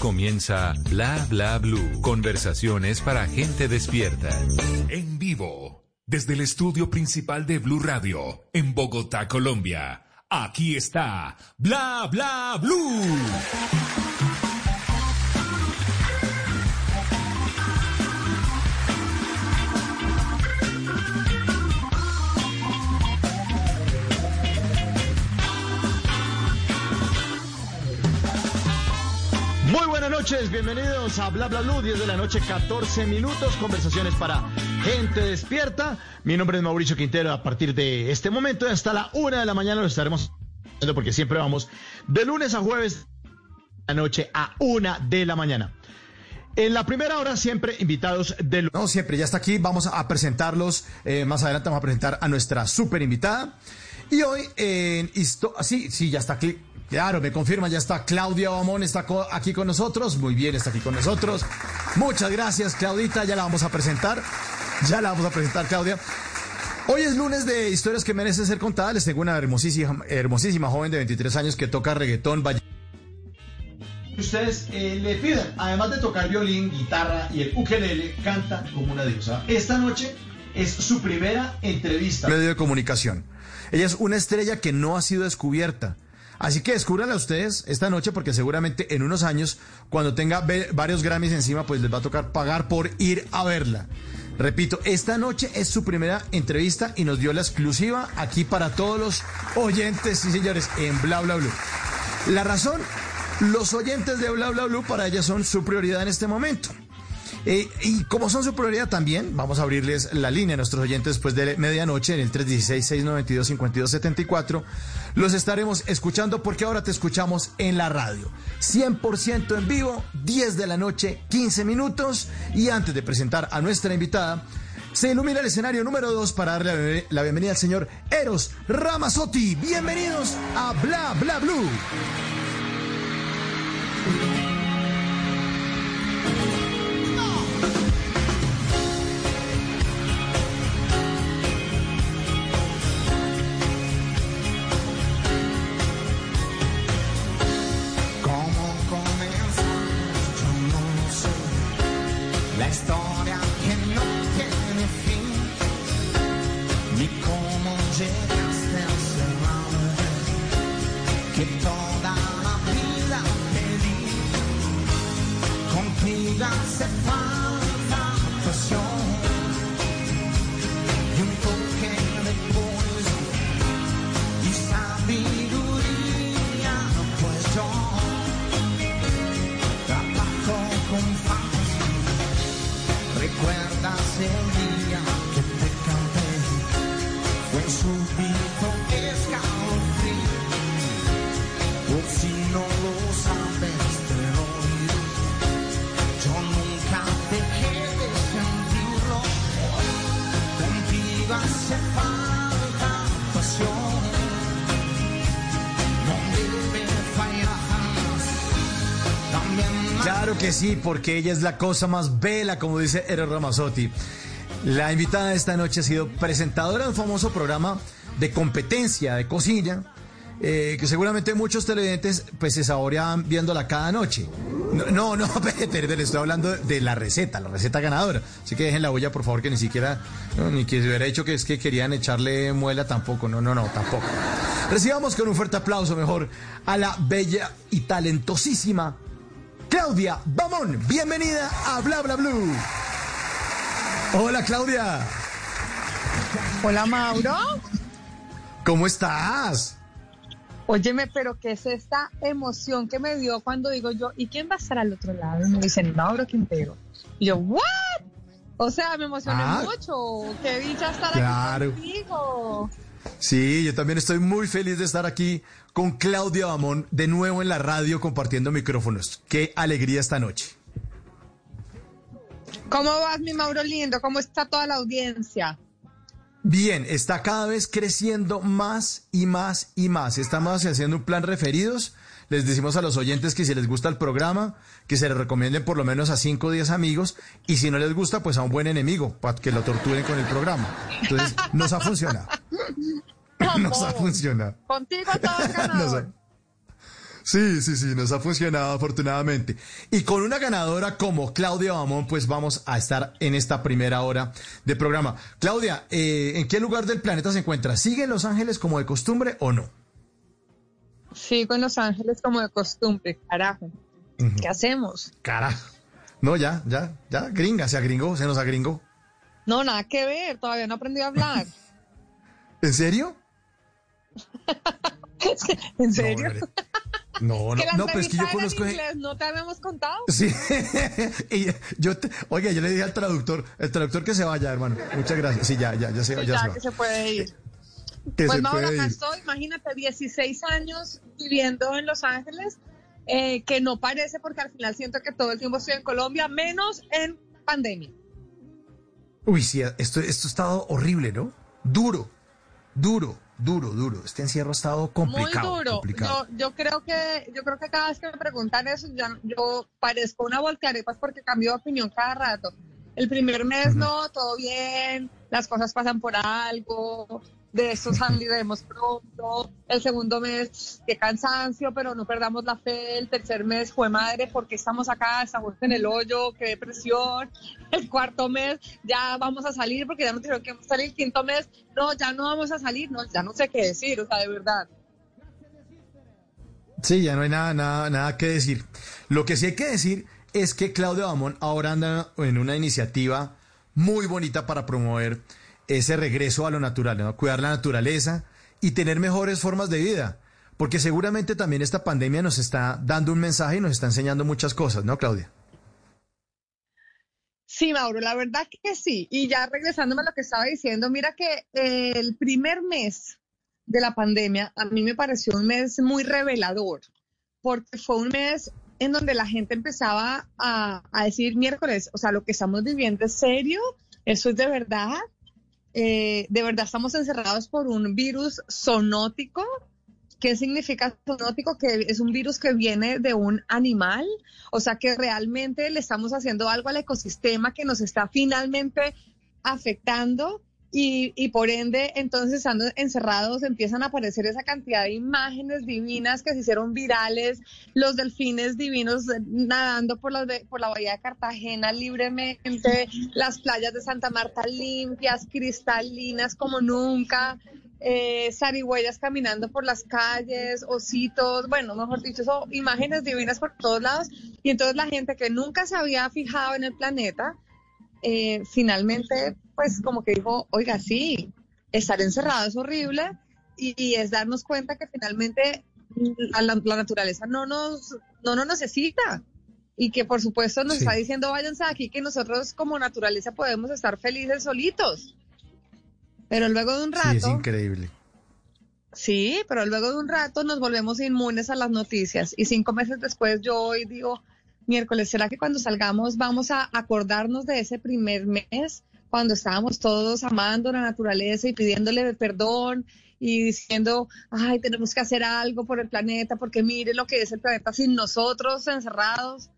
Comienza Bla Bla Blue. Conversaciones para gente despierta. En vivo, desde el estudio principal de Blue Radio, en Bogotá, Colombia. Aquí está Bla Bla Blue. Noches, bienvenidos a Bla Bla Blue, 10 de la noche, 14 minutos, conversaciones para gente despierta. Mi nombre es Mauricio Quintero, a partir de este momento hasta la una de la mañana lo estaremos haciendo porque siempre vamos de lunes a jueves, la noche a una de la mañana. En la primera hora siempre invitados del... No, siempre, ya está aquí, vamos a presentarlos, eh, más adelante vamos a presentar a nuestra super invitada. Y hoy en... Histo sí, sí, ya está aquí. Claro, me confirma, ya está Claudia Bamón, está aquí con nosotros. Muy bien, está aquí con nosotros. Muchas gracias, Claudita, ya la vamos a presentar. Ya la vamos a presentar, Claudia. Hoy es lunes de historias que merecen ser contadas. Les tengo una hermosísima, hermosísima joven de 23 años que toca reggaetón. Ustedes eh, le pidan, además de tocar violín, guitarra y el ukelele, canta como una diosa. Esta noche es su primera entrevista. Medio de comunicación. Ella es una estrella que no ha sido descubierta. Así que descúbranla ustedes esta noche porque seguramente en unos años, cuando tenga varios Grammys encima, pues les va a tocar pagar por ir a verla. Repito, esta noche es su primera entrevista y nos dio la exclusiva aquí para todos los oyentes y señores en Bla Bla Blue. La razón, los oyentes de Bla Bla Blue para ella son su prioridad en este momento. Eh, y como son su prioridad también, vamos a abrirles la línea a nuestros oyentes después de medianoche en el 316-692-5274. Los estaremos escuchando porque ahora te escuchamos en la radio. 100% en vivo, 10 de la noche, 15 minutos. Y antes de presentar a nuestra invitada, se ilumina el escenario número 2 para darle la bienvenida al señor Eros Ramazotti. Bienvenidos a Bla Bla Blue. Sí, porque ella es la cosa más bella, como dice Eros Ramazzotti. La invitada de esta noche ha sido presentadora de un famoso programa de competencia de cocina, eh, que seguramente muchos televidentes pues se saboreaban viéndola cada noche. No, no, no le estoy hablando de la receta, la receta ganadora. Así que dejen la olla, por favor, que ni siquiera, ni que se hubiera hecho que es que querían echarle muela tampoco. No, no, no, tampoco. Recibamos con un fuerte aplauso mejor a la bella y talentosísima Claudia Bamón. Bienvenida a Bla Bla Blue. Hola Claudia. Hola Mauro. ¿Cómo estás? Óyeme, pero ¿qué es esta emoción que me dio cuando digo yo, ¿y quién va a estar al otro lado? Y me dicen, Mauro Quintero. Y yo, ¿what? O sea, me emocioné ah. mucho. Qué dicha estar aquí contigo. Sí, yo también estoy muy feliz de estar aquí con Claudia Bamón de nuevo en la radio compartiendo micrófonos. Qué alegría esta noche. ¿Cómo vas, mi Mauro lindo? ¿Cómo está toda la audiencia? Bien, está cada vez creciendo más y más y más. Estamos haciendo un plan referidos. Les decimos a los oyentes que si les gusta el programa, que se le recomienden por lo menos a 5 o 10 amigos. Y si no les gusta, pues a un buen enemigo, para que lo torturen con el programa. Entonces, nos ha funcionado. Nos ha funcionado. Contigo todo ganador. Sí, sí, sí, nos ha funcionado afortunadamente. Y con una ganadora como Claudia Bamón, pues vamos a estar en esta primera hora de programa. Claudia, eh, ¿en qué lugar del planeta se encuentra? ¿Sigue en Los Ángeles como de costumbre o no? Sigo en Los Ángeles como de costumbre, carajo. ¿Qué hacemos? Carajo. No, ya, ya, ya, gringa, se agringó, se nos agringó. No, nada que ver, todavía no aprendí a hablar. ¿En serio? ¿En serio? No, no, no, pues que yo conozco. Inglés, ¿No te habíamos contado? Sí. y yo te, oiga, yo le dije al traductor, el traductor que se vaya, hermano. Muchas gracias. Sí, ya, ya, ya se, sí, ya, ya se que se puede ir. Que pues Mauro, acá estoy, imagínate, 16 años viviendo en Los Ángeles, eh, que no parece porque al final siento que todo el tiempo estoy en Colombia, menos en pandemia. Uy, sí, esto, esto ha estado horrible, ¿no? Duro, duro, duro, duro. Este encierro ha estado complicado. Muy duro. complicado. Yo, yo creo que yo creo que cada vez que me preguntan eso, ya, yo parezco una voltearepas porque cambio de opinión cada rato. El primer mes no, todo bien, las cosas pasan por algo, de eso saliremos pronto. El segundo mes, qué cansancio, pero no perdamos la fe. El tercer mes, fue madre, porque estamos acá? Estamos en el hoyo, qué depresión. El cuarto mes, ya vamos a salir porque ya nos dijeron que salir. El quinto mes, no, ya no vamos a salir, no, ya no sé qué decir, o sea, de verdad. Sí, ya no hay nada, nada, nada que decir. Lo que sí hay que decir es que Claudia Bamón ahora anda en una iniciativa muy bonita para promover ese regreso a lo natural, cuidar la naturaleza y tener mejores formas de vida. Porque seguramente también esta pandemia nos está dando un mensaje y nos está enseñando muchas cosas, ¿no, Claudia? Sí, Mauro, la verdad que sí. Y ya regresándome a lo que estaba diciendo, mira que eh, el primer mes de la pandemia a mí me pareció un mes muy revelador, porque fue un mes en donde la gente empezaba a decir miércoles, o sea, lo que estamos viviendo es serio, eso es de verdad, eh, de verdad estamos encerrados por un virus zoonótico. ¿Qué significa zoonótico? Que es un virus que viene de un animal, o sea que realmente le estamos haciendo algo al ecosistema que nos está finalmente afectando y, y, por ende, entonces estando encerrados empiezan a aparecer esa cantidad de imágenes divinas que se hicieron virales, los delfines divinos nadando por la, por la bahía de Cartagena libremente, las playas de Santa Marta limpias, cristalinas como nunca, eh, zarigüeyas caminando por las calles, ositos, bueno, mejor dicho, imágenes divinas por todos lados. Y entonces la gente que nunca se había fijado en el planeta, eh, finalmente, pues como que dijo, oiga, sí, estar encerrado es horrible y, y es darnos cuenta que finalmente la, la, naturaleza no nos, no nos necesita y que por supuesto nos Sí. está diciendo váyanse aquí que nosotros como naturaleza podemos estar felices solitos. Pero luego de un Sí, es rato, increíble. sí, pero luego de un rato nos volvemos inmunes a las noticias y cinco meses después yo hoy digo, miércoles, ¿será que cuando salgamos vamos a acordarnos de ese primer mes cuando estábamos todos amando la naturaleza y pidiéndole perdón y diciendo, ay, tenemos que hacer algo por el planeta porque mire lo que es el planeta sin nosotros encerrados?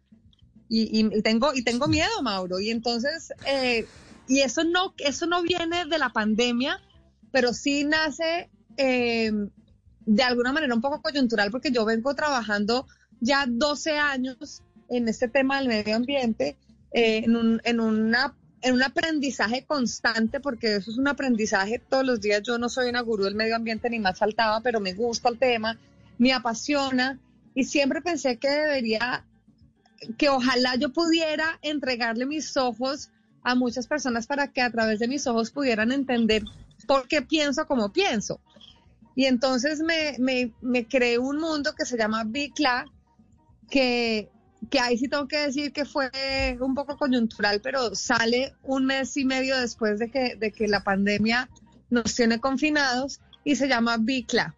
Y, y- y tengo y tengo miedo, Mauro. Y entonces, eh, y eso no, eso no viene de la pandemia, pero sí nace eh, de alguna manera un poco coyuntural, porque yo vengo trabajando ya 12 años en este tema del medio ambiente, eh, en, un, en, una, en un aprendizaje constante, porque eso es un aprendizaje todos los días. Yo no soy una gurú del medio ambiente ni más faltaba, pero me gusta el tema, me apasiona y siempre pensé que debería que ojalá yo pudiera entregarle mis ojos a muchas personas para que a través de mis ojos pudieran entender por qué pienso como pienso. Y entonces me, me, me creé un mundo que se llama Bicla, que, que ahí sí tengo que decir que fue un poco coyuntural, pero sale un mes y medio después de que, de que la pandemia nos tiene confinados y se llama Bicla.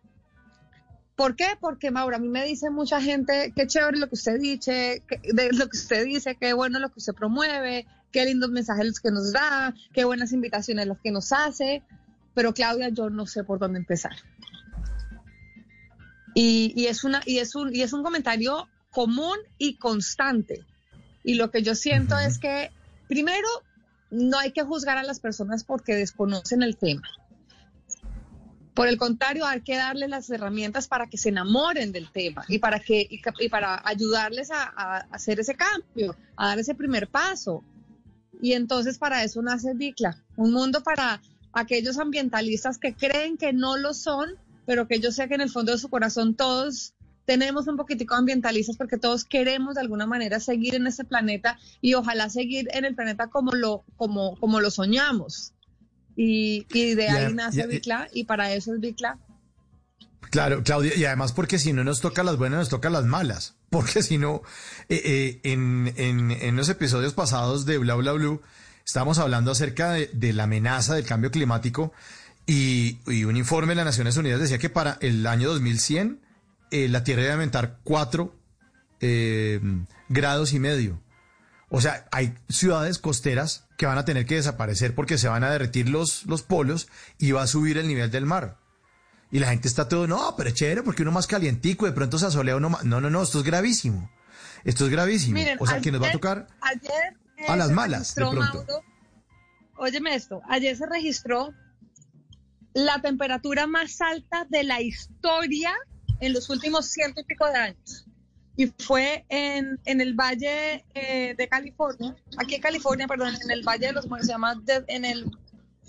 ¿Por qué? Porque Maura, a mí me dice mucha gente, qué chévere lo que usted dice, de lo que usted dice, qué bueno lo que usted promueve, qué lindos mensajes los que nos da, qué buenas invitaciones las que nos hace, pero Claudia, yo no sé por dónde empezar. Y, y es una, y es un, y es un comentario común y constante. Y lo que yo siento es que, primero, no hay que juzgar a las personas porque desconocen el tema. Por el contrario, hay que darles las herramientas para que se enamoren del tema y para, que, y, para ayudarles a, a, hacer ese cambio, a dar ese primer paso. Y entonces para eso nace Bicla, un mundo para aquellos ambientalistas que creen que no lo son, pero que yo sé que en el fondo de su corazón todos tenemos un poquitico ambientalistas porque todos queremos de alguna manera seguir en este planeta y ojalá seguir en el planeta como lo, como, como lo soñamos. Y, de ahí nace Bicla y para eso es Bicla. Claro, Claudia, y además porque si no nos toca las buenas, nos toca las malas. Porque si no, eh, eh, en, en, los episodios pasados de Bla Bla Blue, estábamos hablando acerca de, la amenaza del cambio climático y, un informe de las Naciones Unidas decía que para el año 2100 eh, la Tierra debe aumentar 4 grados y medio. O sea, hay ciudades costeras que van a tener que desaparecer porque se van a derretir los, los polos y va a subir el nivel del mar. Y la gente está todo, no, pero es chévere porque uno más calientico, de pronto se asolea uno más. No, no, no, esto es gravísimo. Esto es gravísimo. o sea, que nos va a tocar ayer, a las malas. De pronto. óyeme esto, ayer se registró la temperatura más alta de la historia en los últimos ciento y pico de años y fue en, en el Valle eh, de California, aquí en California, perdón, en el Valle de los Muertos, se llama en el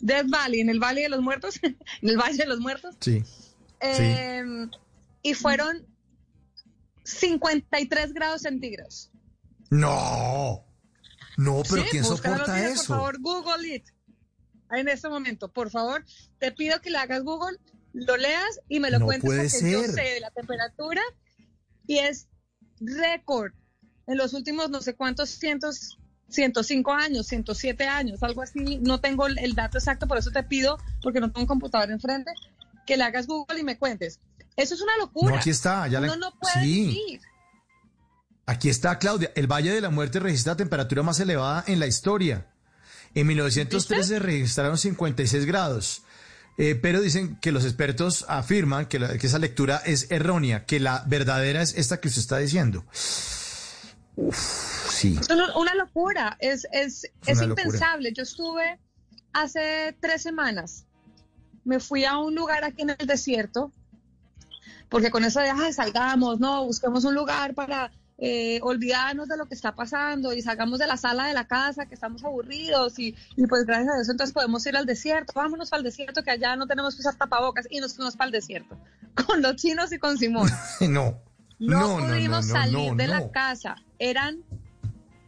Death Valley, en el Valle de los Muertos, en el Valle de los Muertos. Sí. Em, y fueron 53 grados centígrados. No. No, pero ¿quién soporta eso? Por favor, Google it. En este momento, por favor, te pido que le hagas Google, lo leas y me lo cuentes porque yo sé de la temperatura y es récord en los últimos no sé cuántos cientos, 105 años, 107 años, algo así. No tengo el dato exacto, por eso te pido, porque no tengo un computador enfrente, que le hagas Google y me cuentes. Eso es una locura. aquí está, ya no puede sí. Aquí está, Claudia. El Valle de la Muerte registra la temperatura más elevada en la historia. En 1913 registraron 56 grados. Eh, pero dicen que los expertos afirman que, esa lectura es errónea, que la verdadera es esta que usted está diciendo. Uf, sí. Es una, locura, es, es, es impensable. Yo estuve hace tres semanas, me fui a un lugar aquí en el desierto, porque con eso de, salgamos, no, busquemos un lugar para eh, olvidarnos de lo que está pasando y salgamos de la sala de la casa, que estamos aburridos y, pues gracias a eso entonces podemos ir al desierto, vámonos al desierto que allá no tenemos que usar tapabocas y nos fuimos para el desierto con los chinos y con Simón. no. No, pudimos salir de la casa, eran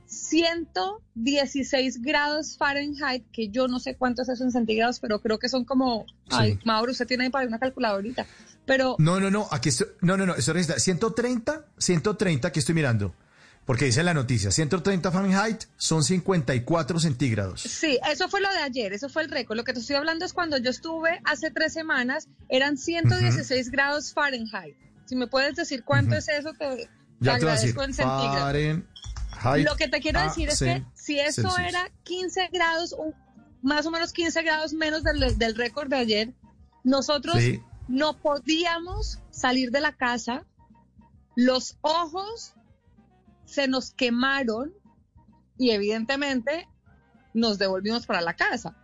116 grados Fahrenheit, que yo no sé cuánto es eso en centígrados, pero creo que son como, ay, Mauro, usted tiene ahí para una calculadorita. Pero. No, no, no, aquí estoy, no, no, no, eso es 130, 130 que estoy mirando. Porque dice la noticia, 130 Fahrenheit son 54 centígrados. Sí, eso fue lo de ayer, eso fue el récord. Lo que te estoy hablando es cuando yo estuve hace tres semanas, eran 116 grados Fahrenheit. Si me puedes decir cuánto es eso, te, ya agradezco en centígrados. Lo que te quiero decir es que si eso era 15 grados, más o menos 15 grados menos del, del récord de ayer, nosotros no podíamos salir de la casa, los ojos se nos quemaron y evidentemente nos devolvimos para la casa.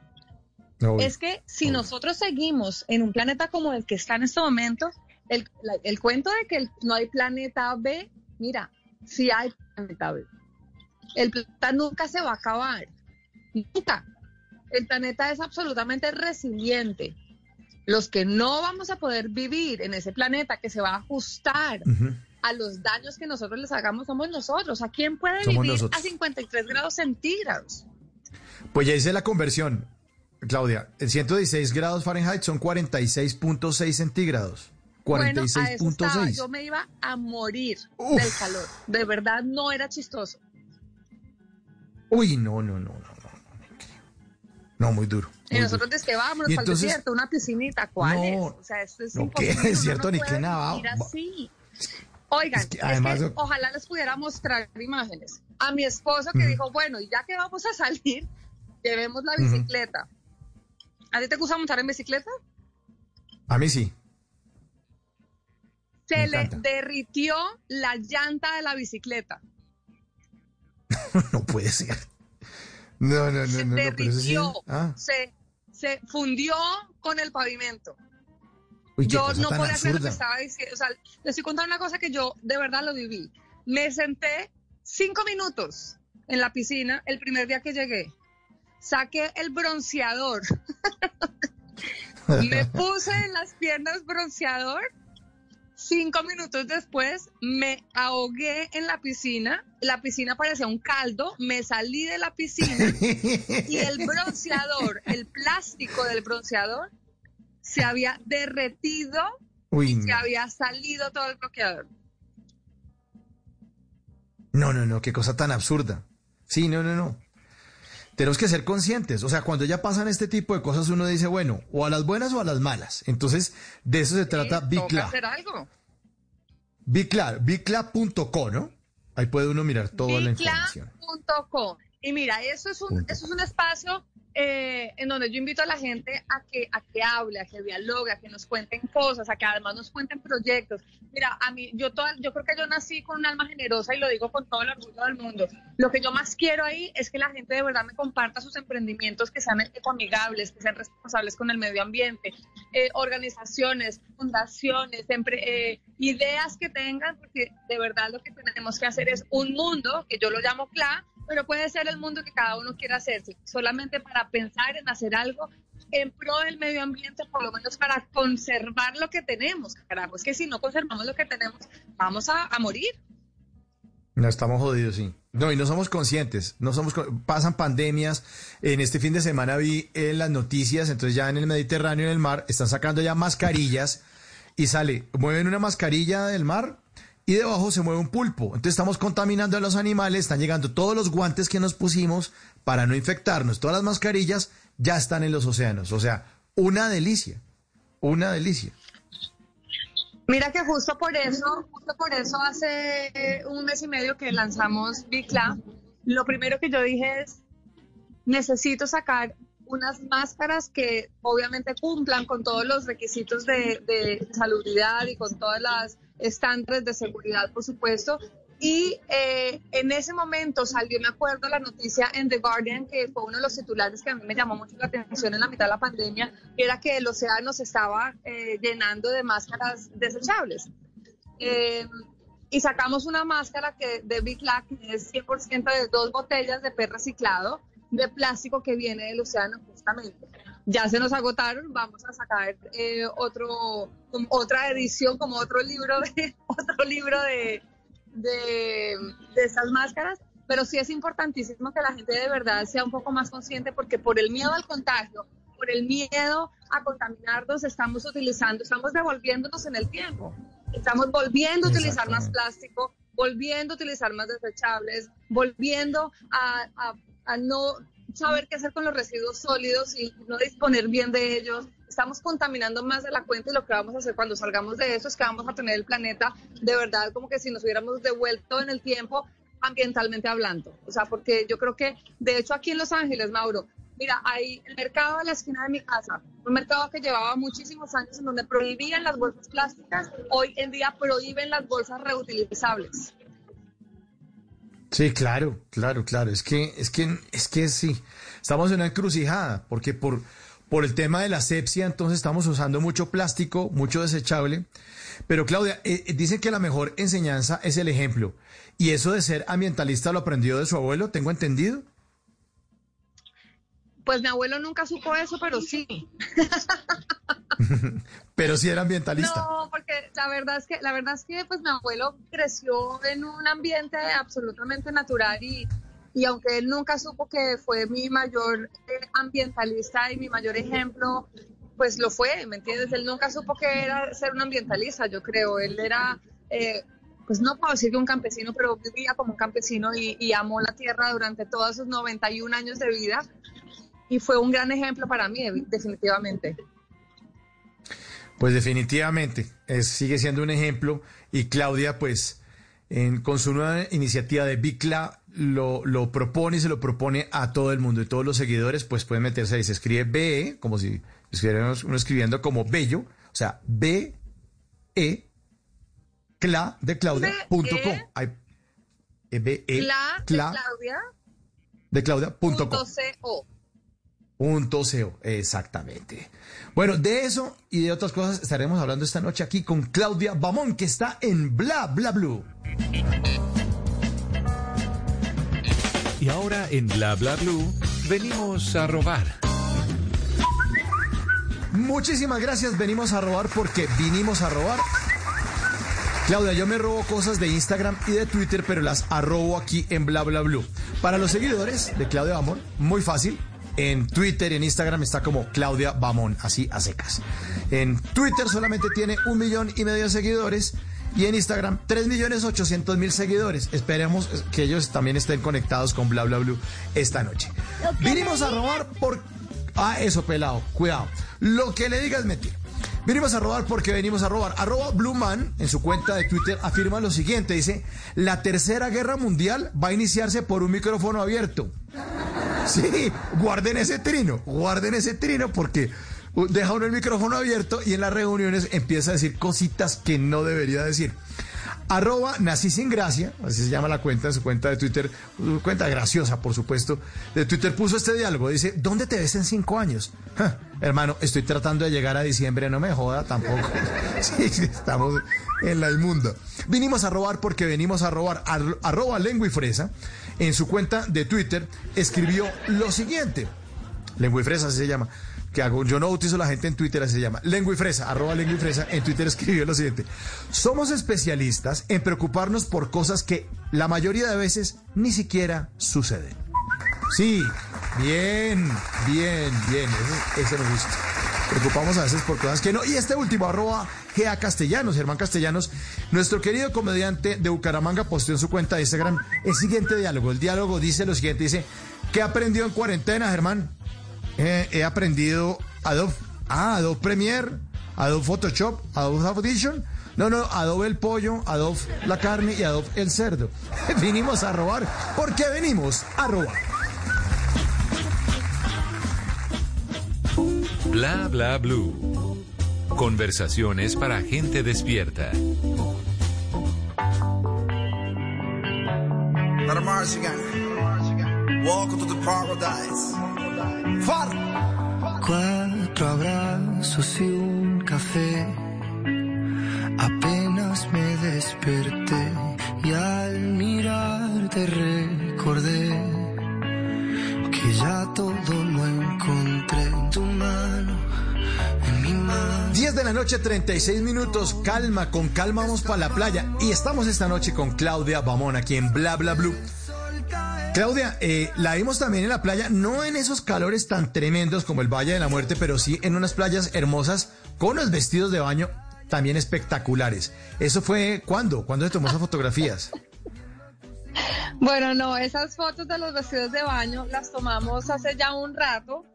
es que si nosotros seguimos en un planeta como el que está en este momento, el, el cuento de que no hay planeta B, mira, sí hay planeta B. El planeta nunca se va a acabar. Nunca. El planeta es absolutamente resiliente los que no vamos a poder vivir en ese planeta que se va a ajustar a los daños que nosotros les hagamos somos nosotros. ¿A quién puede vivir a 53 grados centígrados? Pues ya hice la conversión, Claudia. En 116 grados Fahrenheit son 46.6 centígrados. 46.6. Bueno, yo me iba a morir del calor. De verdad no era chistoso. Uy, no, no, no, no. No, muy duro. y nosotros desde que vámonos para el desierto, una piscinita, ¿cuál es? O sea, esto es no, imposible. ¿qué desierto ni qué nada? Así. Oigan, es que, además, ojalá les pudiera mostrar imágenes. A mi esposo que dijo, bueno, y ya que vamos a salir, llevemos la bicicleta. ¿A ti te gusta montar en bicicleta? A mí sí. Se le derritió la llanta de la bicicleta. no puede ser. No, no, no, se no, derritió, ah. se, se fundió con el pavimento. yo no podía creer lo que estaba diciendo. O sea, le estoy contando una cosa que yo de verdad lo viví. Me senté cinco minutos en la piscina el primer día que llegué. Saqué el bronceador. me puse en las piernas bronceador. Cinco minutos después me ahogué en la piscina. La piscina parecía un caldo. Me salí de la piscina y el bronceador, el plástico del bronceador, se había derretido y se había salido todo el bloqueador. No, no, no, qué cosa tan absurda. Sí, no, no, no. Tenemos que ser conscientes. O sea, cuando ya pasan este tipo de cosas, uno dice, bueno, o a las buenas o a las malas. Entonces, de eso se trata Bicla. hacer algo. Bicla, bicla.co, ¿no? Ahí puede uno mirar toda la información. Bicla.co. Y mira, eso es un, eso es un espacio eh, en donde yo invito a la gente a que, a que hable, a que dialogue, a que nos cuenten cosas, a que además nos cuenten proyectos. Mira, a mí, yo, toda, yo creo que yo nací con un alma generosa y lo digo con todo el orgullo del mundo. Lo que yo más quiero ahí es que la gente de verdad me comparta sus emprendimientos, que sean ecoamigables, que sean responsables con el medio ambiente, eh, organizaciones, fundaciones, eh, ideas que tengan, porque de verdad lo que tenemos que hacer es un mundo, que yo lo llamo CLA, pero puede ser el mundo que cada uno quiera hacerse, solamente para pensar en hacer algo en pro del medio ambiente, por lo menos para conservar lo que tenemos. Carajo, es que si no conservamos lo que tenemos, vamos a, morir. No estamos jodidos, sí. No, y no somos conscientes, no somos pasan pandemias. En este fin de semana vi en las noticias, entonces ya en el Mediterráneo, en el mar, están sacando ya mascarillas y sale, mueven una mascarilla del mar y debajo se mueve un pulpo. Entonces estamos contaminando a los animales, están llegando todos los guantes que nos pusimos para no infectarnos, todas las mascarillas ya están en los océanos. O sea, una delicia, una delicia. Mira que justo por eso, justo por eso hace un mes y medio que lanzamos Bicla, lo primero que yo dije es, necesito sacar unas máscaras que obviamente cumplan con todos los requisitos de, de y con todas las estándares de seguridad, por supuesto. Y eh, en ese momento salió, me acuerdo, la noticia en The Guardian, que fue uno de los titulares que a mí me llamó mucho la atención en la mitad de la pandemia, era que el océano se estaba eh, llenando de máscaras desechables. Eh, y sacamos una máscara que de Big Lac, que es 100% de dos botellas de PET reciclado de plástico que viene del océano justamente ya se nos agotaron, vamos a sacar eh, otro, otra edición, como otro libro de, otro libro de, de, de estas máscaras, pero sí es importantísimo que la gente de verdad sea un poco más consciente porque por el miedo al contagio, por el miedo a contaminarnos, estamos utilizando, estamos devolviéndonos en el tiempo. Estamos volviendo a utilizar más plástico, volviendo a utilizar más desechables, volviendo a, a, a no saber qué hacer con los residuos sólidos y no disponer bien de ellos. Estamos contaminando más de la cuenta y lo que vamos a hacer cuando salgamos de eso es que vamos a tener el planeta de verdad como que si nos hubiéramos devuelto en el tiempo ambientalmente hablando. O sea, porque yo creo que, de hecho, aquí en Los Ángeles, Mauro, mira, hay el mercado de la esquina de mi casa, un mercado que llevaba muchísimos años en donde prohibían las bolsas plásticas, hoy en día prohíben las bolsas reutilizables. Sí, claro, claro, claro. Es que, es que, es que sí. Estamos en una encrucijada, porque por, por el tema de la asepsia, entonces estamos usando mucho plástico, mucho desechable. Pero Claudia, eh, eh, dice que la mejor enseñanza es el ejemplo. ¿Y eso de ser ambientalista lo aprendió de su abuelo? ¿Tengo entendido? Pues mi abuelo nunca supo eso, pero sí. pero sí era ambientalista. No, porque la verdad es que la verdad es que pues mi abuelo creció en un ambiente absolutamente natural y, y aunque él nunca supo que fue mi mayor eh, ambientalista y mi mayor ejemplo, pues lo fue, ¿me entiendes? Él nunca supo que era ser un ambientalista, yo creo. Él era, eh, pues no puedo decir que un campesino, pero vivía como un campesino y, y amó la tierra durante todos sus 91 años de vida y fue un gran ejemplo para mí, definitivamente. Pues definitivamente, sigue siendo un ejemplo y Claudia, pues, con su nueva iniciativa de Bicla, lo, lo propone y se lo propone a todo el mundo y todos los seguidores, pues pueden meterse ahí. Se escribe BE, como si estuviéramos uno escribiendo como bello, o sea, B, E, cla de Claudia, punto com. B, E, cla, de Claudia. De Claudia, punto com. Punto SEO, exactamente. Bueno, de eso y de otras cosas estaremos hablando esta noche aquí con Claudia Bamón, que está en Bla Bla Blue. Y ahora en Bla Bla Blue venimos a robar. Muchísimas gracias, venimos a robar porque vinimos a robar. Claudia, yo me robo cosas de Instagram y de Twitter, pero las arrobo aquí en Bla Bla Blue. Para los seguidores de Claudia Bamón, muy fácil. En Twitter y en Instagram está como Claudia Bamón, así a secas. En Twitter solamente tiene un millón y medio de seguidores y en Instagram 3 millones 800 mil seguidores. Esperemos que ellos también estén conectados con Bla Bla Blue esta noche. Vinimos a robar por... Ah, eso, pelado, cuidado. Lo que le digas es mentira. Venimos a robar porque venimos a robar. Arroba Blueman en su cuenta de Twitter afirma lo siguiente. Dice, la tercera guerra mundial va a iniciarse por un micrófono abierto. Sí, guarden ese trino, guarden ese trino porque deja uno el micrófono abierto y en las reuniones empieza a decir cositas que no debería decir. Arroba Nací Sin Gracia, así se llama la cuenta, su cuenta de Twitter, su cuenta graciosa, por supuesto, de Twitter puso este diálogo, dice, ¿dónde te ves en cinco años? hermano, estoy tratando de llegar a diciembre, no me joda tampoco. sí, estamos en la inmunda. Vinimos a robar porque venimos a robar. arroba Lengua y Fresa, en su cuenta de Twitter, escribió lo siguiente. Lengua y Fresa, así se llama que hago, yo no utilizo la gente en Twitter, así se llama, lengua y fresa, arroba lengua y fresa, en Twitter escribió lo siguiente, somos especialistas en preocuparnos por cosas que la mayoría de veces ni siquiera suceden. Sí, bien, bien, bien, eso, eso me gusta. Preocupamos a veces por cosas que no. Y este último, arroba Gea Castellanos, Germán Castellanos, nuestro querido comediante de Bucaramanga posteó en su cuenta de Instagram el siguiente diálogo. El diálogo dice lo siguiente, dice, ¿qué aprendió en cuarentena, Germán? Eh, he aprendido Adobe, ah, Adobe Premiere, Adobe Photoshop, Adobe Audition. No, no, Adobe el pollo, Adobe la carne y Adobe el cerdo. venimos a robar. ¿Por qué venimos a robar? Bla bla blue. Conversaciones para gente despierta. Welcome to the paradise. Cuatro abrazos y un café. Apenas me desperté y al mirarte recordé que ya todo lo encontré en tu mano. En mi mano. 10 de la noche, 36 minutos. Calma, con calma vamos para la playa. Y estamos esta noche con Claudia Bamón aquí en Bla Bla Blue. Claudia, eh, la vimos también en la playa, no en esos calores tan tremendos como el Valle de la Muerte, pero sí en unas playas hermosas con los vestidos de baño también espectaculares. ¿Eso fue cuándo? ¿Cuándo se tomó esas fotografías? Bueno, no, esas fotos de los vestidos de baño las tomamos hace ya un rato,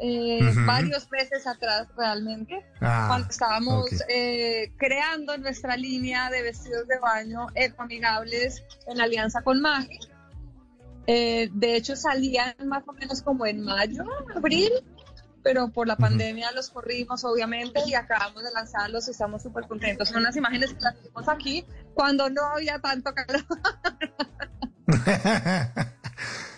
eh, varios meses atrás realmente, ah, cuando estábamos eh, creando nuestra línea de vestidos de baño ecoamigables en alianza con Magi. Eh, de hecho, salían más o menos como en mayo, abril, pero por la pandemia los corrimos, obviamente, y acabamos de lanzarlos y estamos súper contentos. Son unas imágenes que las vimos aquí cuando no había tanto calor.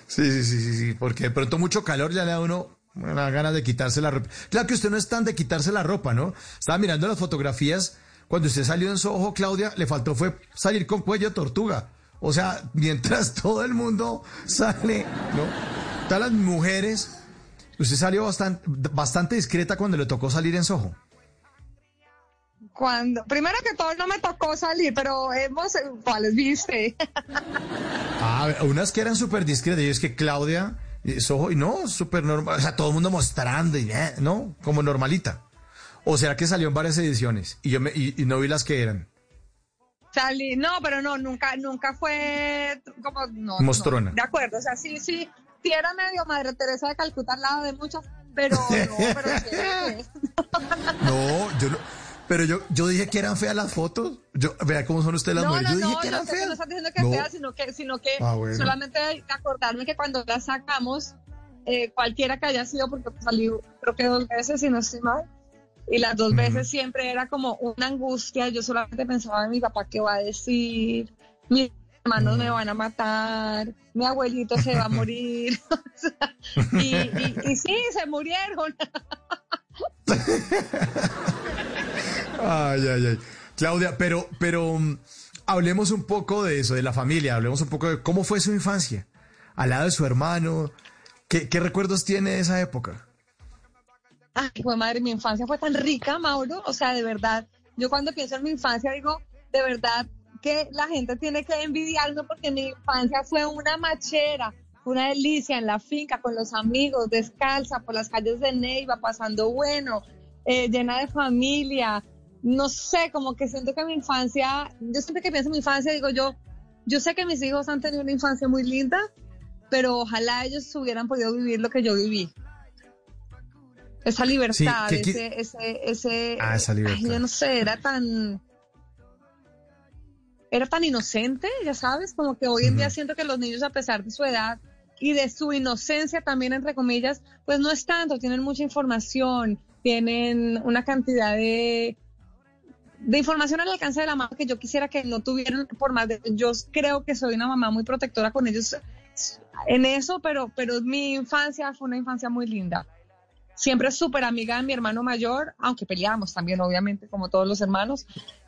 sí, sí, sí, sí, sí, porque de pronto mucho calor ya le da uno las ganas de quitarse la ropa. Claro que usted no es tan de quitarse la ropa, ¿no? Estaba mirando las fotografías. Cuando usted salió en su ojo, Claudia, le faltó fue salir con cuello de tortuga. O sea, mientras todo el mundo sale, ¿no? Todas las mujeres, usted salió bastante, bastante discreta cuando le tocó salir en Soho. Cuando, primero que todo no me tocó salir, pero hemos, ¿cuáles viste? ah, unas que eran súper discretas, y es que Claudia, Soho, y no, súper normal, o sea, todo el mundo mostrando, y, eh, ¿no? Como normalita. ¿O será que salió en varias ediciones y yo me, y no vi las que eran? Salí, no, pero no, nunca, nunca fue como, no, Mostrona. de acuerdo, o sea, sí, sí, sí era medio Madre Teresa de Calcuta al lado de muchas, pero no, pero sí, No, yo no. Pero yo, yo dije que eran feas las fotos. Yo, vea cómo son ustedes las no, mujeres. No, yo dije no, que eran no, estás diciendo que no. feas, sino que, sino que ah, bueno. solamente acordarme que cuando las sacamos, eh, cualquiera que haya sido, porque salí creo que dos veces, si no estoy mal, y las dos veces siempre era como una angustia. Yo solamente pensaba en mi papá qué va a decir, mis hermanos me van a matar, mi abuelito se va a morir. y, y, sí, se murieron. ay, ay, ay. Claudia, pero, pero um, hablemos un poco de eso, de la familia, hablemos un poco de cómo fue su infancia, al lado de su hermano. ¿Qué, qué recuerdos tiene de esa época? Ay, pues madre, mi infancia fue tan rica, Mauro. O sea, de verdad, yo cuando pienso en mi infancia digo, de verdad que la gente tiene que envidiarme porque mi infancia fue una machera, una delicia en la finca con los amigos, descalza por las calles de Neiva, pasando bueno, eh, llena de familia. No sé, como que siento que mi infancia, yo siempre que pienso en mi infancia digo yo, yo sé que mis hijos han tenido una infancia muy linda, pero ojalá ellos hubieran podido vivir lo que yo viví. Esa libertad, ese, ese, ese, ah, esa libertad. yo no sé, era tan, era tan inocente, ya sabes, como que hoy en día siento que los niños, a pesar de su edad y de su inocencia también, entre comillas, pues no es tanto, tienen mucha información, tienen una cantidad de, de información al alcance de la mano que yo quisiera que no tuvieran, por más de, yo creo que soy una mamá muy protectora con ellos en eso, pero, pero mi infancia fue una infancia muy linda. Siempre súper amiga de mi hermano mayor, aunque peleamos también, obviamente, como todos los hermanos,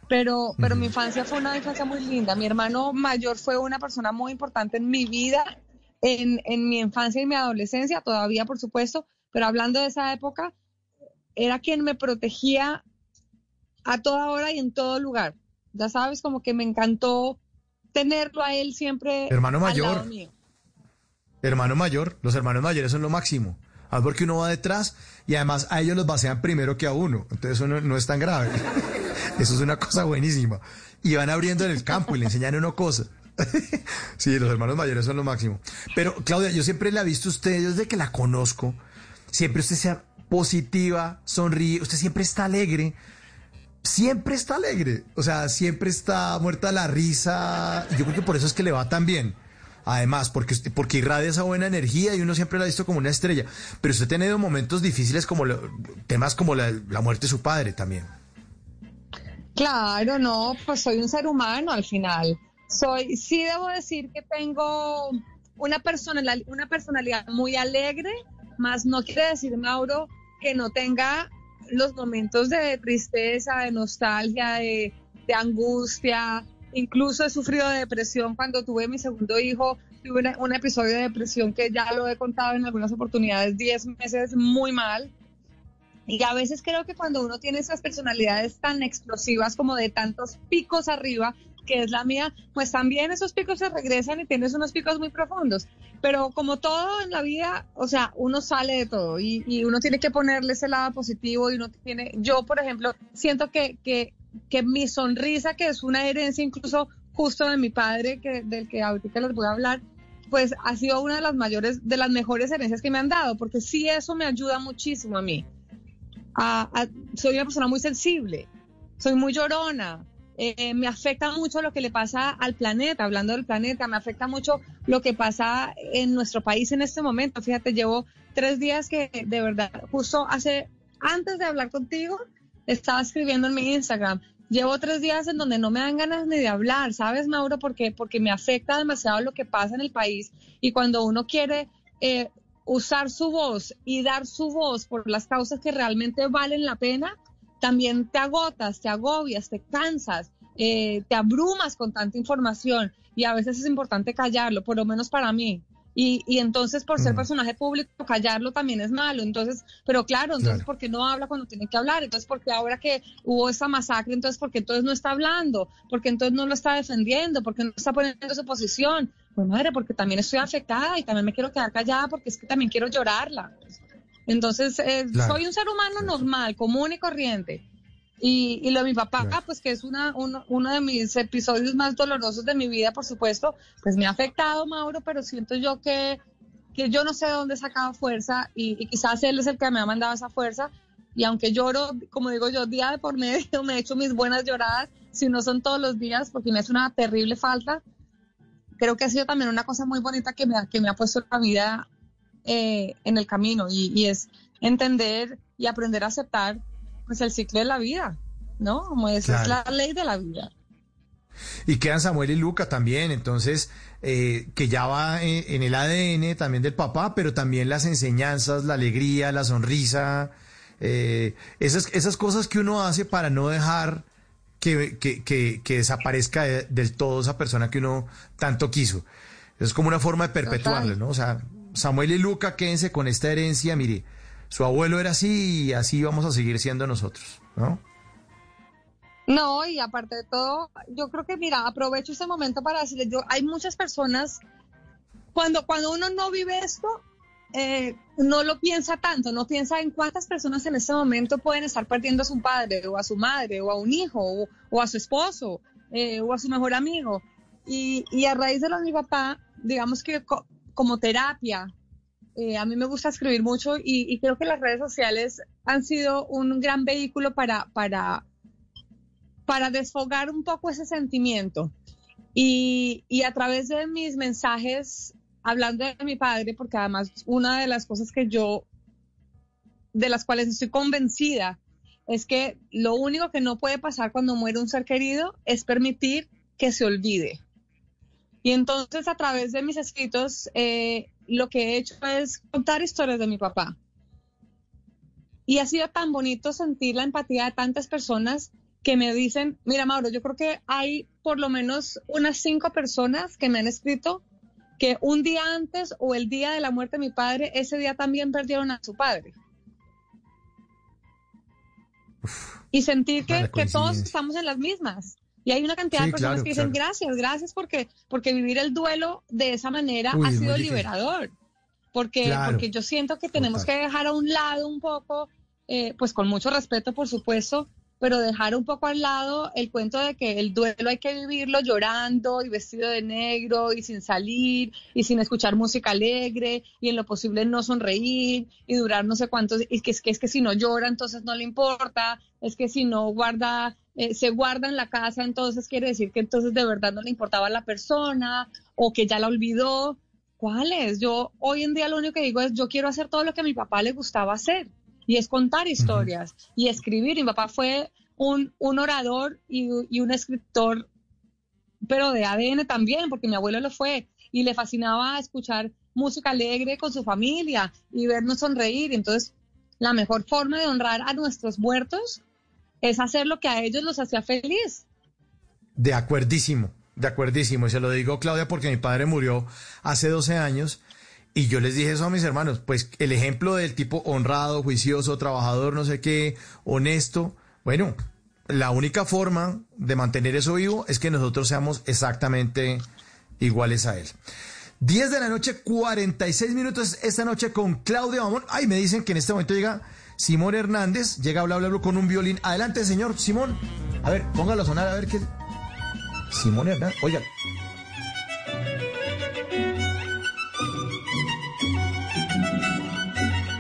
pero, pero mi infancia fue una infancia muy linda. Mi hermano mayor fue una persona muy importante en mi vida, en, en mi infancia y mi adolescencia, todavía por supuesto, pero hablando de esa época, era quien me protegía a toda hora y en todo lugar. Ya sabes, como que me encantó tenerlo a él siempre. Hermano mayor. Hermano mayor, los hermanos mayores son lo máximo. Ah, porque uno va detrás y además a ellos los vacian primero que a uno. Entonces eso no, es tan grave. Eso es una cosa buenísima. Y van abriendo en el campo y le enseñan a uno cosas. sí, los hermanos mayores son lo máximo. Pero, Claudia, yo siempre le he visto a usted desde que la conozco. Siempre usted sea positiva, sonríe, usted siempre está alegre. Siempre está alegre. O sea, siempre está muerta la risa. Y yo creo que por eso es que le va tan bien. Además, porque, porque irradia esa buena energía y uno siempre la ha visto como una estrella. Pero usted ha tenido momentos difíciles como temas como la muerte de su padre también. Claro, no, pues soy un ser humano al final. Soy, sí debo decir que tengo una personalidad, una personalidad muy alegre, más no quiere decir, Mauro, que no tenga los momentos de tristeza, de nostalgia, de, angustia. Incluso he sufrido de depresión cuando tuve mi segundo hijo. Tuve un episodio de depresión que ya lo he contado en algunas oportunidades, 10 meses muy mal. Y a veces creo que cuando uno tiene esas personalidades tan explosivas como de tantos picos arriba, que es la mía, pues también esos picos se regresan y tienes unos picos muy profundos. Pero como todo en la vida, o sea, uno sale de todo y, uno tiene que ponerle ese lado positivo y uno tiene, yo por ejemplo, siento que, que, que mi sonrisa, que es una herencia incluso justo de mi padre, que, del que ahorita les voy a hablar, pues ha sido una de las mayores, de las mejores herencias que me han dado, porque sí eso me ayuda muchísimo a mí soy una persona muy sensible, soy muy llorona, eh, me afecta mucho lo que le pasa al planeta, hablando del planeta, me afecta mucho lo que pasa en nuestro país en este momento. Fíjate, llevo tres días que de verdad, justo hace, antes de hablar contigo, estaba escribiendo en mi Instagram. Llevo tres días en donde no me dan ganas ni de hablar, ¿sabes, Mauro? Porque, me afecta demasiado lo que pasa en el país y cuando uno quiere eh, usar su voz y dar su voz por las causas que realmente valen la pena, también te agotas, te agobias, te cansas, eh, te abrumas con tanta información y a veces es importante callarlo, por lo menos para mí. Y, y entonces por ser personaje público, callarlo también es malo. Entonces, pero claro, entonces, ¿por qué no habla cuando tiene que hablar? Entonces, ¿por qué ahora que hubo esa masacre, entonces, ¿por qué entonces no está hablando? ¿Por qué entonces no lo está defendiendo? ¿Por qué no está poniendo su posición? pues madre, porque también estoy afectada y también me quiero quedar callada porque es que también quiero llorarla. Entonces, eh, soy un ser humano normal, común y corriente. Y, y lo de mi papá, pues que es una, uno, de mis episodios más dolorosos de mi vida, por supuesto, pues me ha afectado, Mauro, pero siento yo que, que yo no sé de dónde he sacado fuerza y, y, quizás él es el que me ha mandado esa fuerza. Y aunque lloro, como digo yo, día de por medio, me he hecho mis buenas lloradas, si no son todos los días, porque me hace una terrible falta, creo que ha sido también una cosa muy bonita que me ha, que me ha puesto la vida eh, en el camino y, es entender y aprender a aceptar pues el ciclo de la vida, ¿no? Como es, la ley de la vida. Y quedan Samuel y Luca también, entonces, eh, que ya va en, el ADN también del papá, pero también las enseñanzas, la alegría, la sonrisa, eh, esas, esas cosas que uno hace para no dejar que, que, que, que desaparezca del todo esa persona que uno tanto quiso. Es como una forma de perpetuarlo, ¿no? O sea, Samuel y Luca, quédense con esta herencia, mire, su abuelo era así y así vamos a seguir siendo nosotros, ¿no? No, y aparte de todo, yo creo que, mira, aprovecho este momento para decirles, yo, hay muchas personas, cuando, cuando uno no vive esto, eh, no lo piensa tanto, no piensa en cuántas personas en este momento pueden estar perdiendo a su padre o a su madre o a un hijo o, a su esposo eh, o a su mejor amigo. Y, y, a raíz de lo de mi papá, digamos que como terapia, eh, a mí me gusta escribir mucho y, creo que las redes sociales han sido un gran vehículo para, para para desfogar un poco ese sentimiento. Y, y, a través de mis mensajes, hablando de mi padre, porque además una de las cosas que yo, de las cuales estoy convencida, es que lo único que no puede pasar cuando muere un ser querido es permitir que se olvide. Y entonces a través de mis escritos, eh, lo que he hecho es contar historias de mi papá. Y ha sido tan bonito sentir la empatía de tantas personas que me dicen, mira Mauro, yo creo que hay por lo menos unas cinco personas que me han escrito que un día antes o el día de la muerte de mi padre, ese día también perdieron a su padre. y sentir que, que, todos estamos en las mismas. Y hay una cantidad de personas que dicen gracias, gracias porque, porque vivir el duelo de esa manera ha sido liberador. Porque, porque yo siento que tenemos que dejar a un lado un poco, eh, pues con mucho respeto, por supuesto, pero dejar un poco al lado el cuento de que el duelo hay que vivirlo llorando y vestido de negro y sin salir y sin escuchar música alegre y en lo posible no sonreír y durar no sé cuántos, y que es que, es que si no llora entonces no le importa, es que si no guarda, eh, se guarda en la casa entonces quiere decir que entonces de verdad no le importaba a la persona o que ya la olvidó. ¿Cuál es? Yo hoy en día lo único que digo es yo quiero hacer todo lo que a mi papá le gustaba hacer y es contar historias y escribir. Mi papá fue un, un orador y, y, un escritor, pero de ADN también, porque mi abuelo lo fue y le fascinaba escuchar música alegre con su familia y vernos sonreír. Entonces, la mejor forma de honrar a nuestros muertos es hacer lo que a ellos los hacía feliz. De acuerdísimo, de acuerdísimo. Y se lo digo, Claudia, porque mi padre murió hace 12 años y yo les dije eso a mis hermanos, pues el ejemplo del tipo honrado, juicioso, trabajador, no sé qué, honesto, bueno, la única forma de mantener eso vivo es que nosotros seamos exactamente iguales a él. 10 de la noche, 46 minutos esta noche con Claudia Mamón. Ay, me dicen que en este momento llega Simón Hernández, llega a hablar, hablar con un violín. Adelante, señor Simón. A ver, póngalo a sonar a ver qué. Simón Hernández, oiga,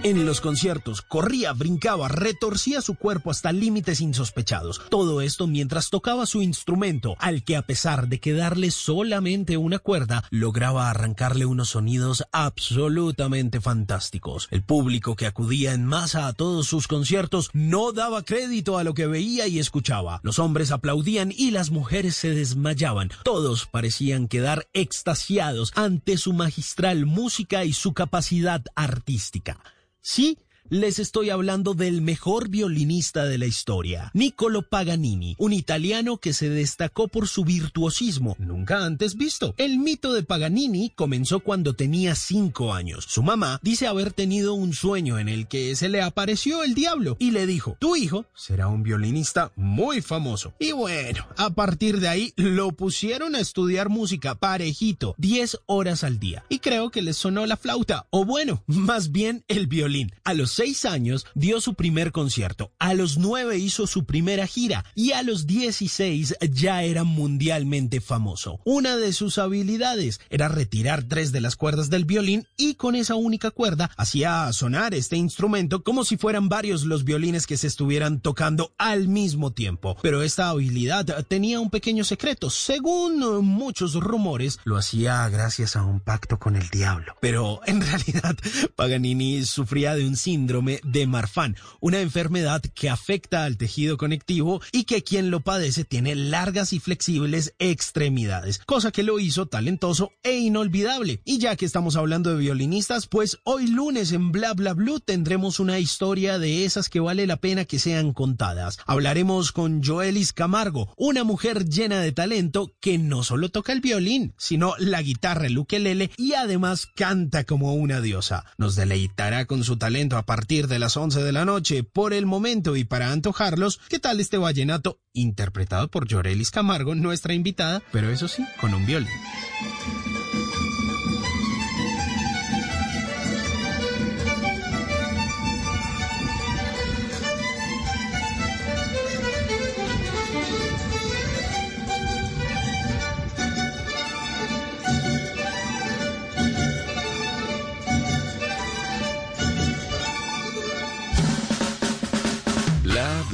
En los conciertos corría, brincaba, retorcía su cuerpo hasta límites insospechados. Todo esto mientras tocaba su instrumento, al que a pesar de quedarle solamente una cuerda, lograba arrancarle unos sonidos absolutamente fantásticos. El público que acudía en masa a todos sus conciertos no daba crédito a lo que veía y escuchaba. Los hombres aplaudían y las mujeres se desmayaban. Todos parecían quedar extasiados ante su magistral música y su capacidad artística. Sí, les estoy hablando del mejor violinista de la historia, Niccolo Paganini, un italiano que se destacó por su virtuosismo, nunca antes visto. El mito de Paganini comenzó cuando tenía cinco años. Su mamá dice haber tenido un sueño en el que se le apareció el diablo y le dijo, tu hijo será un violinista muy famoso. Y bueno, a partir de ahí lo pusieron a estudiar música parejito, 10 horas al día. Y creo que le sonó la flauta, o bueno, más bien el violín. A los seis años dio su primer concierto, a los nueve hizo su primera gira y a los dieciséis ya era mundialmente famoso. Una de sus habilidades era retirar tres de las cuerdas del violín y con esa única cuerda hacía sonar este instrumento como si fueran varios los violines que se estuvieran tocando al mismo tiempo. Pero esta habilidad tenía un pequeño secreto. Según muchos rumores, lo hacía gracias a un pacto con el diablo. Pero en realidad Paganini sufría de un síndrome síndrome de Marfan, una enfermedad que afecta al tejido conectivo y que quien lo padece tiene largas y flexibles extremidades, cosa que lo hizo talentoso e inolvidable. Y ya que estamos hablando de violinistas, pues hoy lunes en Bla Bla Blue tendremos una historia de esas que vale la pena que sean contadas. Hablaremos con Joelis Camargo, una mujer llena de talento que no solo toca el violín, sino la guitarra, el ukelele y además canta como una diosa. Nos deleitará con su talento a de las 11 de la noche. Por el momento y para antojarlos, ¿qué tal este vallenato interpretado por Jorelis Camargo, nuestra invitada, pero eso sí, con un violín?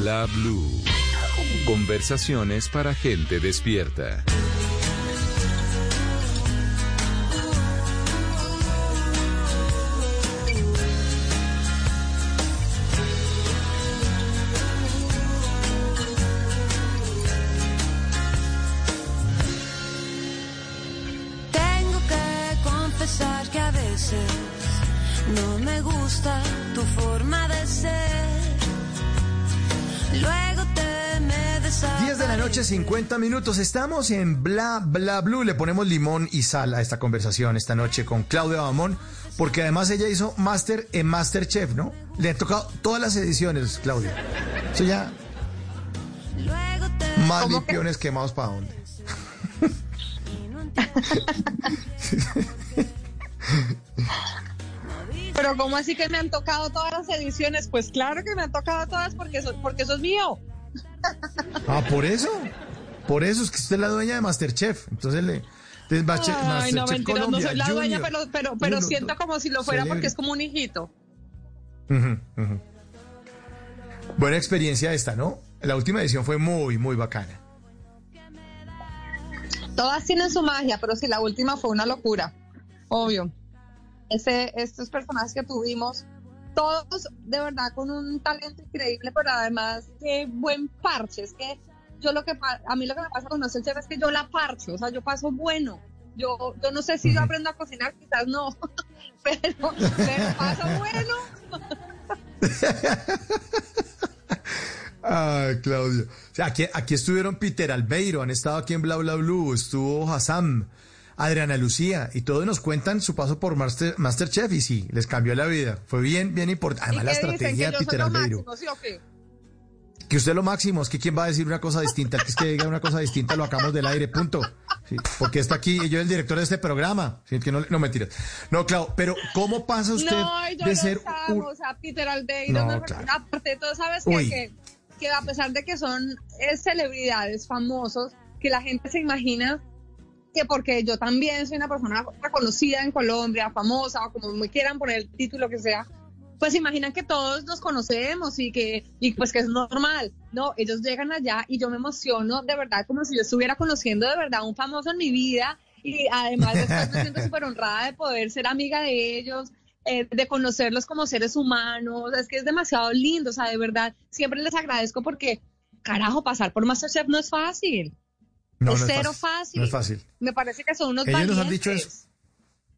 Bla blue. Conversaciones para gente despierta. Tengo que confesar que a veces no me gusta tu forma de ser. Luego te me 10 de la noche, 50 minutos. Estamos en Bla Bla Blue. Le ponemos limón y sal a esta conversación esta noche con Claudia Bamón, porque además ella hizo Master en Masterchef, ¿no? Le han tocado todas las ediciones, Claudia. Eso ya. Quemados para dónde. Pero ¿cómo así que me han tocado todas las ediciones? Pues claro que me han tocado todas porque eso, porque eso es mío. Ah, por eso. Por eso es que usted es la dueña de Masterchef. Entonces le. entonces Master- Ay, no, Masterchef mentira, no Colombia, soy la dueña, Junior. pero, pero, pero siento como si lo fuera Celebre. porque es como un hijito. Buena experiencia esta, ¿no? La última edición fue muy, muy bacana. Todas tienen su magia, pero sí, la última fue una locura. Obvio. Ese, estos personajes que tuvimos, todos de verdad con un talento increíble, pero además qué buen parche. Es que yo lo que a mí lo que me pasa con Masterchef es que yo la parcho, o sea, yo paso bueno. Yo, yo no sé si yo aprendo a cocinar, quizás no, pero, pero paso bueno. Ah, Claudio. O sea, aquí, aquí estuvieron Peter Albeiro, han estado aquí en Bla Bla Blue, estuvo Hassam, Adriana Lucía, y todos nos cuentan su paso por Master, Masterchef y sí, les cambió la vida. Fue bien, bien importante. ¿Y Además, la estrategia de Peter Albeiro. máximo, ¿sí o qué? Que usted lo máximo, es que quién va a decir una cosa distinta, el que es que diga una cosa distinta lo sacamos del aire, punto. Sí, porque está aquí, yo el director de este programa. Sí, que no, no mentiras. No, Clau, pero ¿cómo pasa usted No, yo de lo ser un- sea, Peter Albeiro, No, claro. aparte de todo, ¿sabes? Que, que a pesar de que son eh, celebridades famosos, que la gente se imagina que porque yo también soy una persona reconocida en Colombia, famosa, o como me quieran poner el título que sea, pues imaginan que todos nos conocemos y que y pues que es normal. No, ellos llegan allá y yo me emociono de verdad como si yo estuviera conociendo de verdad a un famoso en mi vida y además después me siento súper honrada de poder ser amiga de ellos, eh, de conocerlos como seres humanos. Es que es demasiado lindo, o sea, de verdad, siempre les agradezco porque, carajo, pasar por Masterchef no es fácil. No, es no cero fácil, fácil. No es fácil. Me parece que son unos Ellos nos han dicho eso.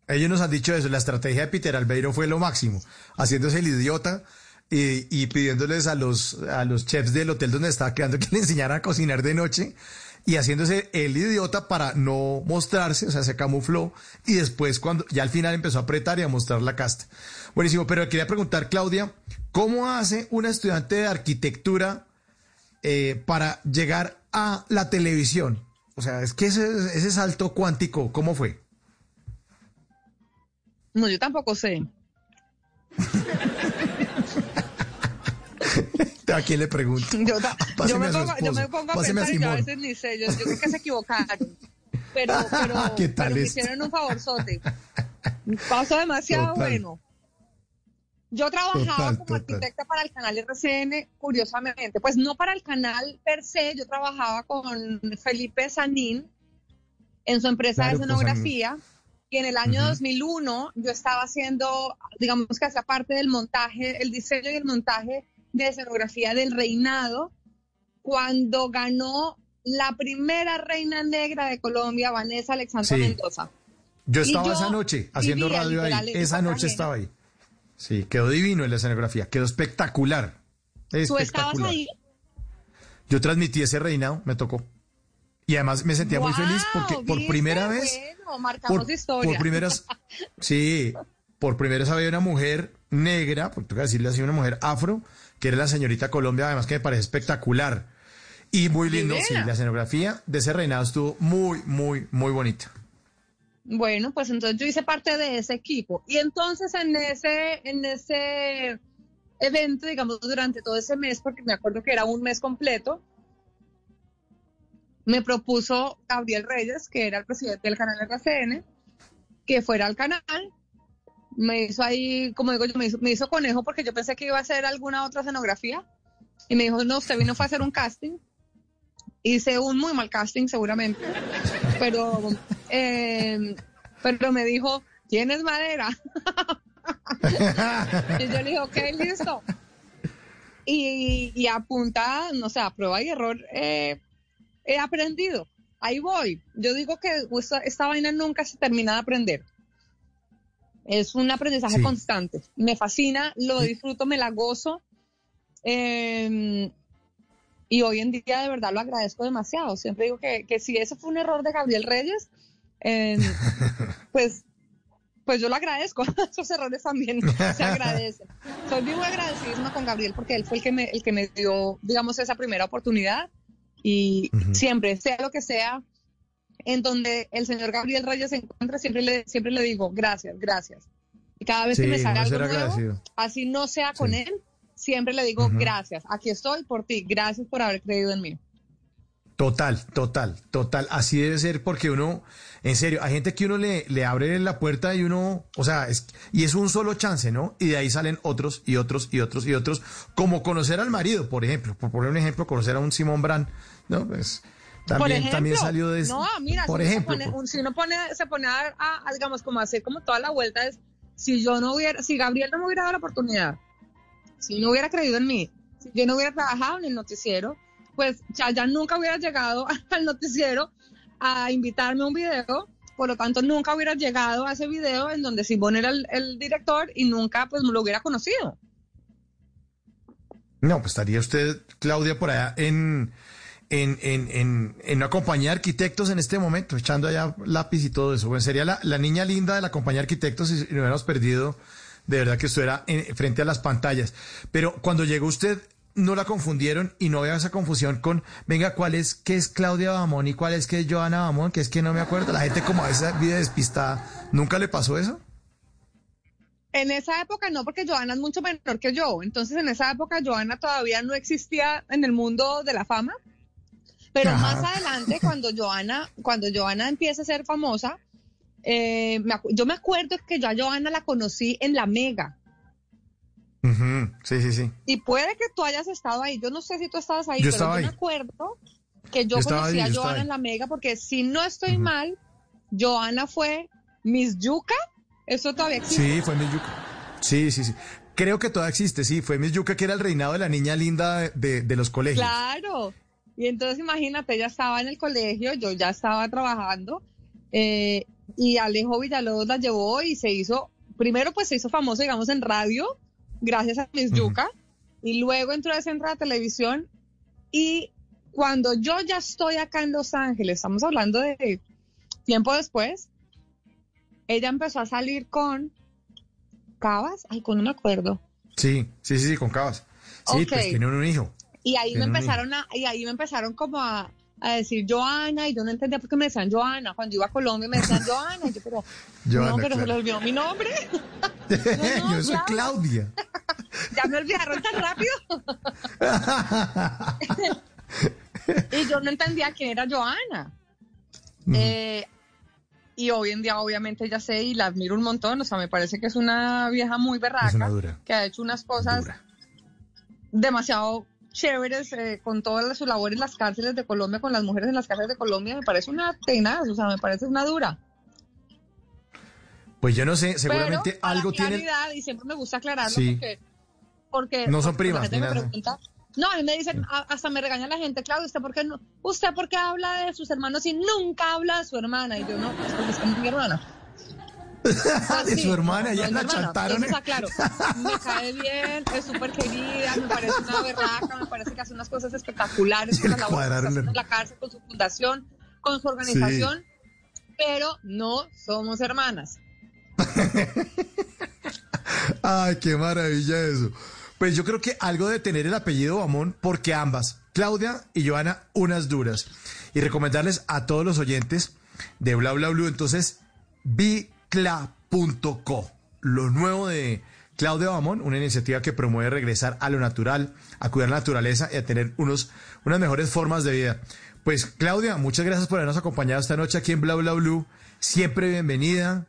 Ellos nos han dicho eso. La estrategia de Peter Albeiro fue lo máximo, haciéndose el idiota y, y pidiéndoles a los, a los chefs del hotel donde estaba quedando que le enseñaran a cocinar de noche y haciéndose el idiota para no mostrarse, o sea, se camufló y después cuando ya al final empezó a apretar y a mostrar la casta. Buenísimo, pero quería preguntar, Claudia, ¿cómo hace una estudiante de arquitectura eh, para llegar a la televisión? O sea, es que ese, ese salto cuántico, ¿cómo fue? No, yo tampoco sé. ¿A quién le pregunto? Yo, me a pongo, yo me esposo, pongo a páseme a pensar y yo a veces ni sé, yo, yo creo que se equivocaron. Pero, pero, ¿Qué tal pero me esto? hicieron un favorzote. Paso demasiado Total. bueno. Yo trabajaba Total, como total. arquitecta para el canal RCN, curiosamente. Pues no para el canal per se, yo trabajaba con Felipe Sanín en su empresa Claro, de escenografía. Y en el año 2001 yo estaba haciendo, digamos que hacía parte del montaje, el diseño y el montaje de escenografía del reinado, cuando ganó la primera reina negra de Colombia, Vanessa Alexandra Sí. Mendoza. Yo estaba yo esa noche haciendo radio ahí. Esa esa noche ajena. estaba ahí. Sí, quedó divino en la escenografía. Quedó espectacular. ¿Tú estabas Espectacular. ahí? Yo transmití ese reinado, me tocó. Y además me sentía muy feliz porque por ¿Viste? primera vez. Bueno, marcamos por, historia. por primeras. Sí, por primera vez había una mujer negra, porque tengo que decirle así, una mujer afro, que era la señorita Colombia, además que me parece espectacular. Y muy lindo, sí, la escenografía de ese reinado estuvo muy, muy, muy bonita. Bueno, pues entonces yo hice parte de ese equipo. Y entonces en ese, en ese evento, digamos, durante todo ese mes, porque me acuerdo que era un mes completo, me propuso Gabriel Reyes, que era el presidente del canal RCN, que fuera al canal. Me hizo ahí, como digo yo, me hizo, me hizo conejo porque yo pensé que iba a hacer alguna otra escenografía. Y me dijo, no, usted vino a hacer un casting. Hice un muy mal casting seguramente, pero, eh, pero me dijo, ¿tienes madera? y yo le dije, ok, listo. Y, y a punta, no sé, a prueba y error, eh, he aprendido. Ahí voy. Yo digo que esta, esta vaina nunca se termina de aprender. Es un aprendizaje Sí. constante. Me fascina, lo disfruto, me la gozo. Eh, y hoy en día de verdad lo agradezco demasiado. Siempre digo que, que si ese fue un error de Gabriel Reyes, eh, pues, pues yo lo agradezco. Esos errores también se agradecen. Soy muy agradecidísima con Gabriel porque él fue el que me, el que me dio, digamos, esa primera oportunidad. Y siempre, sea lo que sea, en donde el señor Gabriel Reyes se encuentra, siempre le, siempre le digo gracias, gracias. Y cada vez que me sale algo nuevo, así no sea con Sí. él, siempre le digo Ujú. gracias. Aquí estoy por ti. Gracias por haber creído en mí. Total, total, total. Así debe ser porque uno, en serio, hay gente que uno le, le abre la puerta y uno, o sea, es, y es un solo chance, ¿no? Y de ahí salen otros y otros y otros y otros, como conocer al marido, por ejemplo, por poner un ejemplo, conocer a un Simón Brand, ¿no? Pues por también, ejemplo, también salió de No, mira, por si, ejemplo. pone, por- si uno pone, se pone a, a- a, digamos, como hacer como toda la vuelta es, si yo no hubiera, si Gabriel no me hubiera dado la oportunidad, si no hubiera creído en mí, si yo no hubiera trabajado en el noticiero, pues ya, ya nunca hubiera llegado al noticiero a invitarme a un video, por lo tanto nunca hubiera llegado a ese video en donde Simón era el, director y nunca pues lo hubiera conocido. No, pues estaría usted, Claudia, por allá en, en, en, en, en una compañía de arquitectos en este momento, echando allá lápiz y todo eso. Bueno, sería la, la niña linda de la compañía de arquitectos si no hubiéramos perdido de verdad que estuviera en- frente a las pantallas. Pero cuando llegó usted, no la confundieron y no había esa confusión con, venga, ¿cuál es, qué es Claudia Bamón y cuál es que es Joana Bamón? Que es que no me acuerdo. La gente como a veces vive despistada. ¿Nunca le pasó eso? En esa época no, porque Joana es mucho menor que yo. Entonces, en esa época, Joana todavía no existía en el mundo de la fama. Pero Ajá. más adelante, cuando Joana, cuando Joana empieza a ser famosa, eh, me yo me acuerdo que yo a Joana la conocí en la Mega. Sí, sí, sí. Y puede que tú hayas estado ahí. Yo no sé si tú estabas ahí, Yo pero yo ahí. me acuerdo que yo, Yo conocí ahí, a Joana en la Mega, porque si no estoy mal, Joana fue Miss Yuca. Eso todavía existe. Sí, fue Miss Yuca. Sí, sí, sí. Creo que todavía existe, sí. Fue Miss Yuca, que era el reinado de la niña linda de, de- de los colegios. Claro. Y entonces imagínate, ella estaba en el colegio, yo ya estaba trabajando, eh, y Alejo Villalobos la llevó y se hizo, primero pues se hizo famoso, digamos, en radio, gracias a Miss Ujú. Yuca, y luego centro de la televisión, y cuando yo ya estoy acá en Los Ángeles, estamos hablando de tiempo después, ella empezó a salir con Cabas, ay, con me acuerdo. Sí, sí, sí, con Cabas. Sí, Ok. pues tienen un hijo. Y ahí me Tiene un empezaron a, y ahí me empezaron como a, a decir Joana, y yo no entendía por qué me decían Joana. Cuando iba a Colombia me decían Joana, y yo, pero, Joana, no, pero se claro. les olvidó mi nombre. Yo soy. Claudia. ya me olvidaron tan rápido. y yo no entendía quién era Joana. Eh, y hoy en día obviamente ya sé y la admiro un montón, o sea, me parece que es una vieja muy berraca, Es una dura. que ha hecho unas cosas Dura. demasiado chéveres eh, con todas sus labores en las cárceles de Colombia, con las mujeres en las cárceles de Colombia, me parece una tenaz, o sea, me parece una dura. Pues yo no sé, seguramente Pero, algo tiene. Y siempre me gusta aclararlo Sí. porque, porque. No son porque primas, ni nada. No, a mí me dicen, hasta me regaña la gente, Claudia, ¿usted por qué no? ¿Usted por qué habla de sus hermanos y nunca habla de su hermana? Y yo no, pues porque es que mi hermana. Pues de sí, su hermana, no, ya no la chantaron. Entonces, aclaro, me cae bien, es súper querida, me parece una berraca, me parece que hace unas cosas espectaculares con la- en la cárcel, con su fundación, con su organización, pero no somos hermanas. Ay, qué maravilla eso. Pues yo creo que algo de tener el apellido Bamón, porque ambas, Claudia y Joana, unas duras. Y recomendarles a todos los oyentes de Bla Bla Blue, entonces, bicla.co, lo nuevo de Claudia Bamón, una iniciativa que promueve regresar a lo natural, a cuidar la naturaleza y a tener unos, unas mejores formas de vida. Pues Claudia, muchas gracias por habernos acompañado esta noche aquí en Bla Bla Blue. Siempre bienvenida.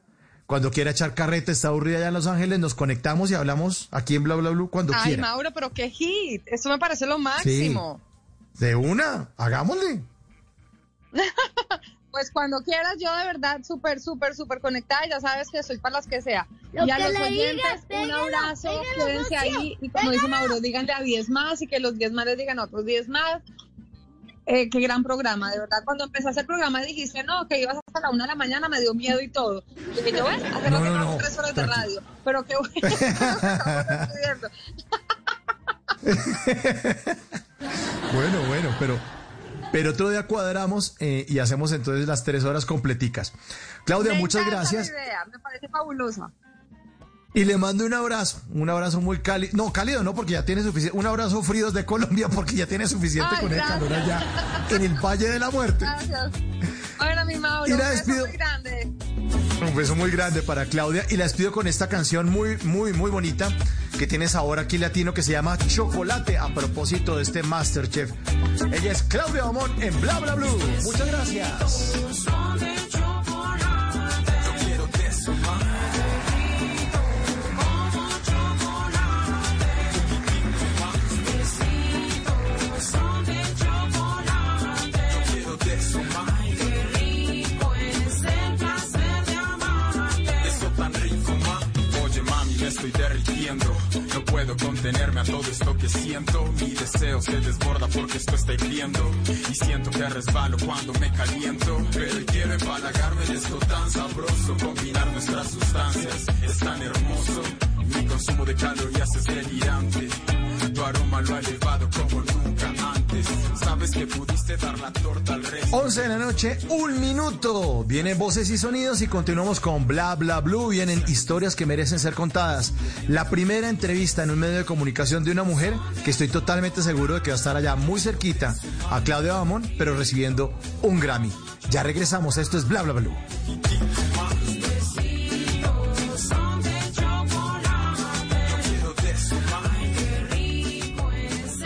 Cuando quiera echar carreta, está aburrida allá en Los Ángeles, nos conectamos y hablamos aquí en Bla Bla Blue cuando Ay, quiera. Mauro, pero qué hit. Eso me parece lo máximo. De una, hagámosle. Pues cuando quieras, yo de verdad súper, súper, súper conectada. Ya sabes que soy para las que sea. Lo y a los oyentes, digas, un pégalo, abrazo, pégalo, quédense ahí. Y como dice Mauro, díganle a 10 más y que los 10 más les digan a otros 10 más. Eh, qué gran programa, de verdad. Cuando empezaste el programa dijiste, no, que ibas hasta la una de la mañana, me dio miedo y todo. Y dije, yo, ves, hace No, rato no, tres horas de radio. Pero qué bueno. Bueno, bueno, pero, pero otro día cuadramos eh, y hacemos entonces las tres horas completicas. Claudia, Me muchas gracias. idea, me parece fabulosa. Y le mando un abrazo, un abrazo muy cálido. No, cálido no, porque ya tiene suficiente. Un abrazo frío de Colombia, porque ya tiene suficiente Ay, con el calor allá en el Valle de la Muerte. Gracias. Bueno, mi Mauro, Y un beso muy grande. Un beso muy grande para Claudia y la despido con esta canción muy, muy, muy bonita que tiene sabor aquí latino que se llama Chocolate a propósito de este Masterchef. Ella es Claudia Amón en Bla Bla Blue. Muchas gracias. Puedo contenerme a todo esto que siento. Mi deseo se desborda porque esto está hirviendo. Y siento que resbalo cuando me caliento. Pero quiero empalagarme de esto tan sabroso. Combinar nuestras sustancias es tan hermoso. Mi consumo de calorías es delirante. Tu aroma lo ha elevado como nunca antes. Sabes que pudiste dar la torta al resto. 11 de la noche, un minuto. Vienen voces y sonidos y continuamos con Bla Bla Blue. Vienen historias que merecen ser contadas. La primera entrevista en un medio de comunicación de una mujer que estoy totalmente seguro de que va a estar allá muy cerquita a Claudia Bamón, pero recibiendo un Grammy. Ya regresamos. Esto es Bla Bla Blue.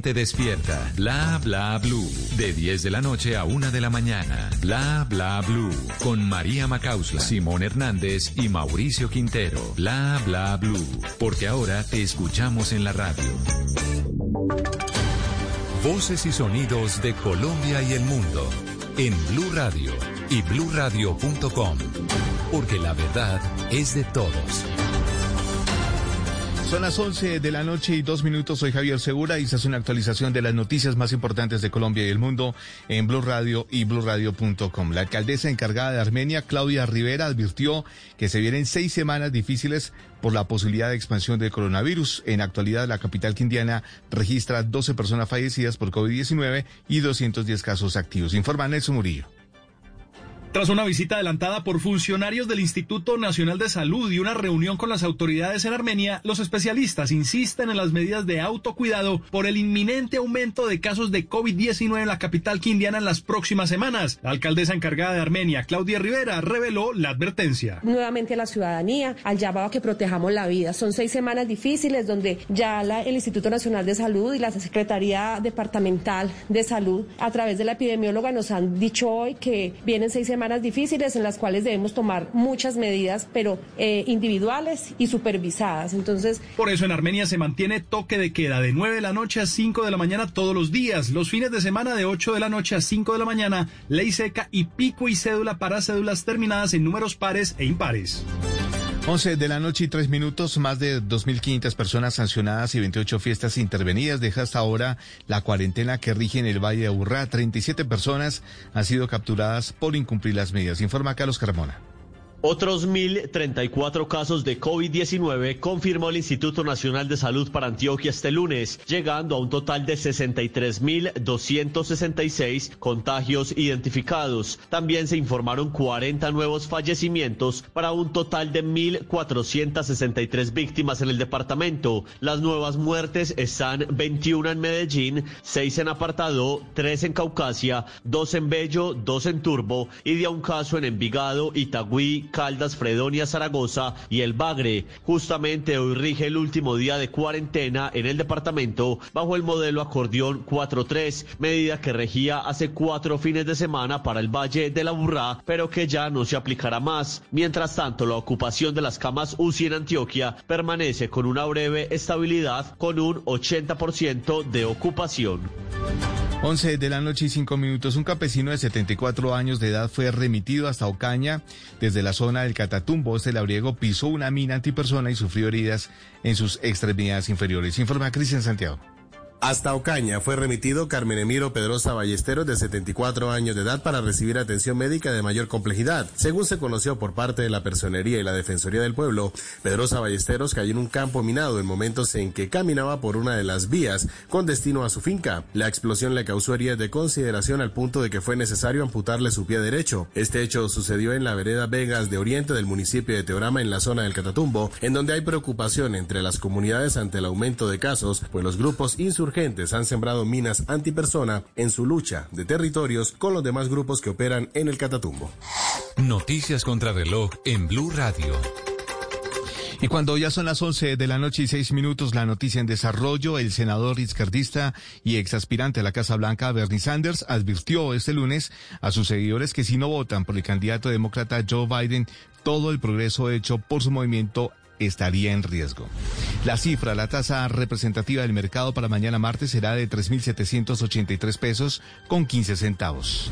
despierta. Bla bla blue. De 10 de la noche a 1 de la mañana. Bla bla blue. Con María Macausla, Simón Hernández y Mauricio Quintero. Bla bla blue. Porque ahora te escuchamos en la radio. Voces y sonidos de Colombia y el mundo en Blue Radio y bluradio.com, porque la verdad es de todos. Son las 11 de la noche y dos minutos. Soy Javier Segura y se hace una actualización de las noticias más importantes de Colombia y el mundo en Blue Radio y bluradio.com. La alcaldesa encargada de Armenia, Claudia Rivera, advirtió que se vienen seis semanas difíciles por la posibilidad de expansión del coronavirus. En actualidad, la capital quindiana registra 12 personas fallecidas por COVID-19 y 210 casos activos. Informa Nelson Murillo. Tras una visita adelantada por funcionarios del Instituto Nacional de Salud y una reunión con las autoridades en Armenia, los especialistas insisten en las medidas de autocuidado por el inminente aumento de casos de COVID-19 en la capital quindiana en las próximas semanas. La alcaldesa encargada de Armenia, Claudia Rivera, reveló la advertencia. Nuevamente a la ciudadanía, al llamado a que protejamos la vida. Son seis semanas difíciles donde ya la- el Instituto Nacional de Salud y la Secretaría Departamental de Salud, a través de la epidemióloga, nos han dicho hoy que vienen seis semanas difíciles en las cuales debemos tomar muchas medidas, pero eh, individuales y supervisadas. Entonces, Por eso en Armenia se mantiene toque de queda de 9 de la noche a 5 de la mañana todos los días. Los fines de semana de 8 de la noche a 5 de la mañana, ley seca y pico y cédula para cédulas terminadas en números pares e impares. 11 de la noche y 3 minutos, más de 2.500 personas sancionadas y 28 fiestas intervenidas. Deja hasta ahora la cuarentena que rige en el Valle de Aburrá. 37 personas han sido capturadas por incumplir las medidas. Informa Carlos Carmona. Otros 1.034 casos de COVID-19 confirmó el Instituto Nacional de Salud para Antioquia este lunes, llegando a un total de 63.266 contagios identificados. También se informaron 40 nuevos fallecimientos para un total de 1.463 víctimas en el departamento. Las nuevas muertes están 21 en Medellín, 6 en Apartado, 3 en Caucasia, 2 en Bello, 2 en Turbo y de un caso en Envigado, Itagüí, Caldas, Fredonia, Zaragoza y El Bagre. Justamente hoy rige el último día de cuarentena en el departamento bajo el modelo acordeón 4-3, medida que regía hace cuatro fines de semana para el Valle de la Burrá, pero que ya no se aplicará más. Mientras tanto, la ocupación de las camas UCI en Antioquia permanece con una breve estabilidad con un 80% de ocupación. 11 de la noche y 5 minutos. Un campesino de 74 años de edad fue remitido hasta Ocaña desde la zona del Catatumbo. Este labriego pisó una mina antipersona y sufrió heridas en sus extremidades inferiores. Informa Cristian Santiago. Hasta Ocaña fue remitido Carmen Emiro Pedrosa Ballesteros de 74 años de edad para recibir atención médica de mayor complejidad. Según se conoció por parte de la Personería y la Defensoría del Pueblo, Pedrosa Ballesteros cayó en un campo minado en momentos en que caminaba por una de las vías con destino a su finca. La explosión le causó heridas de consideración al punto de que fue necesario amputarle su pie derecho. Este hecho sucedió en la vereda Vegas de Oriente del municipio de Teorama en la zona del Catatumbo, en donde hay preocupación entre las comunidades ante el aumento de casos, pues los grupos insurgentes han sembrado minas antipersona en su lucha de territorios con los demás grupos que operan en el Catatumbo. Noticias contra reloj en Blue Radio. Y cuando ya son las 11 de la noche y 6 minutos, la noticia en desarrollo, el senador izquierdista y exaspirante a la Casa Blanca, Bernie Sanders, advirtió este lunes a sus seguidores que si no votan por el candidato demócrata Joe Biden, todo el progreso hecho por su movimiento estaría en riesgo. La cifra, la tasa representativa del mercado para mañana martes será de 3.783 pesos con 15 centavos.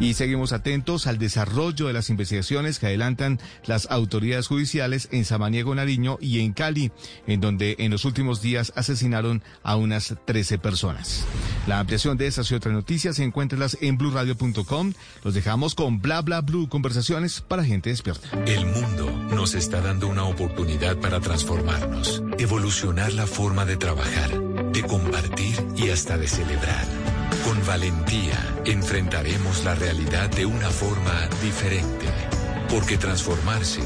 Y seguimos atentos al desarrollo de las investigaciones que adelantan las autoridades judiciales en Samaniego, Nariño y en Cali, en donde en los últimos días asesinaron a unas 13 personas. La ampliación de esas y otras noticias encuéntralas en blurradio.com. Los dejamos con Bla Bla Blue, conversaciones para gente despierta. El mundo nos está dando una oportunidad para transformarnos, evolucionar la forma de trabajar, de compartir y hasta de celebrar. Con valentía enfrentaremos la realidad de una forma diferente, porque transformarse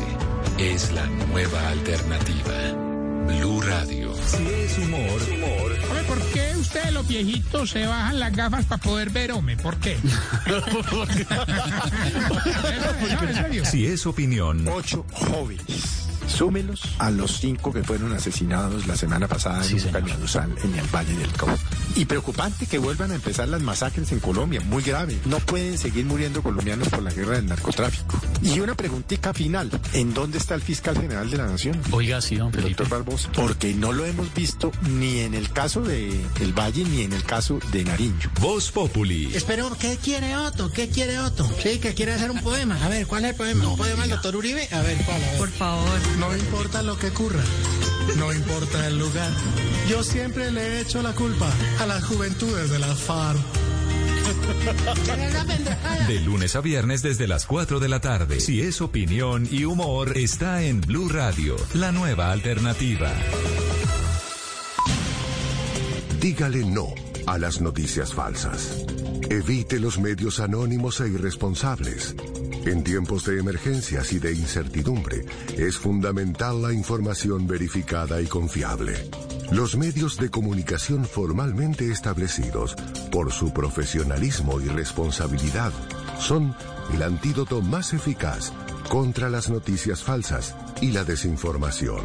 es la nueva alternativa. Blue Radio. Si es humor, humor. Hombre, ¿por qué ustedes los viejitos se bajan las gafas para poder ver, hombre? ¿Por qué? No, en serio. Si es opinión, Ocho jóvenes. Súmelos a los cinco que fueron asesinados la semana pasada en un cañaduzal en el Valle del Cauca. Y preocupante que vuelvan a empezar las masacres en Colombia, muy grave. No pueden seguir muriendo colombianos por la guerra del narcotráfico. Y una preguntita final, ¿en dónde está el fiscal general de la Nación? Oiga, sí, don Felipe. Doctor Barbosa. Porque no lo hemos visto ni en el caso de El Valle ni en el caso de Nariño. Voz Populi. Espero, ¿qué quiere Otto? ¿Qué quiere Otto? Sí, que quiere hacer un poema. A ver, ¿cuál es el poema? ¿Un poema del doctor Uribe? A ver, ¿cuál? A ver. Por favor. No importa lo que ocurra, no importa el lugar. Yo siempre le he hecho la culpa a las juventudes de la FARC. De lunes a viernes desde las 4 de la tarde. Si es opinión y humor, está en Blue Radio, la nueva alternativa. Dígale no a las noticias falsas. Evite los medios anónimos e irresponsables. En tiempos de emergencias y de incertidumbre, es fundamental la información verificada y confiable. Los medios de comunicación formalmente establecidos, por su profesionalismo y responsabilidad, son el antídoto más eficaz contra las noticias falsas y la desinformación.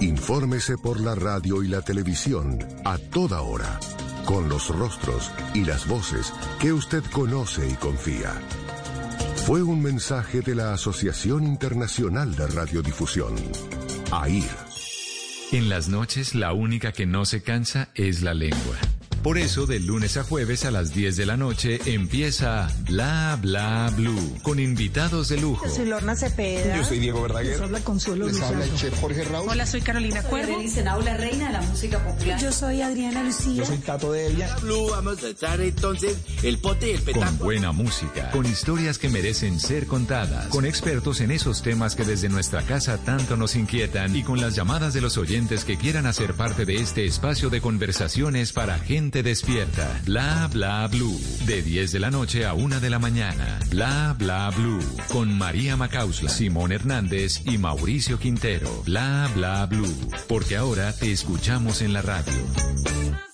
Infórmese por la radio y la televisión a toda hora con los rostros y las voces que usted conoce y confía. Fue un mensaje de la Asociación Internacional de Radiodifusión, AIR. En las noches la única que no se cansa es la lengua. Por eso, de lunes a jueves a las 10 de la noche empieza Bla Bla Blue con invitados de lujo. Yo soy Lorna Cepeda. Yo soy Diego Verdaguer. Les habla Consuelo Les habla el chef Jorge Raúl. Hola, soy Carolina Cuervo. Senau, la reina de la música popular. Yo soy Adriana Lucía. Yo soy Tato de ella. Blue, vamos a echar entonces el pote y el Con petaco. buena música, con historias que merecen ser contadas, con expertos en esos temas que desde nuestra casa tanto nos inquietan y con las llamadas de los oyentes que quieran hacer parte de este espacio de conversaciones para gente despierta. Bla bla blue. De 10 de la noche a 1 de la mañana. Bla bla blue. Con María Macausla, Simón Hernández y Mauricio Quintero. Bla bla blue. Porque ahora te escuchamos en la radio.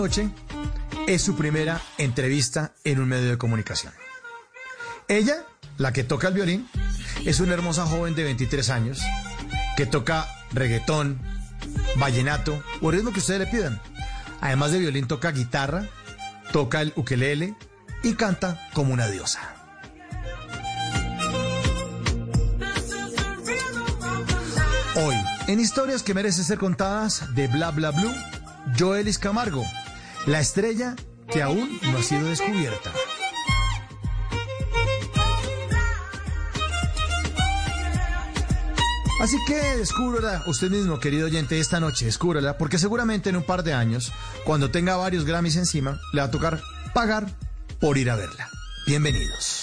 Noche es su primera entrevista en un medio de comunicación. Ella, la que toca el violín, es una hermosa joven de 23 años que toca reggaetón, vallenato o el ritmo que ustedes le pidan. Además de violín, toca guitarra, toca el ukelele y canta como una diosa. Hoy, en historias que merecen ser contadas de Bla Bla Blue, Joelis Camargo, la estrella que aún no ha sido descubierta. Así que descúbrala usted mismo, querido oyente, esta noche, descúbrala, porque seguramente en un par de años, cuando tenga varios Grammys encima, le va a tocar pagar por ir a verla. Bienvenidos.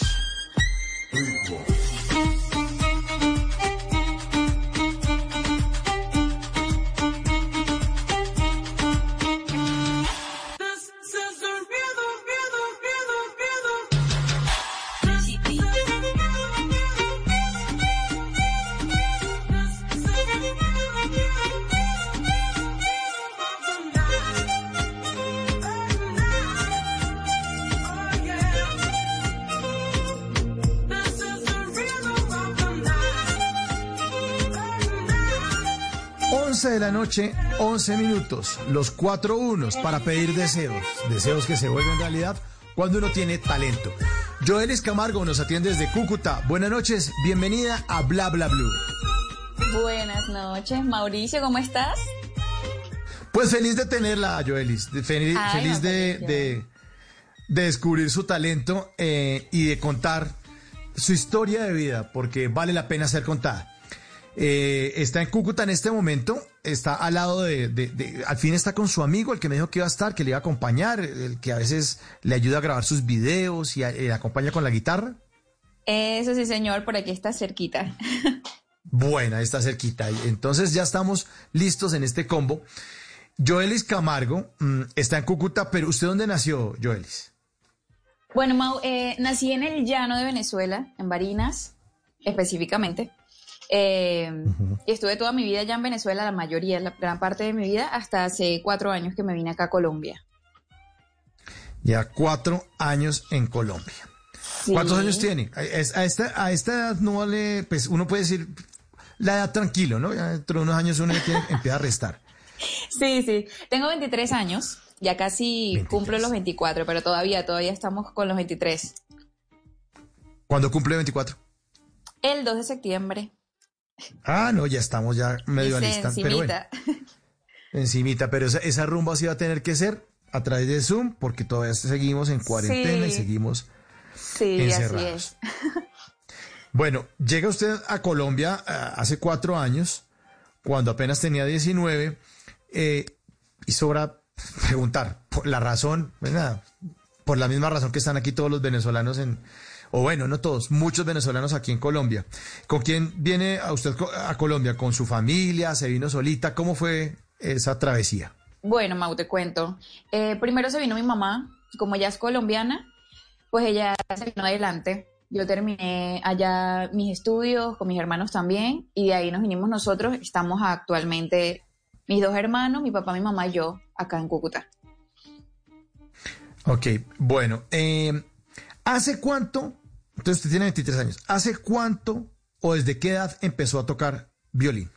La noche, 11 minutos, los cuatro unos para pedir deseos, deseos que se vuelven realidad cuando uno tiene talento. Joelis Camargo nos atiende desde Cúcuta. Buenas noches, bienvenida a Bla Bla Blue. Buenas noches, Mauricio, ¿cómo estás? Pues feliz de tenerla, Joelis, feliz, Ay, feliz no, de, feliz yo. de, de descubrir su talento eh, y de contar su historia de vida, porque vale la pena ser contada. Eh, está en Cúcuta en este momento, está al lado de, de- de- al fin está con su amigo, el que me dijo que iba a estar, que le iba a acompañar, el que a veces le ayuda a grabar sus videos y a- eh, acompaña con la guitarra. Eso sí, señor, por aquí está cerquita. Buena, está cerquita. Entonces ya estamos listos en este combo. Joelis Camargo mm, está en Cúcuta, pero ¿usted dónde nació, Joelis? Bueno, Mau, eh, nací en el llano de Venezuela, en Barinas, específicamente. Eh, y estuve toda mi vida allá en Venezuela, la mayoría, la gran parte de mi vida, hasta hace cuatro años que me vine acá a Colombia. Ya cuatro años en Colombia. ¿Cuántos años tiene? A, esta, a esta edad no vale, pues uno puede decir la edad tranquilo, ¿no? Ya dentro de unos años uno tiene- empieza a restar. Sí, sí. Tengo 23 años. Ya casi cumplo los 24, pero todavía, todavía estamos con los 23. ¿Cuándo cumple 24? El 2 de septiembre. Ah, no, ya estamos ya medio alistas, pero bueno, encimita. pero esa, esa rumba sí va a tener que ser a través de Zoom, porque todavía seguimos en cuarentena y seguimos Sí, así encerrados. es. Bueno, llega usted a Colombia ah, hace cuatro años, cuando apenas tenía 19, eh, y sobra preguntar por la razón, pues nada, por la misma razón que están aquí todos los venezolanos en, o bueno, no todos, muchos venezolanos aquí en Colombia. ¿Con quién viene a usted a Colombia? ¿Con su familia? ¿Se vino solita? ¿Cómo fue esa travesía? Bueno, Mau, te cuento. Eh, primero se vino mi mamá, como ella es colombiana, pues ella se vino adelante. Yo terminé allá mis estudios con mis hermanos también y de ahí nos vinimos nosotros. Estamos actualmente mis dos hermanos, mi papá, mi mamá y yo acá en Cúcuta. Ok, bueno, eh, ¿hace cuánto? Entonces usted tiene 23 años. ¿Hace cuánto o desde qué edad empezó a tocar violín?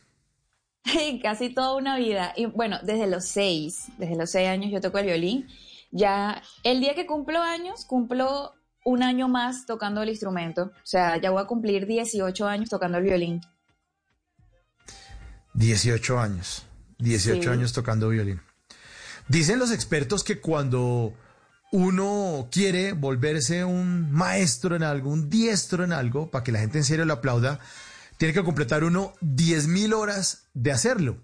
Casi toda una vida. Y bueno, desde los seis, desde los seis años yo toco el violín. Ya el día que cumplo años, cumplo un año más tocando el instrumento. O sea, ya voy a cumplir 18 años tocando el violín. 18 años. 18 Sí. años tocando violín. Dicen los expertos que cuando uno quiere volverse un maestro en algo, un diestro en algo, para que la gente en serio lo aplauda, tiene que completar uno 10.000 horas de hacerlo.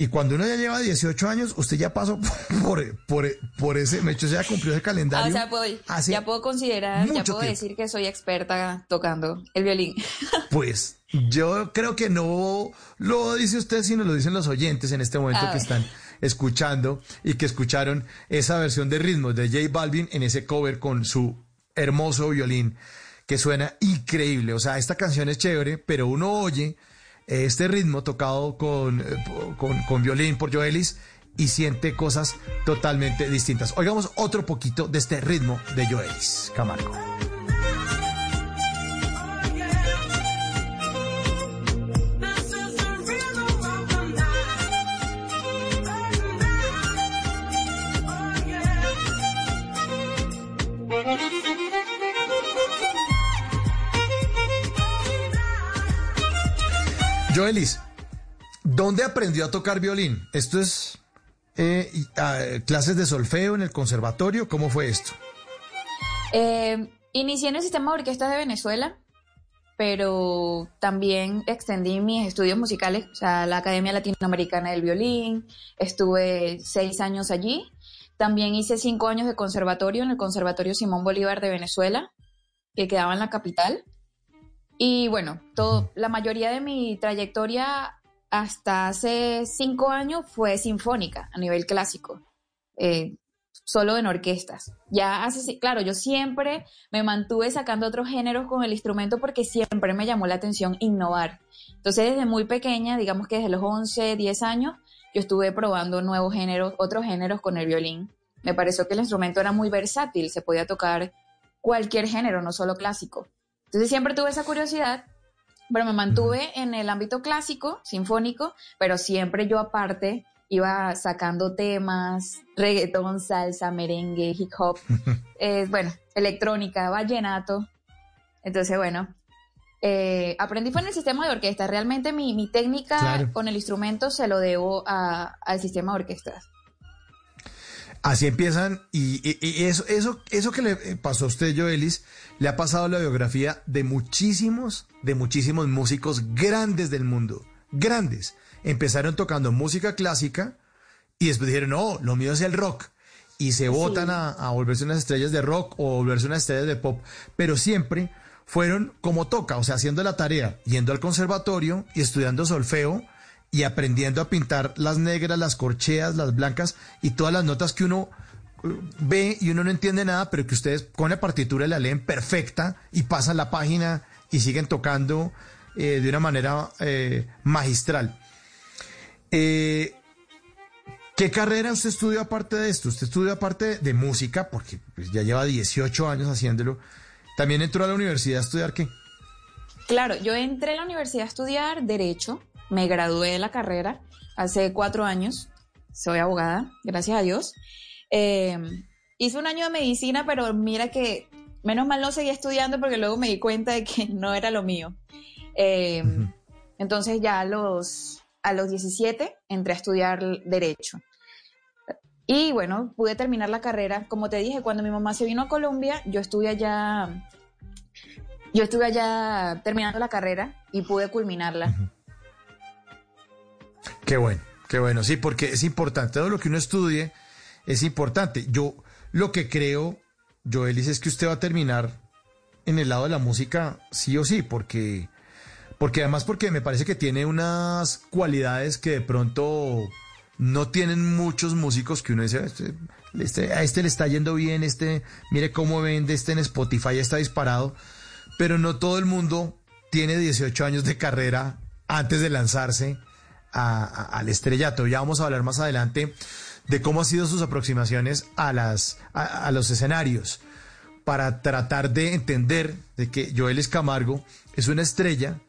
Y cuando uno ya lleva 18 años, usted ya pasó por, por, por ese, me hecho, ya cumplió ese Ah, calendario. o sea, puedo- ya puedo considerar, ya puedo tiempo. decir que soy experta tocando el violín. Pues yo creo que no lo dice usted, sino lo dicen los oyentes en este momento A que ver. están escuchando y que escucharon esa versión de ritmos de J Balvin en ese cover con su hermoso violín que suena increíble. O sea, esta canción es chévere, pero uno oye este ritmo tocado con, eh, con, con violín por Joelis y siente cosas totalmente distintas. Oigamos otro poquito de este ritmo de Joelis Camargo. Joelis, ¿dónde aprendió a tocar violín? ¿Esto es eh, y- ah, clases de solfeo en el conservatorio? ¿Cómo fue esto? Eh, inicié en el sistema de orquestas de Venezuela, pero también extendí mis estudios musicales, o sea, la Academia Latinoamericana del Violín, estuve seis años allí. También hice cinco años de conservatorio en el Conservatorio Simón Bolívar de Venezuela, que quedaba en la capital. Y bueno, todo, la mayoría de mi trayectoria hasta hace cinco años fue sinfónica a nivel clásico. Eh, solo en orquestas. Ya hace, claro, yo siempre me mantuve sacando otros géneros con el instrumento porque siempre me llamó la atención innovar. Entonces, desde muy pequeña, digamos que desde los 11, 10 años, yo estuve probando nuevos géneros, otros géneros con el violín. Me pareció que el instrumento era muy versátil, se podía tocar cualquier género, no solo clásico. Entonces, siempre tuve esa curiosidad, pero me mantuve en el ámbito clásico, sinfónico, pero siempre yo aparte iba sacando temas, reggaetón, salsa, merengue, hip hop, eh, bueno, electrónica, vallenato. Entonces, bueno, eh, aprendí fue en el sistema de orquesta. Realmente mi, mi técnica Claro. con el instrumento se lo debo a- al sistema de orquestas. Así empiezan y, y- y eso, eso, eso que le eh, pasó a usted, Joelis, le ha pasado a la biografía de muchísimos, de muchísimos músicos grandes del mundo, grandes. Empezaron tocando música clásica y después dijeron, no, lo mío es el rock. Y se votan a, a volverse unas estrellas de rock o volverse unas estrellas de pop, pero siempre fueron como toca, o sea, haciendo la tarea, yendo al conservatorio y estudiando solfeo y aprendiendo a pintar las negras, las corcheas, las blancas y todas las notas que uno eh, ve y uno no entiende nada, pero que ustedes con la partitura la leen perfecta y pasan la página y siguen tocando eh, de una manera eh, magistral. Eh, ¿Qué carrera usted estudió aparte de esto? Usted estudió aparte de música, porque pues, ya lleva 18 años haciéndolo. ¿También entró a la universidad a estudiar qué? Claro, yo entré a la universidad a estudiar Derecho, me gradué de la carrera hace cuatro años, soy abogada, gracias a Dios. Eh, hice un año de medicina, pero mira que menos mal no seguí estudiando porque luego me di cuenta de que no era lo mío. Eh, entonces ya a los, a los 17 entré a estudiar Derecho. Y bueno, pude terminar la carrera. Como te dije, cuando mi mamá se vino a Colombia, yo estuve allá, yo estuve allá terminando la carrera y pude culminarla. Qué bueno, qué bueno, sí, porque es importante, todo lo que uno estudie es importante. Yo lo que creo, Joelis, es que usted va a terminar en el lado de la música sí o sí, porque, porque además porque me parece que tiene unas cualidades que de pronto no tienen muchos músicos que uno dice, este, este- a este le está yendo bien, este, mire cómo vende, este en Spotify está disparado, pero no todo el mundo tiene 18 años de carrera antes de lanzarse a- a- al estrellato. Ya vamos a hablar más adelante de cómo han sido sus aproximaciones a, las, a, los escenarios para tratar de entender de que Joel Camargo es una estrella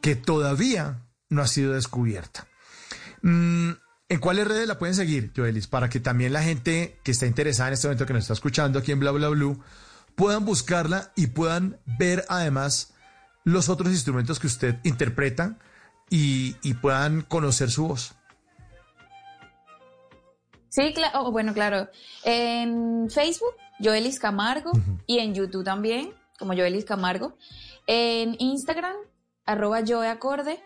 que todavía no ha sido descubierta. Mm, ¿En cuáles redes la pueden seguir, Joelis? Para que también la gente que está interesada en este momento, que nos está escuchando aquí en Bla Bla Blue, puedan buscarla y puedan ver además los otros instrumentos que usted interpreta y, y puedan conocer su voz. Sí, claro, bueno, claro. En Facebook, Joelis Camargo, y en YouTube también, como Joelis Camargo. En Instagram, arroba Joeacorde.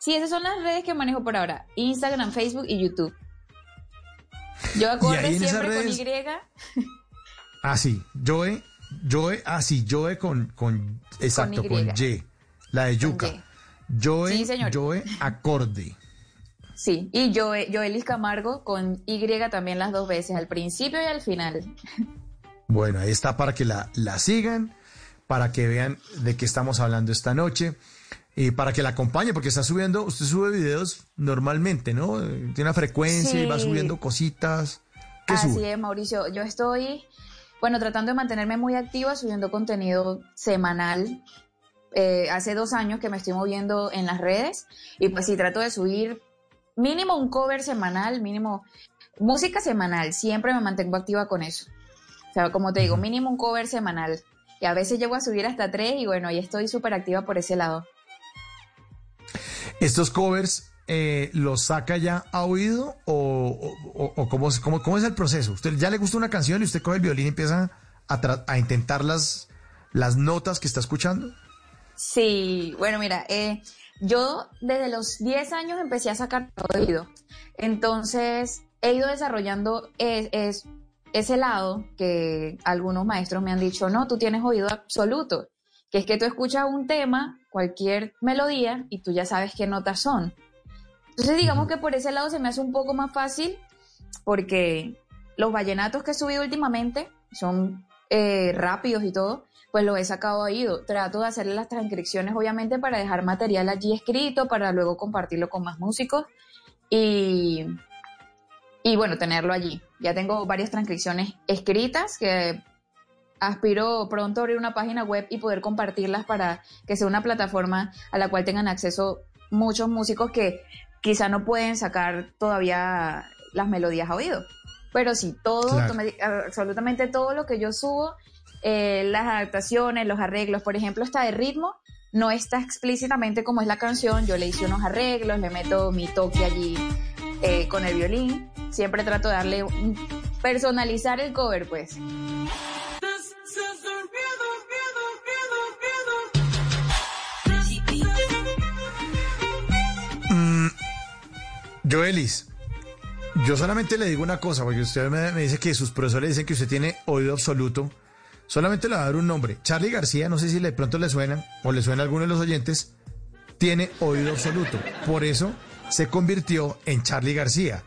Sí, esas son las redes que manejo por ahora. Instagram, Facebook y YouTube. Y Joeacorde ahí en esas siempre redes- con Y. Ah, sí, Joe, Joe, ah, sí, Joe con, con, exacto, Y. con Y, la de Yuca. Joe, Sí, señor. Joe acorde. Sí, y Joe, Joelis Camargo con Y también las dos veces, al principio y al final. Bueno, ahí está para que la, la sigan, para que vean de qué estamos hablando esta noche y para que la acompañen, porque está subiendo, usted sube videos normalmente, ¿no? Tiene una frecuencia y va subiendo cositas. ¿Qué Así sube? es, Mauricio. Yo estoy, bueno, tratando de mantenerme muy activa, subiendo contenido semanal. Eh, hace dos años que me estoy moviendo en las redes y pues sí, trato de subir mínimo un cover semanal, mínimo música semanal. Siempre me mantengo activa con eso. O sea, como te digo, mínimo un cover semanal. Y a veces llego a subir hasta tres y bueno, ahí estoy súper activa por ese lado. ¿Estos covers eh, los saca ya a oído o, o- o- o cómo, es- cómo- cómo es el proceso? ¿Usted ya le gusta una canción y usted coge el violín y empieza a, a intentar las, las notas que está escuchando? Sí, bueno, mira, eh, yo desde los 10 años empecé a sacar oído. Entonces, he ido desarrollando es- es- ese lado que algunos maestros me han dicho, no, tú tienes oído absoluto, que es que tú escuchas un tema, cualquier melodía, y tú ya sabes qué notas son. Entonces, digamos que por ese lado se me hace un poco más fácil, porque los vallenatos que he subido últimamente son eh, rápidos y todo, pues los he sacado a oído. Trato de hacerle las transcripciones, obviamente, para dejar material allí escrito, para luego compartirlo con más músicos y, y bueno, tenerlo allí. Ya tengo varias transcripciones escritas que aspiro pronto a abrir una página web y poder compartirlas para que sea una plataforma a la cual tengan acceso muchos músicos que quizá no pueden sacar todavía las melodías a oído. Pero sí, todo, Claro. absolutamente todo lo que yo subo, eh, las adaptaciones, los arreglos, por ejemplo, esta de ritmo, no está explícitamente como es la canción, yo le hice unos arreglos, le meto mi toque allí eh, con el violín, siempre trato de darle, personalizar el cover, pues. Mm, Joelis, yo solamente le digo una cosa, porque usted me, me dice que sus profesores dicen que usted tiene oído absoluto. Solamente le voy a dar un nombre. Charlie García, no sé si de pronto le suena o le suena a alguno de los oyentes, tiene oído absoluto. Por eso se convirtió en Charlie García.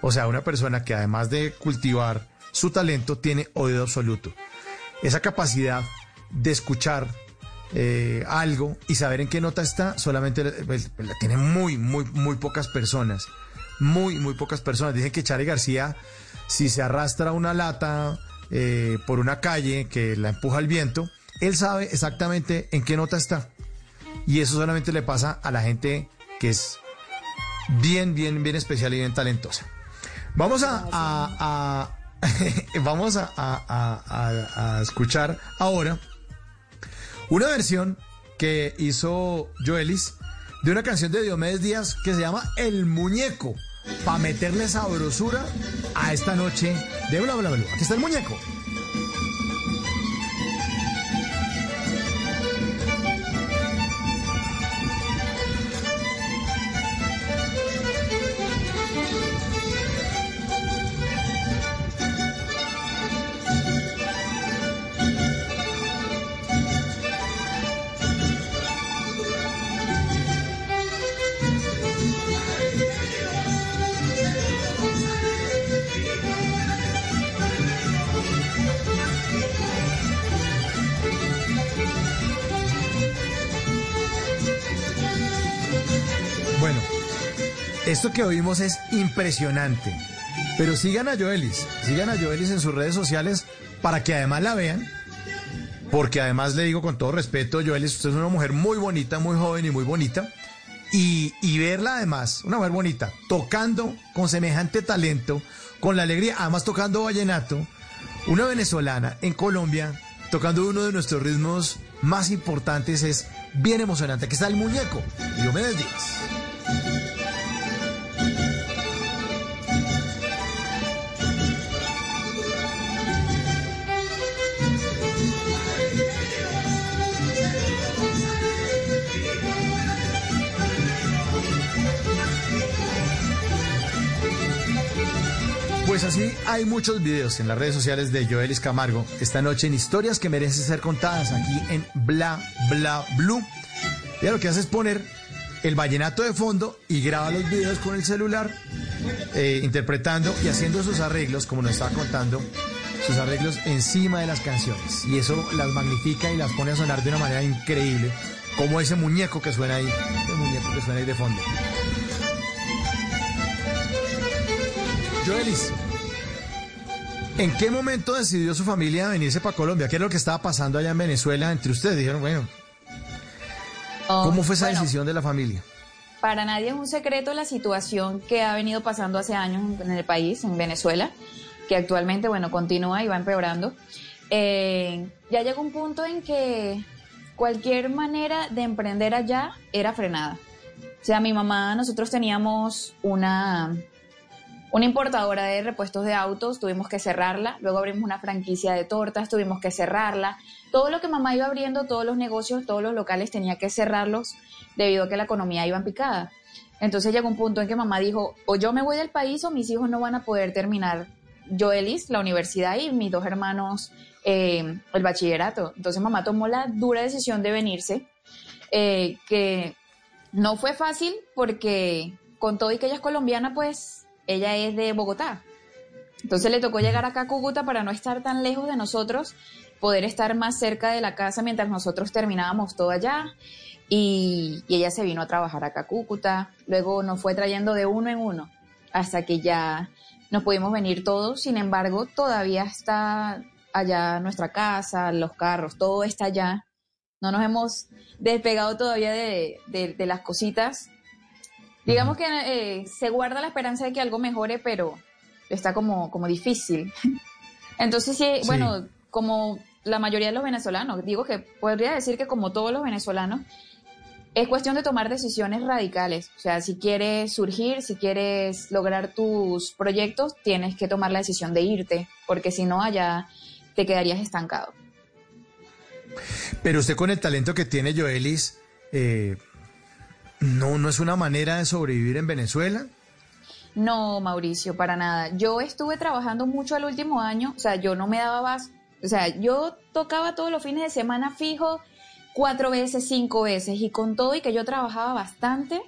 O sea, una persona que además de cultivar su talento, tiene oído absoluto. Esa capacidad de escuchar eh, algo y saber en qué nota está, solamente pues, la tienen muy, muy, muy pocas personas. muy, muy pocas personas. Dicen que Charlie García, si se arrastra una lata eh, por una calle que la empuja el viento, él sabe exactamente en qué nota está. Y eso solamente le pasa a la gente que es bien, bien, bien especial y bien talentosa. Vamos a, vamos a escuchar ahora una versión que hizo Joelis de una canción de Diomedes Díaz que se llama El Muñeco, para meterle sabrosura a esta noche de Bla Bla Bla. Aquí está el muñeco. Esto que oímos es impresionante. Pero sigan a Joelis, sigan a Joelis en sus redes sociales para que además la vean. Porque además le digo con todo respeto, Joelis, usted es una mujer muy bonita, muy joven y muy bonita. Y, y verla además, una mujer bonita, tocando con semejante talento, con la alegría, además tocando vallenato, una venezolana en Colombia, tocando uno de nuestros ritmos más importantes, es bien emocionante. Aquí está el muñeco, Diomedes Díaz. Pues así hay muchos videos en las redes sociales de Joelis Camargo esta noche en historias que merecen ser contadas aquí en Bla Bla Blue. Ella lo que hace es poner el vallenato de fondo y graba los videos con el celular, eh, interpretando y haciendo sus arreglos, como nos estaba contando, sus arreglos encima de las canciones. Y eso las magnifica y las pone a sonar de una manera increíble, como ese muñeco que suena ahí, ese muñeco que suena ahí de fondo. Joelis, ¿en qué momento decidió su familia venirse para Colombia? ¿Qué es lo que estaba pasando allá en Venezuela entre ustedes? Dijeron, bueno, Oh, ¿cómo fue esa bueno, decisión de la familia? Para nadie es un secreto la situación que ha venido pasando hace años en el país, en Venezuela, que actualmente, bueno, continúa y va empeorando. Eh, ya llegó un punto en que cualquier manera de emprender allá era frenada. O sea, mi mamá, nosotros teníamos una, una importadora de repuestos de autos, tuvimos que cerrarla, luego abrimos una franquicia de tortas, tuvimos que cerrarla. Todo lo que mamá iba abriendo, todos los negocios, todos los locales tenía que cerrarlos debido a que la economía iba en picada. Entonces llegó un punto en que mamá dijo, o yo me voy del país o mis hijos no van a poder terminar Joelis, la universidad y mis dos hermanos eh, el bachillerato. Entonces mamá tomó la dura decisión de venirse, eh, que no fue fácil porque con todo y que ella es colombiana, pues ella es de Bogotá. Entonces le tocó llegar acá a Cúcuta para no estar tan lejos de nosotros, poder estar más cerca de la casa mientras nosotros terminábamos todo allá. Y, ella se vino a trabajar acá a Cúcuta. Luego nos fue trayendo de uno en uno hasta que ya nos pudimos venir todos. Sin embargo, todavía está allá nuestra casa, los carros, todo está allá. No nos hemos despegado todavía de las cositas. Digamos que eh, se guarda la esperanza de que algo mejore, pero está como, como difícil. Entonces, sí, Sí. bueno, como la mayoría de los venezolanos, digo que podría decir que como todos los venezolanos, es cuestión de tomar decisiones radicales. O sea, si quieres surgir, si quieres lograr tus proyectos, tienes que tomar la decisión de irte, porque si no, allá te quedarías estancado. Pero usted con el talento que tiene Joelis, eh, no, no es una manera de sobrevivir en Venezuela. No, Mauricio, para nada. Yo estuve trabajando mucho el último año, o sea, yo no me daba más, o sea, yo tocaba todos los fines de semana fijo cuatro veces, cinco veces, y con todo y que yo trabajaba bastante,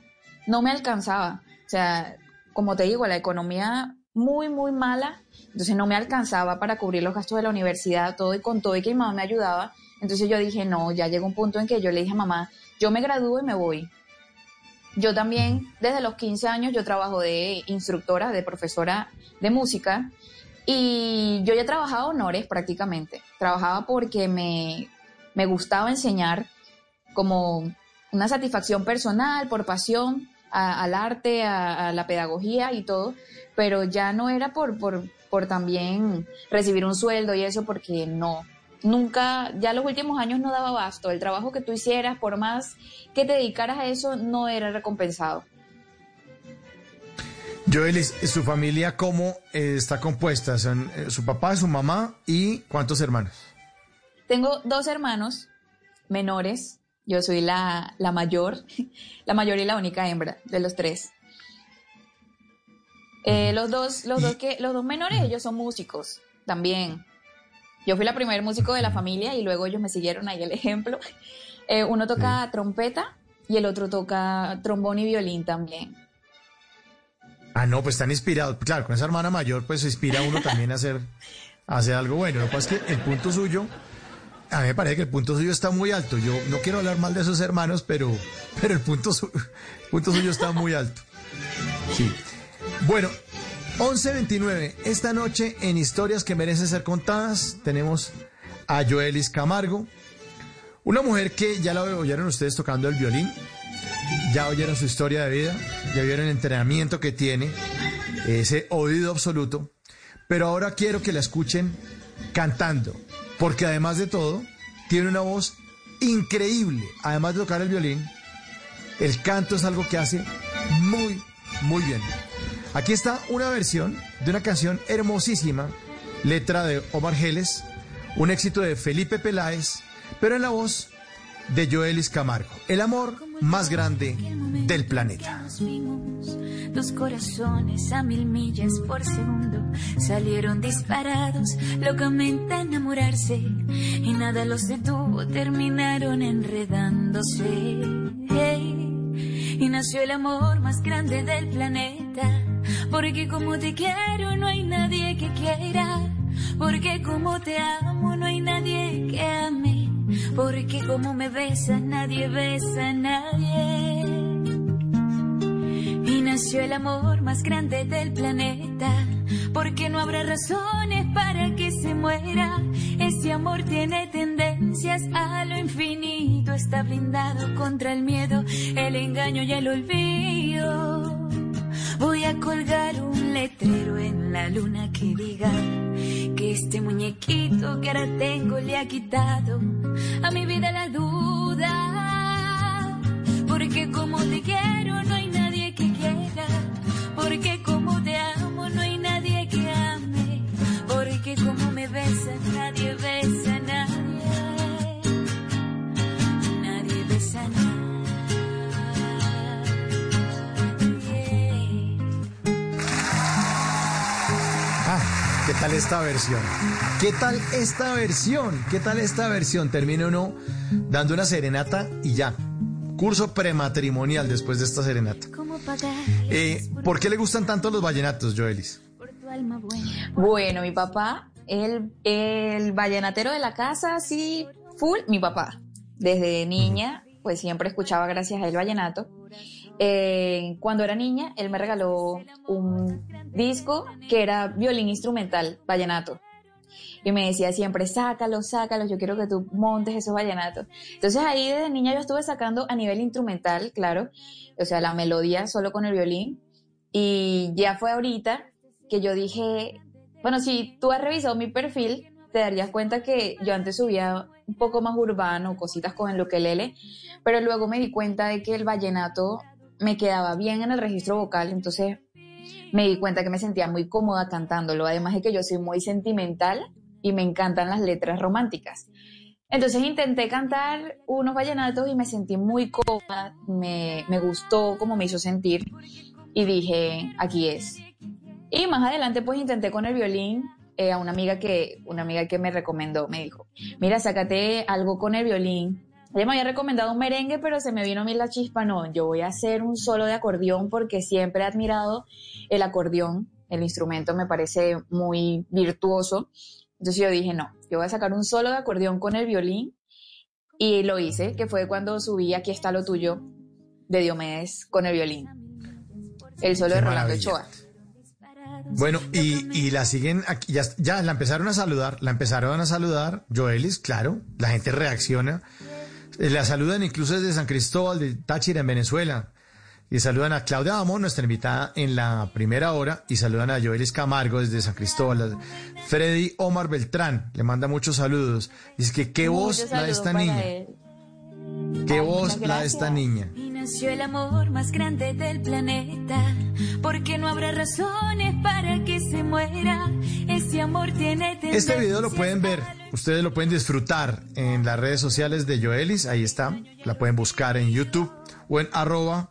no me alcanzaba. O sea, como te digo, la economía muy, muy mala, entonces no me alcanzaba para cubrir los gastos de la universidad, todo y con todo y que mi mamá me ayudaba. Entonces yo dije, no, ya llegó un punto en que yo le dije a mamá, yo me gradúo y me voy. Yo también, desde los 15 años, yo trabajo de instructora, de profesora de música. Y yo ya trabajaba honores prácticamente. Trabajaba porque me, me gustaba enseñar como una satisfacción personal, por pasión al arte, a, a la pedagogía y todo, pero ya no era por, por, por también recibir un sueldo y eso, porque no, nunca, ya los últimos años no daba basto. El trabajo que tú hicieras, por más que te dedicaras a eso, no era recompensado. Joelis, ¿su familia cómo eh, está compuesta? Son eh, su papá, su mamá y cuántos hermanos. Tengo dos hermanos menores. Yo soy la, la mayor, la mayor y la única hembra de los tres. Eh, los dos, los dos que, los dos menores, ellos son músicos también. Yo fui la primer músico de la familia y luego ellos me siguieron ahí el ejemplo. Eh, uno toca trompeta y el otro toca trombón y violín también. Ah, no, pues están inspirados. Claro, con esa hermana mayor, pues se inspira uno también a hacer, a hacer algo bueno. Lo que pasa es que el punto suyo, a mí me parece que el punto suyo está muy alto. Yo no quiero hablar mal de esos hermanos, pero, pero el, punto su- el punto suyo está muy alto. Sí. Bueno, 11.29. Esta noche en Historias que merecen ser contadas tenemos a Joelis Camargo, una mujer que ya la oyeron ustedes tocando el violín, ya oyeron su historia de vida, ya vieron el entrenamiento que tiene, ese oído absoluto, pero ahora quiero que la escuchen cantando, porque además de todo, tiene una voz increíble, además de tocar el violín, el canto es algo que hace muy, muy bien. Aquí está una versión de una canción hermosísima, letra de Omar Geles, un éxito de Felipe Peláez, pero en la voz de Joelis Camargo, el amor más grande del planeta. Dos corazones a mil millas por segundo salieron disparados, locamente a enamorarse y nada los detuvo, terminaron enredándose. Y nació el amor más grande del planeta, porque como te quiero no hay nadie que quiera, porque como te amo no hay nadie que ame. Porque como me besa, nadie besa a nadie. Y nació el amor más grande del planeta. Porque no habrá razones para que se muera. Ese amor tiene tendencias a lo infinito. Está blindado contra el miedo, el engaño y el olvido. Voy a colgar un letrero en la luna que diga que este muñequito que ahora tengo le ha quitado a mi vida la duda. Porque como te quiero no hay nadie que quiera. Porque tal esta versión? ¿Qué tal esta versión? ¿Qué tal esta versión? Termina uno dando una serenata y ya. Curso prematrimonial después de esta serenata. ¿Cómo pagar Eh, ¿Por qué le gustan tanto los vallenatos, Joelis? por tu alma buena? Bueno, mi papá, el, el vallenatero de la casa, sí, full, mi papá. Desde niña, pues siempre escuchaba gracias a él vallenato. Eh, cuando era niña, él me regaló un disco que era violín instrumental, vallenato. Y me decía siempre, sácalo, sácalo, yo quiero que tú montes esos vallenatos. Entonces ahí desde niña yo estuve sacando a nivel instrumental, claro, o sea, la melodía solo con el violín. Y ya fue ahorita que yo dije, bueno, si tú has revisado mi perfil, te darías cuenta que yo antes subía un poco más urbano, cositas con el ukelele, pero luego me di cuenta de que el vallenato me quedaba bien en el registro vocal, entonces me di cuenta que me sentía muy cómoda cantándolo, además de que yo soy muy sentimental y me encantan las letras románticas. Entonces intenté cantar unos vallenatos y me sentí muy cómoda, me, me gustó cómo me hizo sentir y dije, aquí es. Y más adelante pues intenté con el violín eh, a una amiga que una amiga que me recomendó, me dijo, mira, sácate algo con el violín. Ella me había recomendado un merengue, pero se me vino a mí la chispa, no, yo voy a hacer un solo de acordeón porque siempre he admirado el acordeón, el instrumento me parece muy virtuoso. Entonces yo dije, no, yo voy a sacar un solo de acordeón con el violín y lo hice, que fue cuando subí Aquí está lo tuyo de Diomedes con el violín. El solo Qué de Rolando. Ochoa. Bueno, y, y la siguen aquí, ya, ya la empezaron a saludar, la empezaron a saludar, Joelis, claro, la gente reacciona. Eh, La saludan incluso desde San Cristóbal de Táchira, en Venezuela. Y saludan a Claudia Amón, nuestra invitada en la primera hora, y saludan a Joelis Camargo desde San Cristóbal. Freddy Omar Beltrán le manda muchos saludos. Dice que qué voz la de esta niña. él. Qué Ay, voz la de esta niña. Nació el amor más grande del planeta, porque no habrá razones para que se muera. Ese amor tiene Este video lo pueden ver, ustedes lo pueden disfrutar en las redes sociales de Joelis, ahí está, la pueden buscar en YouTube o en arroba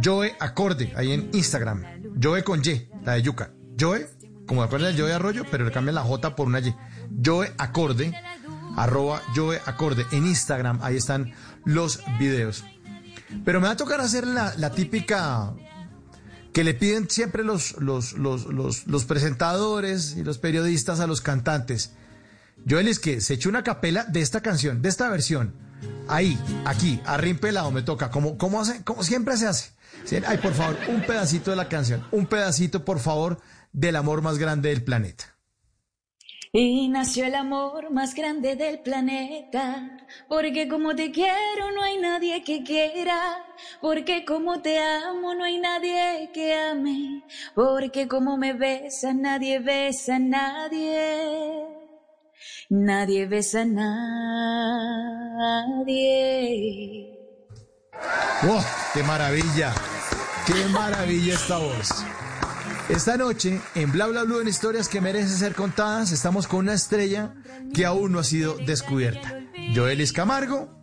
Joe Acorde, ahí en Instagram, Joe con Y, la de Yuca, Joe, como acuerdan de Joe Arroyo, pero le cambian la J por una Y, Joe Acorde, arroba Joe Acorde, en Instagram, ahí están los videos. Pero me va a tocar hacer la, típica que le piden siempre los, los, los, los, presentadores y los periodistas a los cantantes. Joel es que se echó una capela de esta canción, de esta versión. Ahí, aquí, a pelado me toca. Como, como, hace, como siempre se hace. Ay, por favor, un pedacito de la canción. Un pedacito, por favor, del amor más grande del planeta. Y nació el amor más grande del planeta, porque como te quiero no hay nadie que quiera, porque como te amo no hay nadie que ame, porque como me besas nadie besa a nadie, nadie besa a nadie. ¡Wow! ¡Qué maravilla! ¡Qué maravilla esta voz! Esta noche, en Bla Bla Blue, en historias que merecen ser contadas, estamos con una estrella que aún no ha sido descubierta. Joelis Camargo.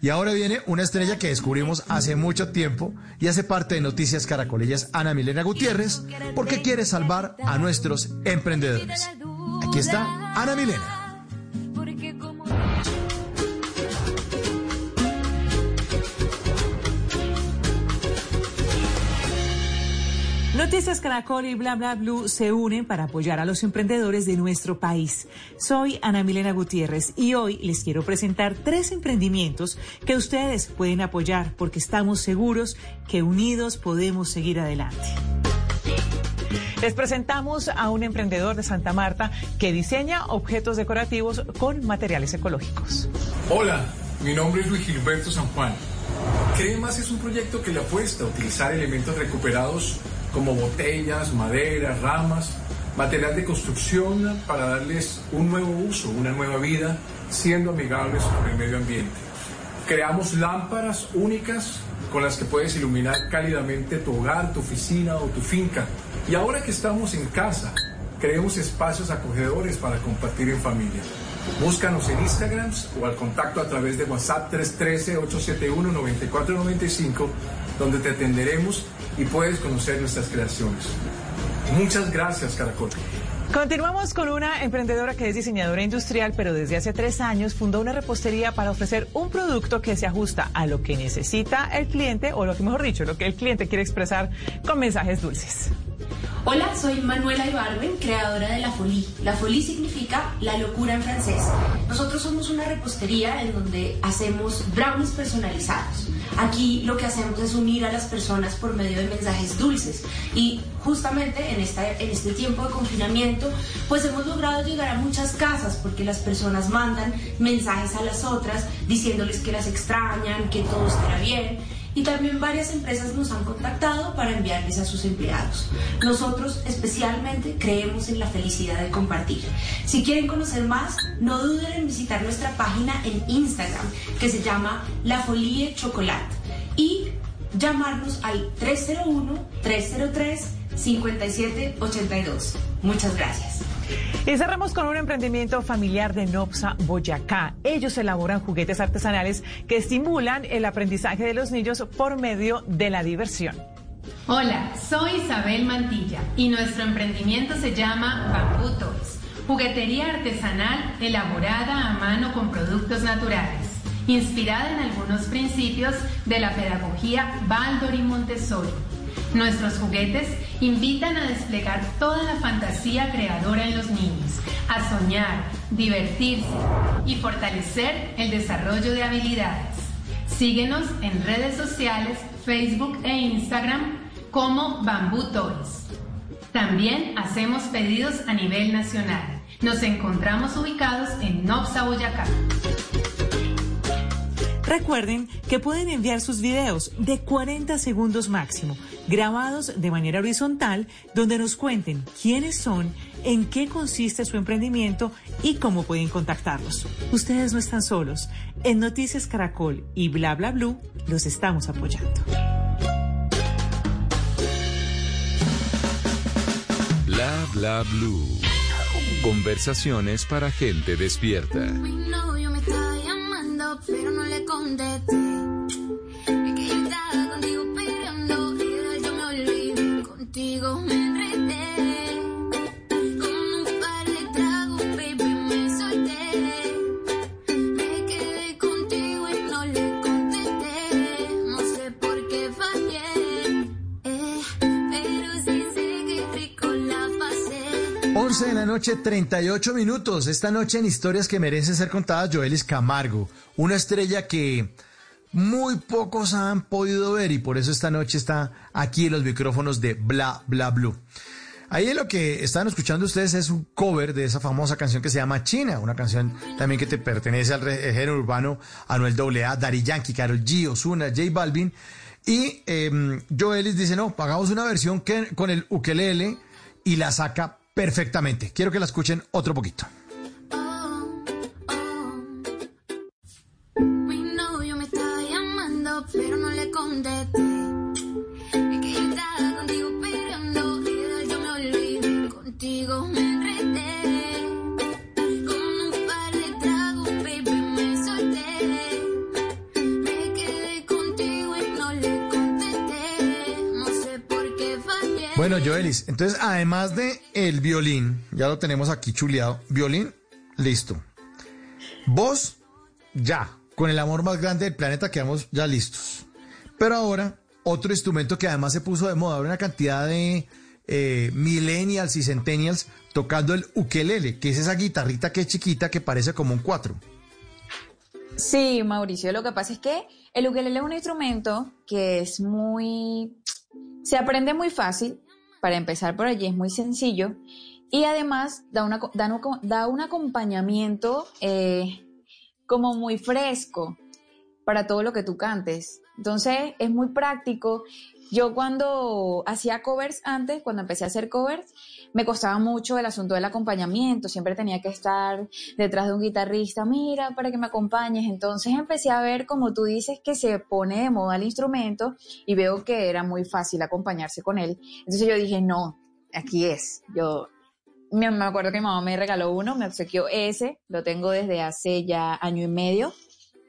Y ahora viene una estrella que descubrimos hace mucho tiempo y hace parte de Noticias Caracolillas, Ana Milena Gutiérrez, porque quiere salvar a nuestros emprendedores. Aquí está Ana Milena. Noticias Caracol y Bla Bla Blue se unen para apoyar a los emprendedores de nuestro país. Soy Ana Milena Gutiérrez y hoy les quiero presentar tres emprendimientos que ustedes pueden apoyar porque estamos seguros que unidos podemos seguir adelante. Les presentamos a un emprendedor de Santa Marta que diseña objetos decorativos con materiales ecológicos. Hola, mi nombre es Luis Gilberto San Juan. Cremas es un proyecto que le apuesta a utilizar elementos recuperados como botellas, maderas, ramas, material de construcción para darles un nuevo uso, una nueva vida, siendo amigables con el medio ambiente. Creamos lámparas únicas con las que puedes iluminar cálidamente tu hogar, tu oficina o tu finca. Y ahora que estamos en casa, creemos espacios acogedores para compartir en familia. Búscanos en Instagram o al contacto a través de WhatsApp 313-871-9495, donde te atenderemos y puedes conocer nuestras creaciones. Muchas gracias, Caracol. Continuamos con una emprendedora que es diseñadora industrial, pero desde hace tres años fundó una repostería para ofrecer un producto que se ajusta a lo que necesita el cliente, o lo que mejor dicho, lo que el cliente quiere expresar con mensajes dulces. Hola, soy Manuela Ibarwen, creadora de La Folie. La Folie significa la locura en francés. Nosotros somos una repostería en donde hacemos brownies personalizados. Aquí lo que hacemos es unir a las personas por medio de mensajes dulces. Y justamente en, esta, en este tiempo de confinamiento, pues hemos logrado llegar a muchas casas porque las personas mandan mensajes a las otras diciéndoles que las extrañan, que todo estará bien y también varias empresas nos han contactado para enviarles a sus empleados. Nosotros especialmente creemos en la felicidad de compartir. Si quieren conocer más, no duden en visitar nuestra página en Instagram que se llama La Folie Chocolate y llamarnos al 301-303-5782. Muchas gracias. Y cerramos con un emprendimiento familiar de Nopsa, Boyacá. Ellos elaboran juguetes artesanales que estimulan el aprendizaje de los niños por medio de la diversión. Hola, soy Isabel Mantilla y nuestro emprendimiento se llama Bamboo Toys, juguetería artesanal elaborada a mano con productos naturales, inspirada en algunos principios de la pedagogía Baldor Montessori. Nuestros juguetes invitan a desplegar toda la fantasía creadora en los niños, a soñar, divertirse y fortalecer el desarrollo de habilidades. Síguenos en redes sociales, Facebook e Instagram como Bamboo Toys. También hacemos pedidos a nivel nacional. Nos encontramos ubicados en Nopsa, Boyacá. Recuerden que pueden enviar sus videos de 40 segundos máximo, grabados de manera horizontal, donde nos cuenten quiénes son, en qué consiste su emprendimiento y cómo pueden contactarlos. Ustedes no están solos. En Noticias Caracol y Bla Bla Blue los estamos apoyando. Bla Bla Blue. Conversaciones para gente despierta. Mi novio me está llamando, pero no le contesté. La pasé. 11 de la noche, 38 minutos. Esta noche en Historias que merecen ser contadas, Joelis Camargo, una estrella que muy pocos han podido ver y por eso esta noche está aquí en los micrófonos de Bla Bla Blue. Ahí lo que están escuchando ustedes es un cover de esa famosa canción que se llama China, una canción también que te pertenece al re- género urbano Anuel AA, Daddy Yankee, Karol G, Ozuna, J Balvin. Y eh, Joelis dice, no, pagamos una versión que, con el ukelele y la saca perfectamente. Quiero que la escuchen otro poquito. Joelis, entonces además de el violín, ya lo tenemos aquí chuleado, violín, listo. Voz, ya, con el amor más grande del planeta quedamos ya listos. Pero ahora, otro instrumento que además se puso de moda, una cantidad de eh, millennials y centennials tocando el ukelele, que es esa guitarrita que es chiquita que parece como un cuatro. Sí, Mauricio, lo que pasa es que el ukelele es un instrumento que es muy... se aprende muy fácil, para empezar por allí es muy sencillo, y además da, da, un- da un acompañamiento eh, como muy fresco para todo lo que tú cantes. Entonces es muy práctico. Yo cuando hacía covers antes, cuando empecé a hacer covers, me costaba mucho el asunto del acompañamiento. Siempre tenía que estar detrás de un guitarrista, mira, para que me acompañes. Entonces empecé a ver, como tú dices, que se pone de moda el instrumento y veo que era muy fácil acompañarse con él. Entonces yo dije, no, aquí es. Yo me, acuerdo que mi mamá me regaló uno, me obsequió ese, lo tengo desde hace ya año y medio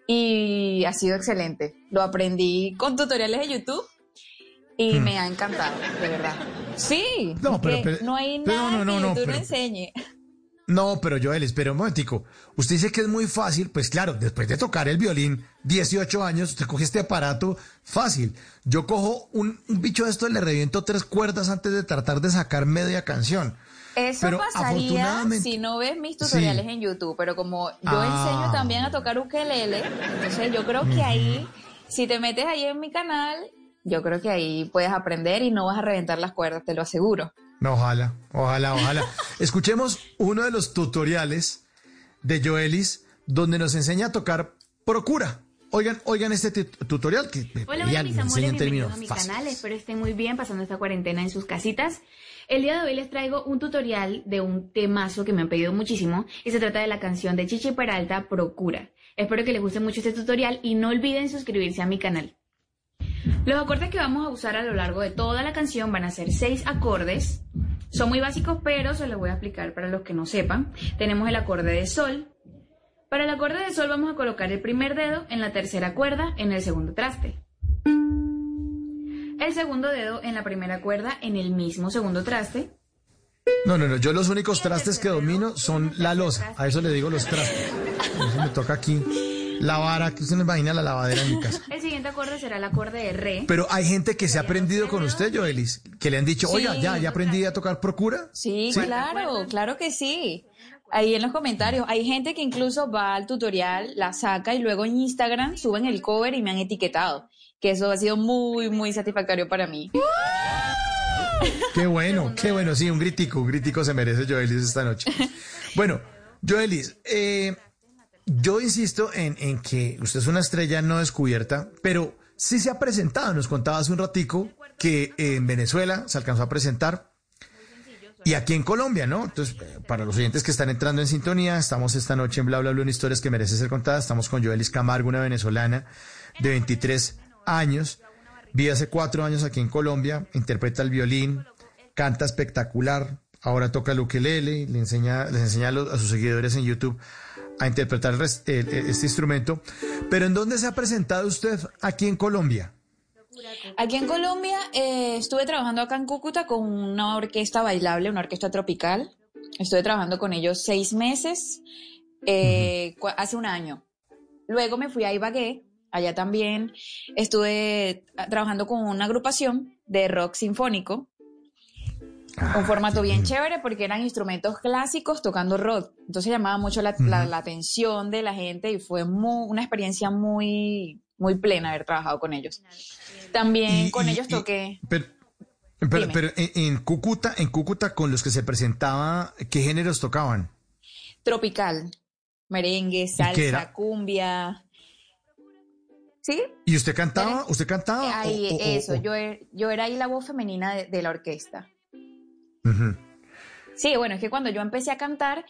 y ha sido excelente. Lo aprendí con tutoriales de YouTube y Hmm. me ha encantado, de verdad. Sí, No, pero- no hay nada no, no, que no, YouTube no pero- enseñe. No, pero Joel, espera un momentico. Usted dice que es muy fácil, pues claro, después de tocar el violín, 18 años, usted coge este aparato fácil. Yo cojo un, un bicho de esto y le reviento tres cuerdas antes de tratar de sacar media canción. Eso Pero pasaría si no ves mis tutoriales Sí. en YouTube, pero como yo Ah. enseño también a tocar ukelele, entonces yo creo que ahí, si te metes ahí en mi canal, yo creo que ahí puedes aprender y no vas a reventar las cuerdas, te lo aseguro. No, ojalá, ojalá, ojalá. Escuchemos uno de los tutoriales de Joelis donde nos enseña a tocar Procura. Oigan, oigan este tu- tutorial que Hola, ya hola mis amores, en bienvenidos a mi fáciles. canal. Espero estén muy bien pasando esta cuarentena en sus casitas. El día de hoy les traigo un tutorial de un temazo que me han pedido muchísimo y se trata de la canción de Chichi Peralta, Procura. Espero que les guste mucho este tutorial y no olviden suscribirse a mi canal. Los acordes que vamos a usar a lo largo de toda la canción van a ser seis acordes. Son muy básicos, pero se los voy a explicar para los que no sepan. Tenemos el acorde de sol. Para el acorde de sol vamos a colocar el primer dedo en la tercera cuerda en el segundo traste. El segundo dedo en la primera cuerda en el mismo segundo traste. No, no, no, yo los únicos trastes que domino son la losa. A eso le digo los trastes. Eso me toca aquí la vara, que usted no imagina la lavadera en mi casa. El siguiente acorde será el acorde de re. Pero hay gente que se ha aprendido con usted, Joelis, que le han dicho, Sí. oiga, ya, ya aprendí a tocar Procura. Sí, claro, claro que sí. Ahí en los comentarios, hay gente que incluso va al tutorial, la saca y luego en Instagram suben el cover y me han etiquetado. que eso ha sido muy, muy satisfactorio para mí. Qué bueno, qué bueno, sí, un gritico, un gritico se merece Joelis esta noche. Bueno, Joelis, eh, yo insisto en, que usted es una estrella no descubierta, pero sí se ha presentado, nos contaba hace un ratico que en Venezuela se alcanzó a presentar y aquí en Colombia, ¿no? Entonces, para los oyentes que están entrando en sintonía, estamos esta noche en Bla Bla Bla en historias que merecen ser contadas. Estamos con Joelis Camargo, una venezolana de 23 años. Vive hace cuatro años aquí en Colombia, interpreta el violín, canta espectacular, ahora toca el ukelele, le enseña, les enseña a, a sus seguidores en YouTube a interpretar el- este instrumento. Pero ¿en dónde se ha presentado usted aquí en Colombia? Aquí en Colombia eh, estuve trabajando acá en Cúcuta con una orquesta bailable, una orquesta tropical. Estuve trabajando con ellos seis meses, eh, hace un año. Luego me fui a Ibagué, allá también estuve ah, trabajando con una agrupación de rock sinfónico. Un formato bien chévere porque eran instrumentos clásicos tocando rock. Entonces llamaba mucho la, la- la atención de la gente y fue mu- una experiencia muy, muy plena haber trabajado con ellos. También Y- con y- ellos y- toqué. Pero, pero, en, en Cúcuta, en Cúcuta con los que se presentaba, ¿qué géneros tocaban? tropical, merengue, salsa, era? cumbia. ¿Sí? ¿Y usted cantaba? ¿Usted cantaba? o- Ahí, o- o- eso, o- yo, e- yo era ahí la voz femenina de, de la orquesta. Sí, bueno, es que cuando yo empecé a cantar,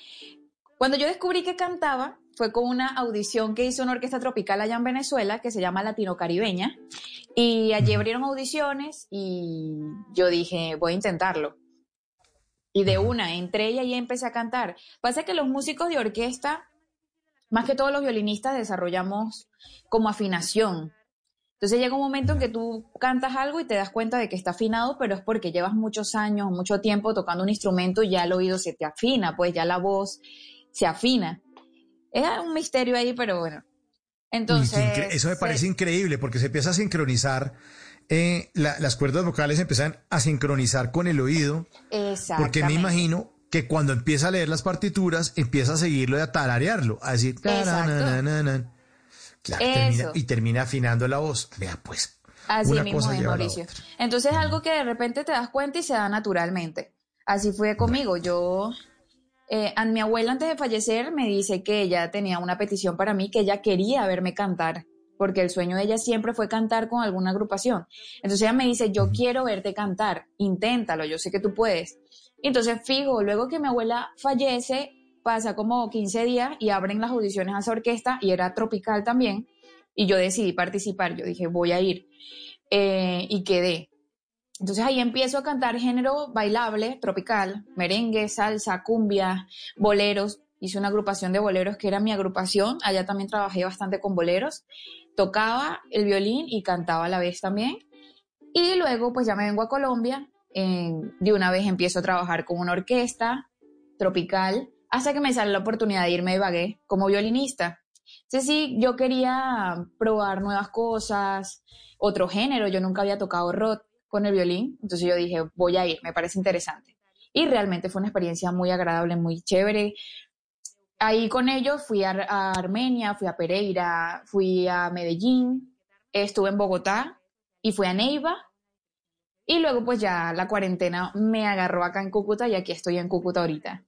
cuando yo descubrí que cantaba, fue con una audición que hizo una orquesta tropical allá en Venezuela que se llama Latino Caribeña. Y allí abrieron audiciones y yo dije, voy a intentarlo. Y de una, entré y ahí empecé a cantar. Pasa que los músicos de orquesta, más que todos los violinistas, desarrollamos como afinación. Entonces llega un momento en que tú cantas algo y te das cuenta de que está afinado, pero es porque llevas muchos años, mucho tiempo tocando un instrumento y ya el oído se te afina, pues ya la voz se afina. Es un misterio ahí, pero bueno. Entonces... eso me parece increíble porque se empieza a sincronizar, eh, la- las cuerdas vocales empiezan a sincronizar con el oído, porque me imagino que cuando empieza a leer las partituras, empieza a seguirlo y a tararearlo, a decir... Claro, Eso. termina- y termina afinando la voz. Vea, pues. Así una mismo cosa es, Mauricio. Entonces es algo que de repente te das cuenta y se da naturalmente. Así fue conmigo. Yo, eh, a mi abuela antes de fallecer me dice que ella tenía una petición para mí, que ella quería verme cantar, porque el sueño de ella siempre fue cantar con alguna agrupación. Entonces ella me dice, yo quiero verte cantar, inténtalo, yo sé que tú puedes. Y entonces, fijo, luego que mi abuela fallece, pasa como 15 días y abren las audiciones a esa orquesta y era tropical también. Y yo decidí participar, yo dije, voy a ir. Eh, y quedé. Entonces ahí empiezo a cantar género bailable, tropical, merengue, salsa, cumbia, boleros. Hice una agrupación de boleros que era mi agrupación. Allá también trabajé bastante con boleros. Tocaba el violín y cantaba a la vez también. Y luego pues ya me vengo a Colombia. en- de una vez empiezo a trabajar con una orquesta tropical hasta que me sale la oportunidad de irme a Ibagué como violinista. Entonces sí, yo quería probar nuevas cosas, otro género. Yo nunca había tocado rock con el violín. Entonces yo dije, voy a ir, me parece interesante. Y realmente fue una experiencia muy agradable, muy chévere. Ahí con ellos fui a, a Armenia, fui a Pereira, fui a Medellín, estuve en Bogotá y fui a Neiva. Y luego pues ya la cuarentena me agarró acá en Cúcuta y aquí estoy en Cúcuta ahorita.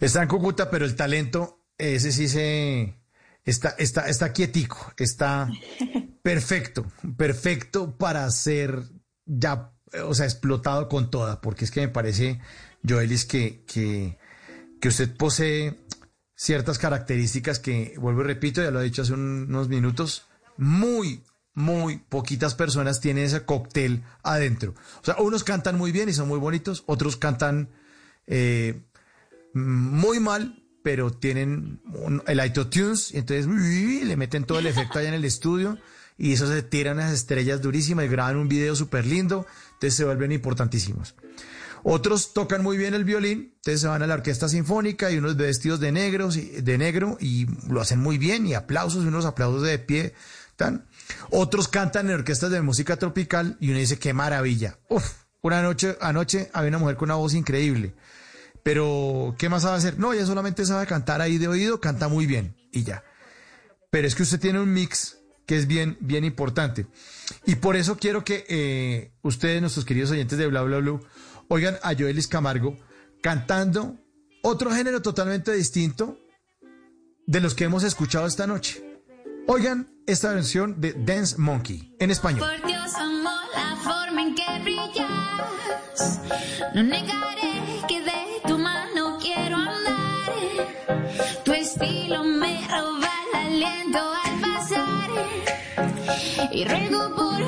Está en Cúcuta, pero el talento, ese sí se... Está, está, está quietico, está perfecto, perfecto para ser ya, o sea, explotado con toda, porque es que me parece, Joelis, que, que, que usted posee ciertas características que, vuelvo y repito, ya lo he dicho hace un- unos minutos, muy, muy poquitas personas tienen ese cóctel adentro. O sea, unos cantan muy bien y son muy bonitos, otros cantan eh, muy mal, pero tienen el iTunes y entonces le meten todo el efecto allá en el estudio y eso se tiran unas estrellas durísimas y graban un video súper lindo, entonces se vuelven importantísimos. Otros tocan muy bien el violín, entonces se van a la orquesta sinfónica y unos vestidos de negros y- de negro y lo hacen muy bien y aplausos unos aplausos de pie. Tan. Otros cantan en orquestas de música tropical y uno dice qué maravilla. Uf, una noche anoche había una mujer con una voz increíble. Pero ¿qué más sabe hacer? No, ella solamente sabe cantar ahí de oído, canta muy bien y ya. Pero es que usted tiene un mix que es bien, bien importante. Y por eso quiero que eh, ustedes, nuestros queridos oyentes de Bla Bla Blue, oigan a Joelis Camargo cantando otro género totalmente distinto de los que hemos escuchado esta noche. Oigan esta versión de Dance Monkey en español. Por Dios, amo la forma en que brillas. No negaré estilo me roba el aliento al pasar. Y ruego por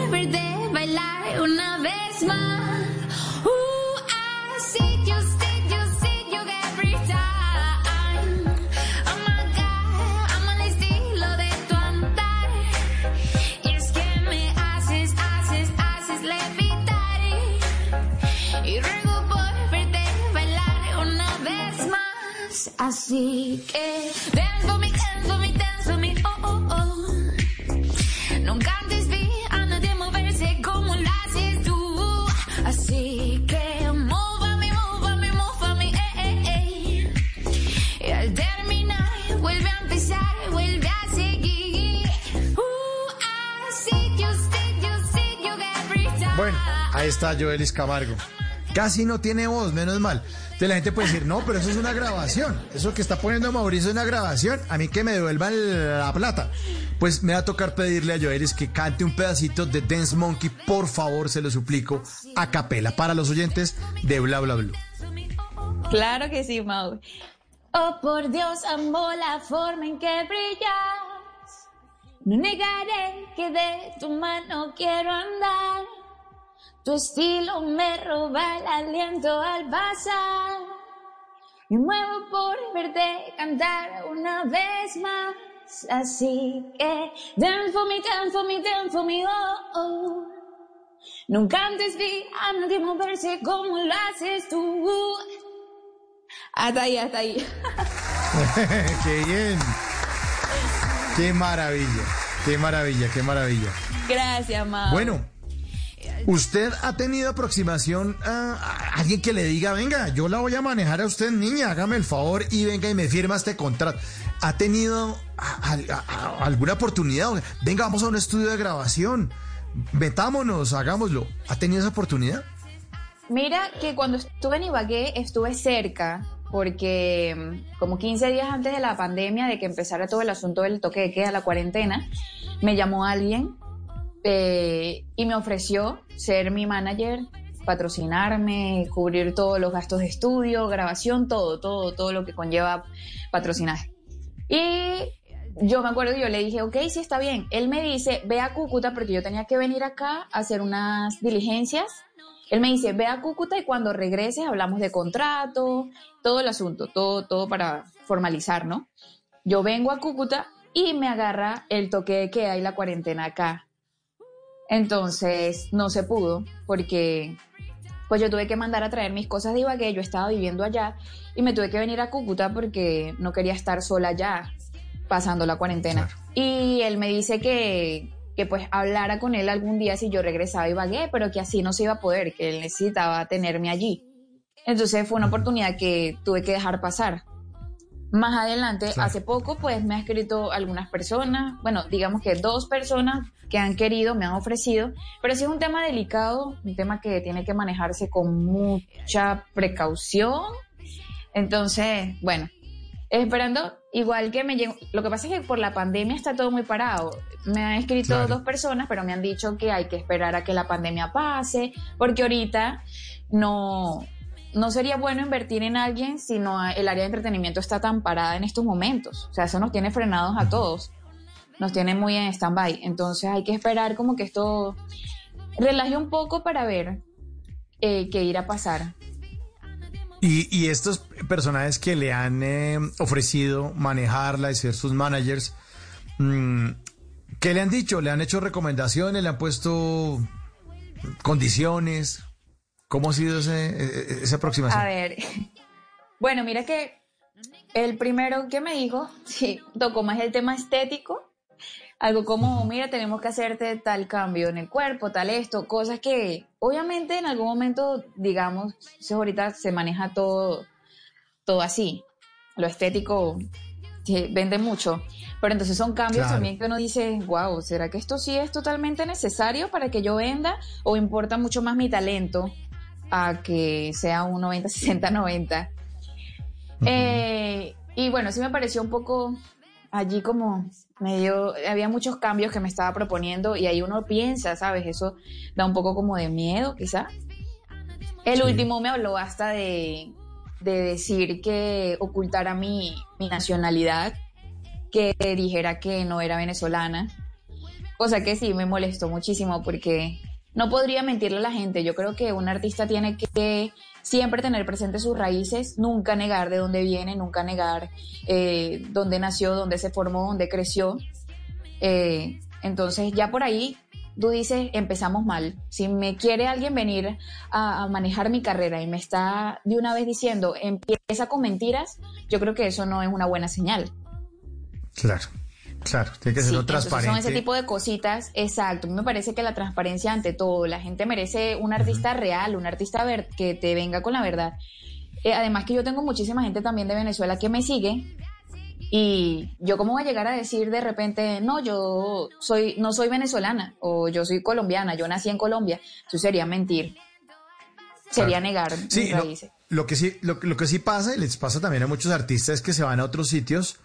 Así que dance for me, dance for me, dance me, oh, oh, oh. Nunca antes vi a nadie moverse como lo tú. Así que move a mí, eh, eh, eh. Y al terminar, vuelve a empezar, vuelve a seguir. Uh, see you, see you, see you time. Bueno, ahí está Joelis Camargo. Casi no tiene voz, menos mal. Entonces la gente puede decir, no, pero eso es una grabación. Eso que está poniendo Mauricio es una grabación. A mí que me devuelvan la plata. Pues me va a tocar pedirle a Joelis que cante un pedacito de Dance Monkey, por favor, se lo suplico, a capela, para los oyentes de Bla Bla Blue. Claro que sí, Mau. Oh, por Dios, amo la forma en que brillas. No negaré que de tu mano quiero andar. Tu estilo me roba el aliento al pasar. Me muevo por verte cantar una vez más. Así que, dance for me, dance for me, for me, oh, oh. Nunca antes vi a nadie moverse como lo haces tú. Hasta ahí, hasta ahí. qué bien. Qué maravilla. Qué maravilla, qué maravilla. Gracias, Mau. Bueno, ¿usted ha tenido aproximación a, alguien que le diga, venga, yo la voy a manejar a usted, niña, hágame el favor y venga y me firma este contrato? ¿Ha tenido alguna oportunidad? Venga, vamos a un estudio de grabación. Metámonos, hagámoslo. ¿Ha tenido esa oportunidad? Mira que cuando estuve en Ibagué estuve cerca porque mm, como 15 días antes de la pandemia, de que empezara todo el asunto del toque de queda, la cuarentena, me llamó alguien eh, y me ofreció ser mi manager, patrocinarme, cubrir todos los gastos de estudio, grabación, todo, todo, todo lo que conlleva patrocinaje. Y yo me acuerdo, yo le dije, ok, sí está bien. Él me dice, ve a Cúcuta porque yo tenía que venir acá a hacer unas diligencias. Él me dice, ve a Cúcuta y cuando regreses hablamos de contrato, todo el asunto, todo, todo para formalizar, ¿no? Yo vengo a Cúcuta y me agarra el toque de queda y la cuarentena acá. Entonces no se pudo porque pues yo tuve que mandar a traer mis cosas de Ibagué, yo estaba viviendo allá y me tuve que venir a Cúcuta porque no quería estar sola allá pasando la cuarentena. Y él me dice que, que pues hablara con él algún día si yo regresaba a Ibagué, pero que así no se iba a poder, que él necesitaba tenerme allí. Entonces fue una oportunidad que tuve que dejar pasar. Más adelante, Claro. hace poco, pues me ha escrito algunas personas, bueno, digamos que dos personas que han querido, me han ofrecido, pero sí es un tema delicado, un tema que tiene que manejarse con mucha precaución. Entonces, bueno, esperando, igual que me llegó, lo que pasa es que por la pandemia está todo muy parado. Me han escrito Claro. dos personas, pero me han dicho que hay que esperar a que la pandemia pase, porque ahorita no, no sería bueno invertir en alguien si no el área de entretenimiento está tan parada en estos momentos. O sea, eso nos tiene frenados a todos. Nos tiene muy en stand-by. Entonces hay que esperar como que esto relaje un poco para ver eh, qué irá a pasar. Y, y estos personajes que le han eh, ofrecido manejarla y ser sus managers, mm, ¿qué le han dicho? ¿Le han hecho recomendaciones? ¿Le han puesto condiciones? ¿Cómo ha sido ese, eh, esa aproximación? A ver, bueno, mira que el primero que me dijo, sí, tocó más el tema estético, algo como, mira, tenemos que hacerte tal cambio en el cuerpo, tal esto, cosas que obviamente en algún momento, digamos, ahorita se maneja todo, todo así, lo estético que vende mucho. Pero entonces son cambios Claro. también que uno dice, wow, ¿será que esto sí es totalmente necesario para que yo venda? ¿O importa mucho más mi talento a que sea un 90, 60, 90? Eh, y bueno, sí me pareció un poco allí como medio, había muchos cambios que me estaba proponiendo y ahí uno piensa, ¿sabes? Eso da un poco como de miedo, quizá. El Sí. último me habló hasta de, de decir que ocultara mi, mi nacionalidad, que dijera que no era venezolana, cosa que sí me molestó muchísimo porque no podría mentirle a la gente. Yo creo que un artista tiene que siempre tener presente sus raíces, nunca negar de dónde viene, nunca negar eh, dónde nació, dónde se formó, dónde creció. Eh, entonces ya por ahí tú dices, empezamos mal. Si me quiere alguien venir a, a manejar mi carrera y me está de una vez diciendo, empieza con mentiras, yo creo que eso no es una buena señal. Claro, claro, tiene que ser Sí, transparente. son ese tipo de cositas, exacto. A mí me parece que la transparencia ante todo, la gente merece un artista real, un artista ver- que te venga con la verdad. Eh, además que yo tengo muchísima gente también de Venezuela que me sigue y yo cómo voy a llegar a decir de repente, no, yo soy no soy venezolana o yo soy colombiana, yo nací en Colombia. Eso sería mentir. Sería Claro. negar Sí, mis lo, raíces. lo que sí, lo, lo que sí pasa, y les pasa también a muchos artistas, es que se van a otros sitios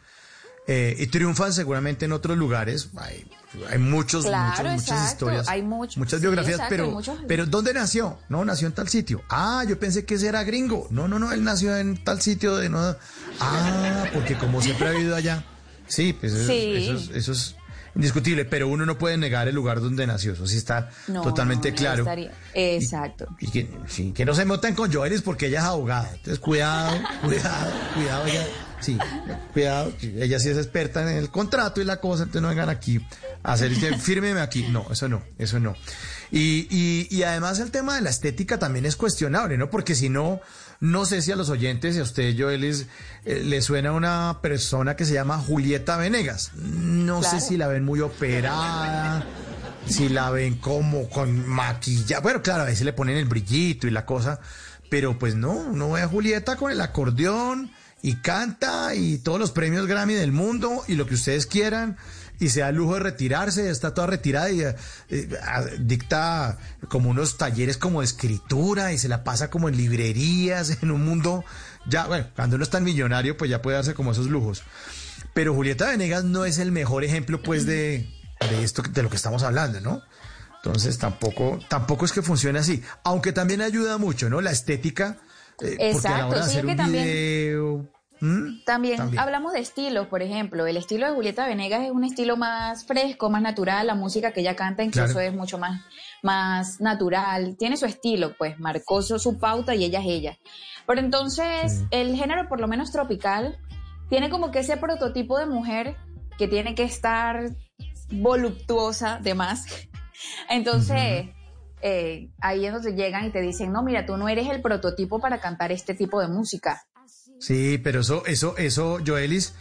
eh, y triunfan seguramente en otros lugares. Hay, hay muchos, Claro, muchos, muchas historias, Hay mucho- muchas sí, biografías, exacto, pero, muchos- pero ¿dónde nació? No, nació en tal sitio. Ah, yo pensé que ese era gringo. No, no, no, él nació en tal sitio de no. Ah, porque como siempre ha vivido allá. Sí, pues eso, Sí. eso es, eso es indiscutible, pero uno no puede negar el lugar donde nació. Eso sí está No, totalmente no, no claro. estaría- Exacto. Y que, sí, que no se metan con Joelis porque ella es abogada. Entonces, cuidado, cuidado, cuidado. Sí, cuidado. Ella sí es experta en el contrato y la cosa. Entonces, no vengan aquí a hacer, fírmeme aquí. No, eso no, eso no. Y, y, y además, el tema de la estética también es cuestionable, ¿no? Porque si no, no sé si a los oyentes y a usted, Joelis, eh, le suena una persona que se llama Julieta Venegas. No Claro. sé si la ven muy operada si la ven como con maquillaje. Bueno, claro, a veces le ponen el brillito y la cosa, pero pues no, uno ve a Julieta con el acordeón y canta y todos los premios Grammy del mundo y lo que ustedes quieran y se da el lujo de retirarse, está toda retirada y eh, eh, dicta como unos talleres como de escritura y se la pasa como en librerías, en un mundo ya, bueno, cuando uno es tan millonario pues ya puede darse como esos lujos. Pero Julieta Venegas no es el mejor ejemplo pues de, de esto de lo que estamos hablando, ¿no? Entonces tampoco, tampoco es que funcione así. Aunque también ayuda mucho, ¿no? La estética. eh, porque a la Exacto, hora de sí, hacer que un también- video. ¿Mm? También, También. hablamos de estilos, por ejemplo. El estilo de Julieta Venegas es un estilo más fresco, más natural. La música que ella canta incluso Claro. es mucho más, más natural. Tiene su estilo, pues marcó su, su pauta y ella es ella. Pero entonces, el género, por lo menos tropical, tiene como que ese prototipo de mujer que tiene que estar voluptuosa de más. Entonces, eh, ahí es donde llegan y te dicen, no, mira, tú no eres el prototipo para cantar este tipo de música. Sí, pero eso, eso, eso, Joelis,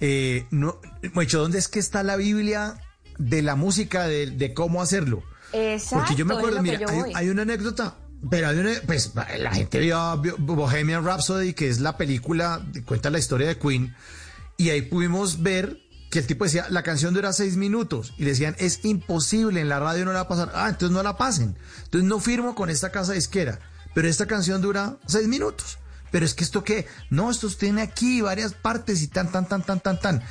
eh, no, Moicho, ¿dónde es que está la Biblia de la música, de, de cómo hacerlo? Exacto. Porque yo me acuerdo, mira, hay, hay una anécdota, pero hay una, pues la gente vio, Bohemian Rhapsody, que es la película, que cuenta la historia de Queen, y ahí pudimos ver que el tipo decía, la canción dura seis minutos, y decían, es imposible, en la radio no la va a pasar, ah, entonces no la pasen, entonces no firmo con esta casa disquera, pero esta canción dura seis minutos, pero es que esto qué, no, esto tiene aquí varias partes y tan, tan, tan, tan, tan, tan.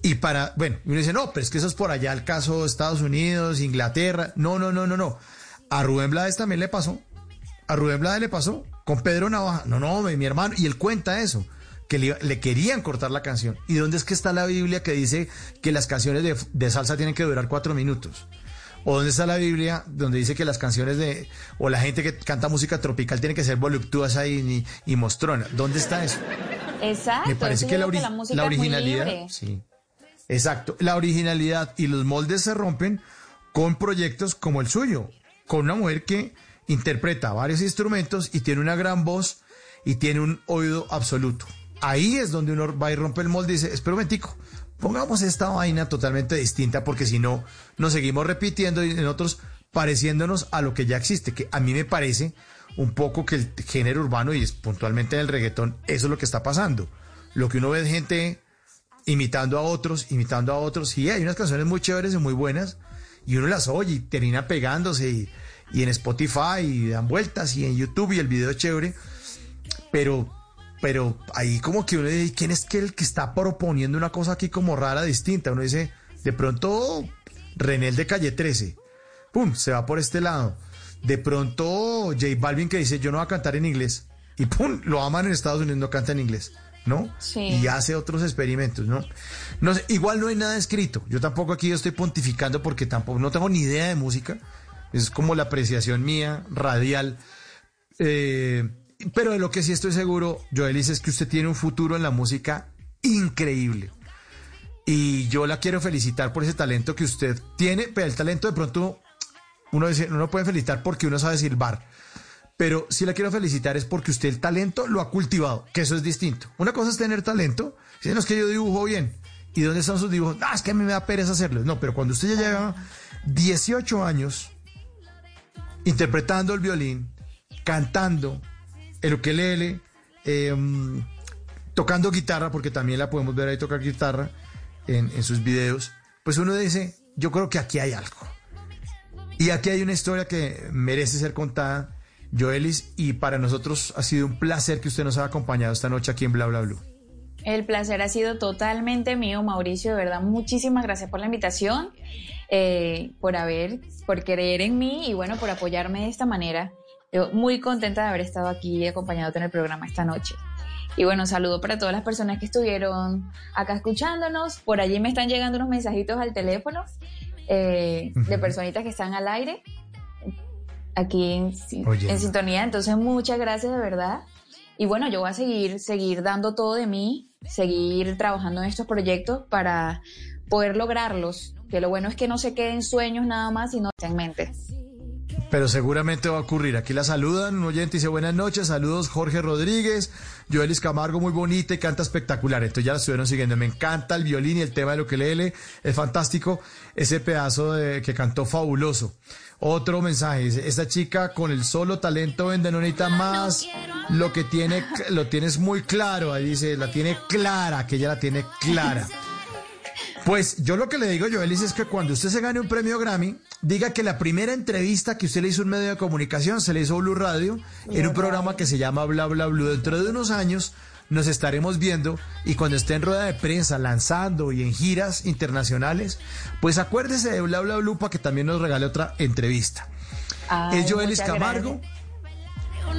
Y para, bueno, uno dice, no, pero es que eso es por allá el caso de Estados Unidos, Inglaterra. No, no, no, no, no. A Rubén Blades también le pasó. A Rubén Blades le pasó con Pedro Navaja. No, no, mi, mi hermano. Y él cuenta eso, que le, querían cortar la canción. ¿Y dónde es que está la Biblia que dice que las canciones de salsa tienen que durar cuatro minutos? ¿O dónde está la Biblia donde dice que las canciones de, o la gente que canta música tropical tiene que ser voluptuosa y, y, y mostrona? ¿Dónde está eso? Exacto. Me parece que la, originalidad. Sí. Exacto. La originalidad y los moldes se rompen con proyectos como el suyo, con una mujer que interpreta varios instrumentos y tiene una gran voz y tiene un oído absoluto. Ahí es donde uno va y rompe el molde y dice, espera un momentico, pongamos esta vaina totalmente distinta porque si no, nos seguimos repitiendo y en otros pareciéndonos a lo que ya existe, que a mí me parece un poco que el género urbano y es puntualmente en el reggaetón, eso es lo que está pasando. Lo que uno ve de gente imitando a otros, imitando a otros. Y hay unas canciones muy chéveres y muy buenas, y uno las oye y termina pegándose, y, y en Spotify, y dan vueltas, y en YouTube, y el video es chévere. Pero, pero ahí como que uno dice, ¿quién es que el que está proponiendo una cosa aquí como rara, distinta? Uno dice, de pronto, René el de Calle 13, pum, se va por este lado. De pronto, J Balvin que dice, yo no voy a cantar en inglés. Y pum, lo aman en Estados Unidos, no canta en inglés. ¿no? Sí. Y hace otros experimentos, ¿no? No sé, igual no hay nada escrito. Yo tampoco aquí estoy pontificando porque tampoco no tengo ni idea de música. Es como la apreciación mía, radial. Eh, pero de lo que sí estoy seguro, Joelis, es que usted tiene un futuro en la música increíble. Y yo la quiero felicitar por ese talento que usted tiene, pero el talento de pronto uno, dice, uno puede felicitar porque uno sabe silbar. Pero si la quiero felicitar es porque usted el talento lo ha cultivado, que eso es distinto. Una cosa es tener talento, si no es que yo dibujo bien. ¿Y dónde están sus dibujos? Ah, es que a mí me da pereza hacerlos. No, pero cuando usted ya lleva 18 años interpretando el violín, cantando, el ukelele, eh, tocando guitarra, porque también la podemos ver ahí tocar guitarra en, sus videos, pues uno dice, yo creo que aquí hay algo. Y aquí hay una historia que merece ser contada Joelis, y para nosotros ha sido un placer que usted nos haya acompañado esta noche aquí en Bla Bla Blue. El placer ha sido totalmente mío, Mauricio, de verdad, muchísimas gracias por la invitación, eh, por haber, por creer en mí y bueno, por apoyarme de esta manera. Yo muy contenta de haber estado aquí acompañándote en el programa esta noche. Y bueno, saludo para todas las personas que estuvieron acá escuchándonos. Por allí me están llegando unos mensajitos al teléfono eh, de personitas que están al aire aquí en, en, sintonía. Entonces, muchas gracias de verdad. Y bueno, yo voy a seguir, seguir dando todo de mí, seguir trabajando en estos proyectos para poder lograrlos. Que lo bueno es que no se queden sueños nada más, sino en mente. Pero seguramente va a ocurrir. Aquí la saludan, un oyente dice buenas noches, saludos Jorge Rodríguez, Joelis Camargo muy bonita y canta espectacular. Entonces ya la estuvieron siguiendo. Me encanta el violín y el tema de lo que lee, es fantástico ese pedazo de, que cantó fabuloso. Otro mensaje dice, esta chica con el solo talento vende, no necesita más, lo que tiene, lo tienes muy claro, ahí dice, la tiene clara, que ella la tiene clara. Pues yo lo que le digo, Joelis, es que cuando usted se gane un premio Grammy, diga que la primera entrevista que usted le hizo a un medio de comunicación se le hizo a Blue Radio en un programa que se llama Bla Bla Blue. Dentro de unos años nos estaremos viendo y cuando esté en rueda de prensa lanzando y en giras internacionales, pues acuérdese de Bla Bla Blue para que también nos regale otra entrevista. Ay, es Joelis Camargo.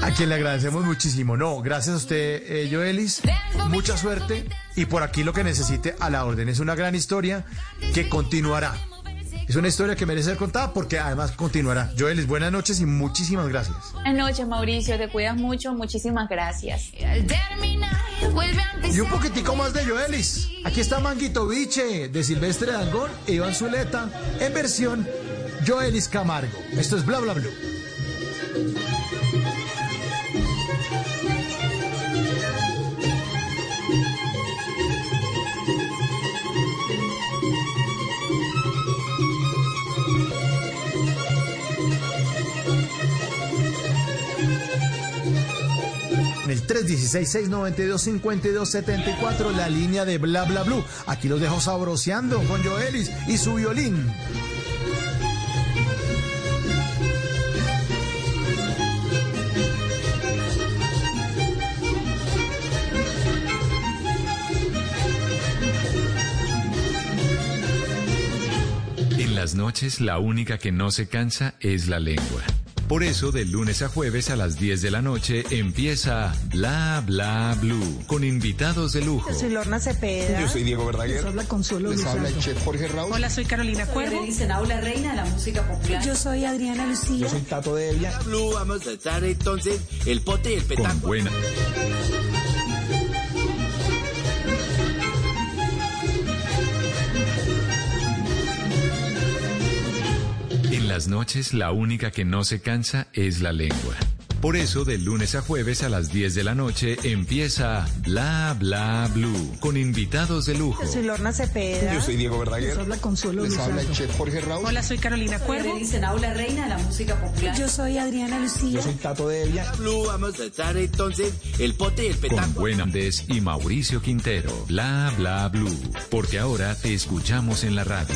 A quien le agradecemos muchísimo. No, gracias a usted, eh, Joelis. Mucha suerte y por aquí lo que necesite a la orden. Es una gran historia que continuará. Es una historia que merece ser contada porque además continuará. Joelis, buenas noches y muchísimas gracias. Buenas noches, Mauricio. Te cuidas mucho. Muchísimas gracias. Y un poquitico más de Joelis. Aquí está Manguito Biche de Silvestre Dangón e Iván Zuleta en versión Joelis Camargo. Esto es Bla Bla Blue. En el 316-692-5274, la línea de Bla Bla Blue. Aquí los dejo sabroseando con Joelis y su violín. En las noches, la única que no se cansa es la lengua. Por eso, de lunes a jueves a las 10 de la noche empieza Bla Bla Blue con invitados de lujo. Soy Lorna Cepeda. Yo soy Diego Verdaguer. Les habla Consuelo Les habla el Luzardo. chef Jorge Raúl. Hola, soy Carolina Cuervo. Dicen la reina de la música popular. Yo soy Adriana Lucía. Yo soy Tato de Evia. Blue, vamos a echar entonces el pote y el Con petaco. buena. En las noches, la única que no se cansa es la lengua. Por eso, de lunes a jueves a las 10 de la noche empieza Bla Bla Blue con invitados de lujo. Yo soy Lorna Cepeda. Yo soy Diego Verdaguer. Yo soy la Consuelo Les habla el chef Jorge Raúl. Hola, soy Carolina Cuervo. Dicen la reina de la música popular. Yo soy Adriana Lucía. Yo soy Tato Devia. Blue, vamos a echar entonces el pote y el Con petanco. Buen Andés y Mauricio Quintero. Bla Bla Blue. Porque ahora te escuchamos en la radio.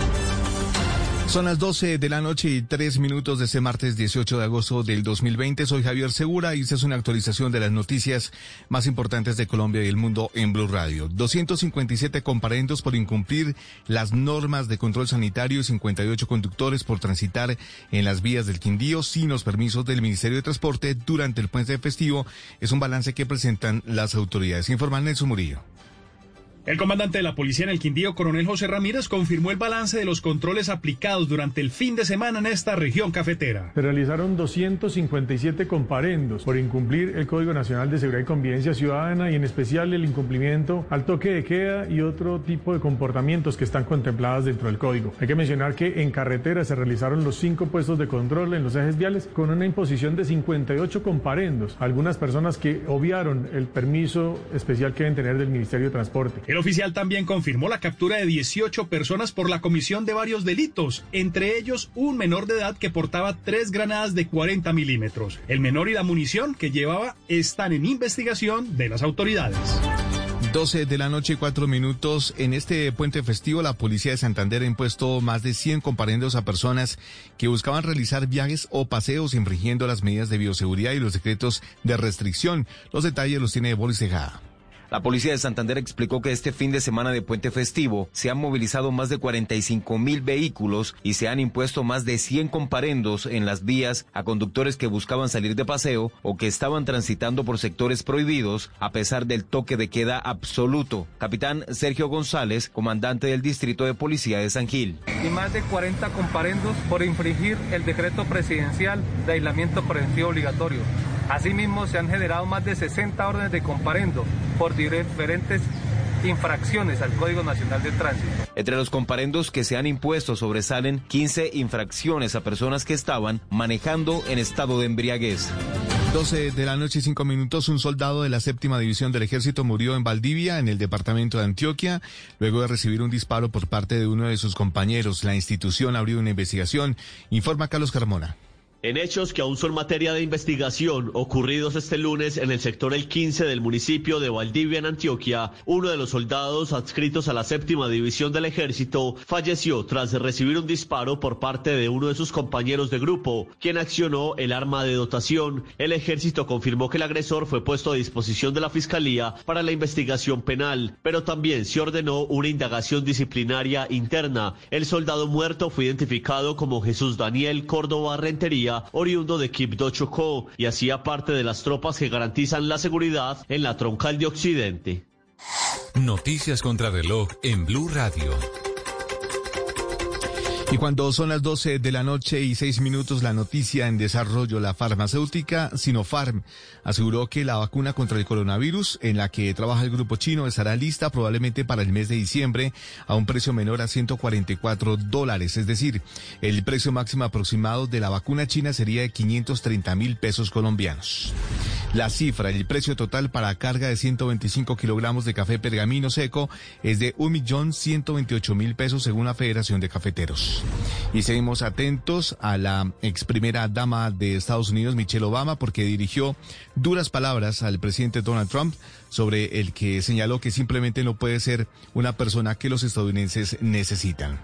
Son las 12 de la noche y 3 minutos de este martes 18 de agosto del 2020. Soy Javier Segura y esta es una actualización de las noticias más importantes de Colombia y el mundo en Blue Radio. 257 comparendos por incumplir las normas de control sanitario y 58 conductores por transitar en las vías del Quindío sin los permisos del Ministerio de Transporte durante el puente festivo. Es un balance que presentan las autoridades. Informan Nelson Murillo. El comandante de la policía en el Quindío, coronel José Ramírez, confirmó el balance de los controles aplicados durante el fin de semana en esta región cafetera. Se realizaron 257 comparendos por incumplir el Código Nacional de Seguridad y Convivencia Ciudadana y en especial el incumplimiento al toque de queda y otro tipo de comportamientos que están contemplados dentro del código. Hay que mencionar que en carretera se realizaron los cinco puestos de control en los ejes viales con una imposición de 58 comparendos. Algunas personas que obviaron el permiso especial que deben tener del Ministerio de Transporte. El oficial también confirmó la captura de 18 personas por la comisión de varios delitos, entre ellos un menor de edad que portaba tres granadas de 40 milímetros. El menor y la munición que llevaba están en investigación de las autoridades. 12 de la noche y 4 minutos. En este puente festivo, la policía de Santander ha impuesto más de 100 comparendos a personas que buscaban realizar viajes o paseos infringiendo las medidas de bioseguridad y los decretos de restricción. Los detalles los tiene Boris Tejada. La policía de Santander explicó que este fin de semana de puente festivo se han movilizado más de 45 mil vehículos y se han impuesto más de 100 comparendos en las vías a conductores que buscaban salir de paseo o que estaban transitando por sectores prohibidos a pesar del toque de queda absoluto. Capitán Sergio González, comandante del Distrito de Policía de San Gil. y más de 40 comparendos por infringir el decreto presidencial de aislamiento preventivo obligatorio. Asimismo, se han generado más de 60 órdenes de comparendo por diferentes infracciones al Código Nacional de Tránsito. Entre los comparendos que se han impuesto sobresalen 15 infracciones a personas que estaban manejando en estado de embriaguez. 12 de la noche y 5 minutos, un soldado de la séptima división del ejército murió en Valdivia, en el departamento de Antioquia, luego de recibir un disparo por parte de uno de sus compañeros. La institución abrió una investigación, informa Carlos Carmona. En hechos que aún son materia de investigación ocurridos este lunes en el sector El 15 del municipio de Valdivia en Antioquia, uno de los soldados adscritos a la séptima división del ejército falleció tras recibir un disparo por parte de uno de sus compañeros de grupo, quien accionó el arma de dotación. El ejército confirmó que el agresor fue puesto a disposición de la fiscalía para la investigación penal, pero también se ordenó una indagación disciplinaria interna. El soldado muerto fue identificado como Jesús Daniel Córdoba Rentería oriundo de Quibdó Chocó, y hacía parte de las tropas que garantizan la seguridad en la troncal de Occidente. Noticias contra reloj en Blue Radio. Y cuando son las 12 de la noche y 6 minutos, la noticia en desarrollo, la farmacéutica Sinopharm aseguró que la vacuna contra el coronavirus, en la que trabaja el grupo chino, estará lista probablemente para el mes de diciembre a un precio menor a 144 dólares. Es decir, el precio máximo aproximado de la vacuna china sería de 530 mil pesos colombianos. La cifra, el precio total para carga de 125 kilogramos de café pergamino seco es de 1.128.000 pesos según la Federación de Cafeteros. Y seguimos atentos a la ex primera dama de Estados Unidos, Michelle Obama, porque dirigió duras palabras al presidente Donald Trump sobre el que señaló que simplemente no puede ser una persona que los estadounidenses necesitan.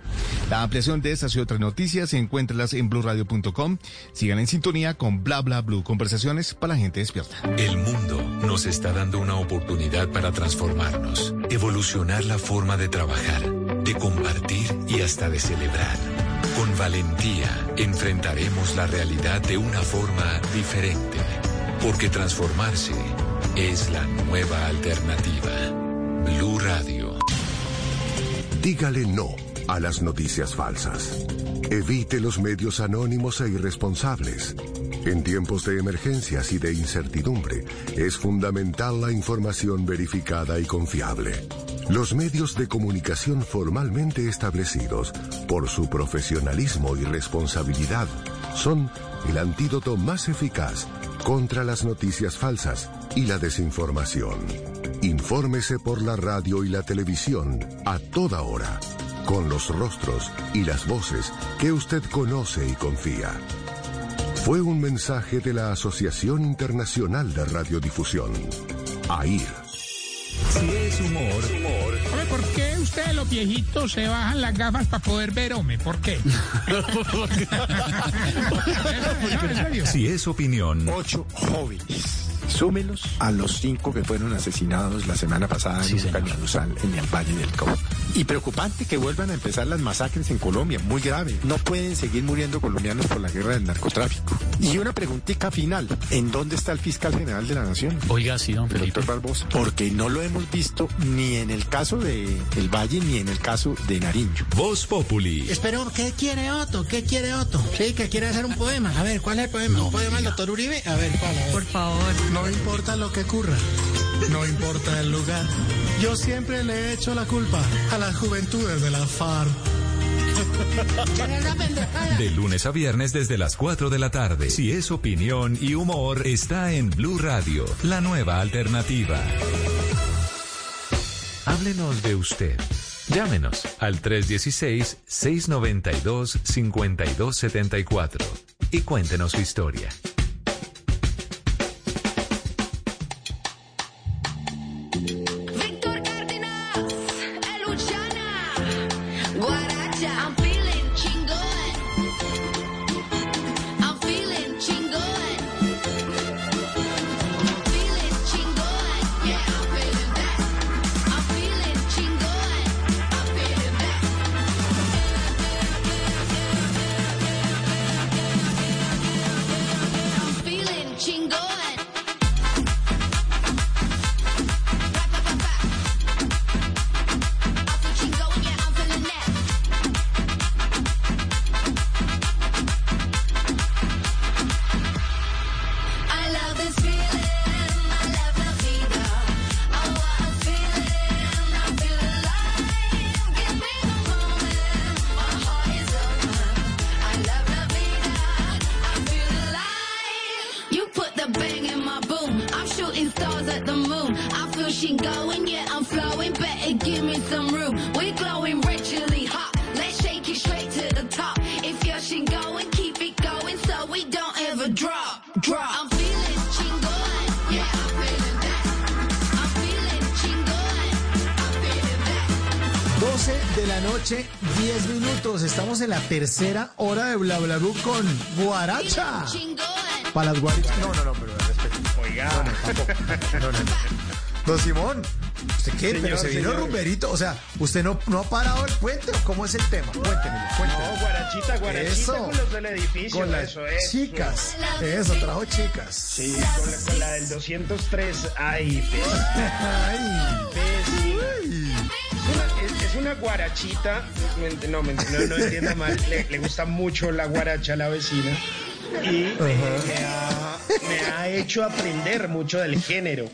La ampliación de estas y otras noticias encuéntralas en blurradio.com. Sigan en sintonía con Bla Bla Blue, conversaciones para la gente despierta. El mundo nos está dando una oportunidad para transformarnos, evolucionar la forma de trabajar, de compartir y hasta de celebrar. Con valentía enfrentaremos la realidad de una forma diferente, porque transformarse es la nueva alternativa. Blue Radio. Dígale no a las noticias falsas. Evite los medios anónimos e irresponsables. En tiempos de emergencias y de incertidumbre, es fundamental la información verificada y confiable. Los medios de comunicación formalmente establecidos, por su profesionalismo y responsabilidad, son el antídoto más eficaz contra las noticias falsas y la desinformación. Infórmese por la radio y la televisión a toda hora, con los rostros y las voces que usted conoce y confía. Fue un mensaje de la Asociación Internacional de Radiodifusión, AIR. Si es humor, Hombre, ¿por ustedes los viejitos se bajan las gafas para poder ver, hombre? ¿Por qué? No, en serio. si es opinión, Ocho jóvenes. Súmelos a los cinco que fueron asesinados la semana pasada en un en el Valle del Cauca. Y preocupante que vuelvan a empezar las masacres en Colombia, muy grave. No pueden seguir muriendo colombianos por la guerra del narcotráfico. Y una preguntita final, ¿en dónde está el fiscal general de la Nación? Oiga, sí, don Doctor Barbosa. Porque no lo hemos visto ni en el caso de El Valle ni en el caso de Nariño. Voz Populi. Espero, ¿qué quiere Otto? ¿Qué quiere Otto? Sí, que quiere hacer un poema. A ver, ¿cuál es el poema? ¿Un poema del doctor Uribe? A ver, ¿cuál? A ver. Por favor. No importa lo que ocurra, no importa el lugar. Yo siempre le he hecho la culpa a las juventudes de la FARC. De lunes a viernes desde las 4 de la tarde. Si es opinión y humor, está en Blue Radio, la nueva alternativa. Háblenos de usted. Llámenos al 316-692-5274 y cuéntenos su historia. Tercera hora de Bla Bla Blue con Guaracha. Para las guarichas. No, no, no, pero respeto. Oiga. No, no, tampoco. No, no, no. Don Simón, ¿usted qué? Señor, pero se vino señor. rumberito. O sea, ¿usted no, no ha parado el puente o cómo es el tema? Cuéntemelo, cuéntemelo. No, guarachita, guarachita Eso. con los del edificio. Con las eso, eso. chicas. Eso, trajo chicas. Sí, con la, con la del 203. Ay, pez. Ay. Es una, es- es una guarachita. No, me- no, no entienda mal. Le, le gusta mucho la guaracha a la vecina. Y me, ha, me ha hecho aprender mucho del género.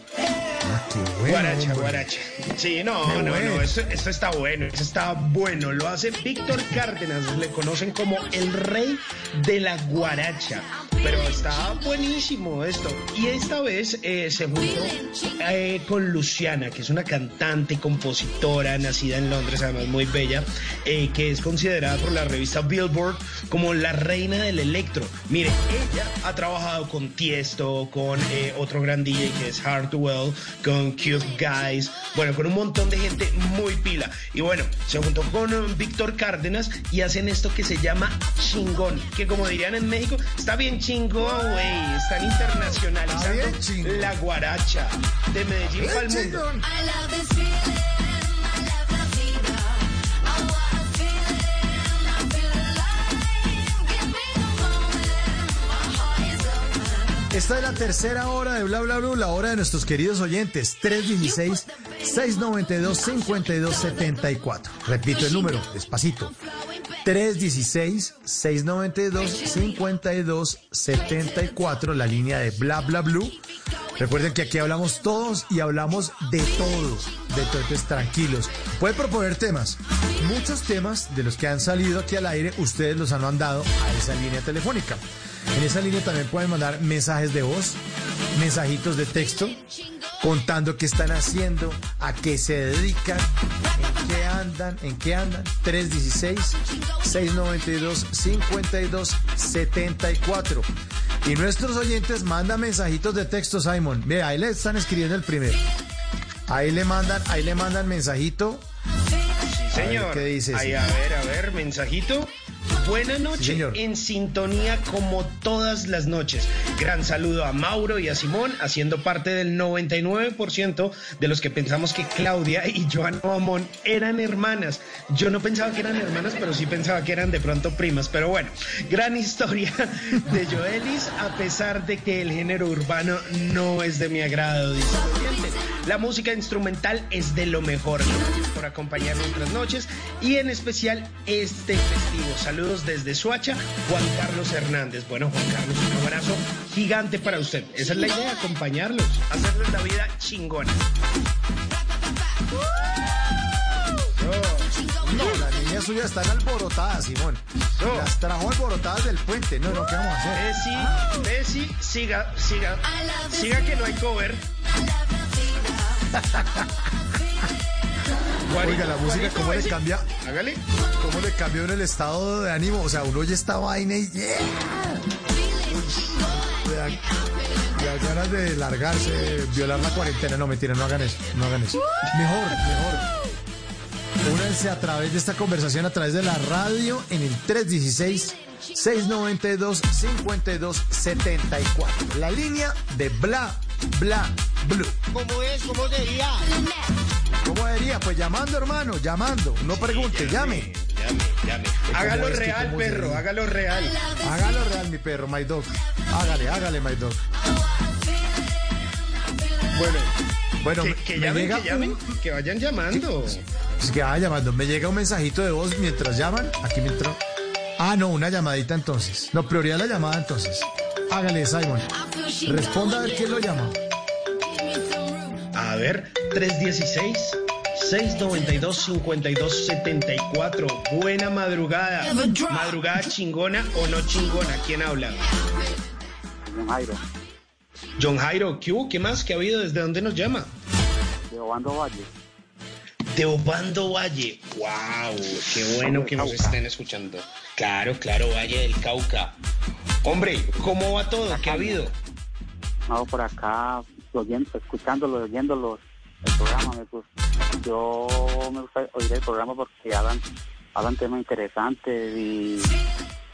guaracha, hombre. guaracha. Sí, no, Qué no, bueno. no, esto, esto está bueno, esto está bueno. Lo hace Víctor Cárdenas, le conocen como el rey de la guaracha. Pero está buenísimo esto. Y esta vez eh, se juntó eh, con Luciana, que es una cantante y compositora nacida en Londres, además muy bella, eh, que es considerada por la revista Billboard como la reina del electro. Mire, ella ha trabajado con Tiesto, con eh, otro gran DJ que es Hardwell, con Cute Guys, bueno, con un montón de gente muy pila. Y bueno, se juntó con eh, Víctor Cárdenas y hacen esto que se llama chingón, que como dirían en México, está bien chingón, güey, están internacionalizando la guaracha de Medellín para el mundo. Esta es la tercera hora de Bla Bla Blue, la hora de nuestros queridos oyentes. 316-692-5274. Repito el número, despacito. 316-692-5274, la línea de Bla Bla Blue. Recuerden que aquí hablamos todos y hablamos de todo, de entonces tranquilos. Pueden proponer temas. Muchos temas de los que han salido aquí al aire, ustedes los han mandado a esa línea telefónica. En esa línea también pueden mandar mensajes de voz, mensajitos de texto, contando qué están haciendo, a qué se dedican, en qué andan, en qué andan. 316-692-5274. Y nuestros oyentes mandan mensajitos de texto, Simon. Mira, ahí le están escribiendo el primero. Ahí le mandan, ahí le mandan mensajito. Sí, A ver, señor. ¿qué dice, Ahí, a ver, a ver, mensajito. Buena noche, señor. en sintonía como todas las noches. Gran saludo a Mauro y a Simón, haciendo parte del 99% de los que pensamos que Claudia y Joana Mamón eran hermanas. Yo no pensaba que eran hermanas, pero sí pensaba que eran de pronto primas. Pero bueno, gran historia de Joelis, a pesar de que el género urbano no es de mi agrado, dice. La música instrumental es de lo mejor. Gracias por acompañarnos otras noches y en especial este festivo. Saludos desde Suacha, Juan Carlos Hernández. Bueno, Juan Carlos, un abrazo gigante para usted. Esa es la idea, acompañarlos, hacerles la vida chingona. No, las niñas suyas están alborotadas, Simón. Las trajo alborotadas del puente. No, no, ¿qué vamos a hacer? Bessie, Bessie, siga, siga, siga que no hay cover. Oiga, la música, ¿cómo le cambia? Hágale. ¿Cómo le cambió en el estado de ánimo? O sea, uno oye esta vaina y yeah. Da ganas de largarse, violar la cuarentena. No, mentira, no hagan eso, no hagan eso. Mejor, mejor. Únanse a través de esta conversación, a través de la radio, en el 316-692-5274. La línea de Bla, Bla, Blue. ¿Cómo es? ¿Cómo sería? ¿Cómo diría? Pues llamando, hermano, llamando. No pregunte, llame. Llame, llame. Hágalo ¿Cómo es que real, perro, hágalo real. Hágalo real, mi perro, my dog. Hágale, hágale, my dog. Bueno, Bueno, que, me- que me llamen, llega que llamen, que vayan llamando. Es que vaya llamando. Me llega un mensajito de voz mientras llaman. Aquí me entró. Ah, no, una llamadita entonces. No, prioridad la llamada entonces. Hágale, Simon. Responda a ver quién lo llama. A ver, 316 692 5274. Buena madrugada. Madrugada chingona o no chingona. ¿Quién habla? John Jairo, John Jairo, ¿qué hubo? ¿Qué más? ¿Qué ha habido? ¿Desde dónde nos llama? de Obando Valle. De Obando Valle. ¡Wow! ¡Qué bueno que nos estén escuchando! Claro, claro, Valle del Cauca. Hombre, ¿cómo va todo? ¿Qué ha habido? No, por acá, oyendo, escuchándolo, oyéndolo, el programa. Me gusta. Yo me gusta oír el programa porque hablan, hablan temas interesantes y,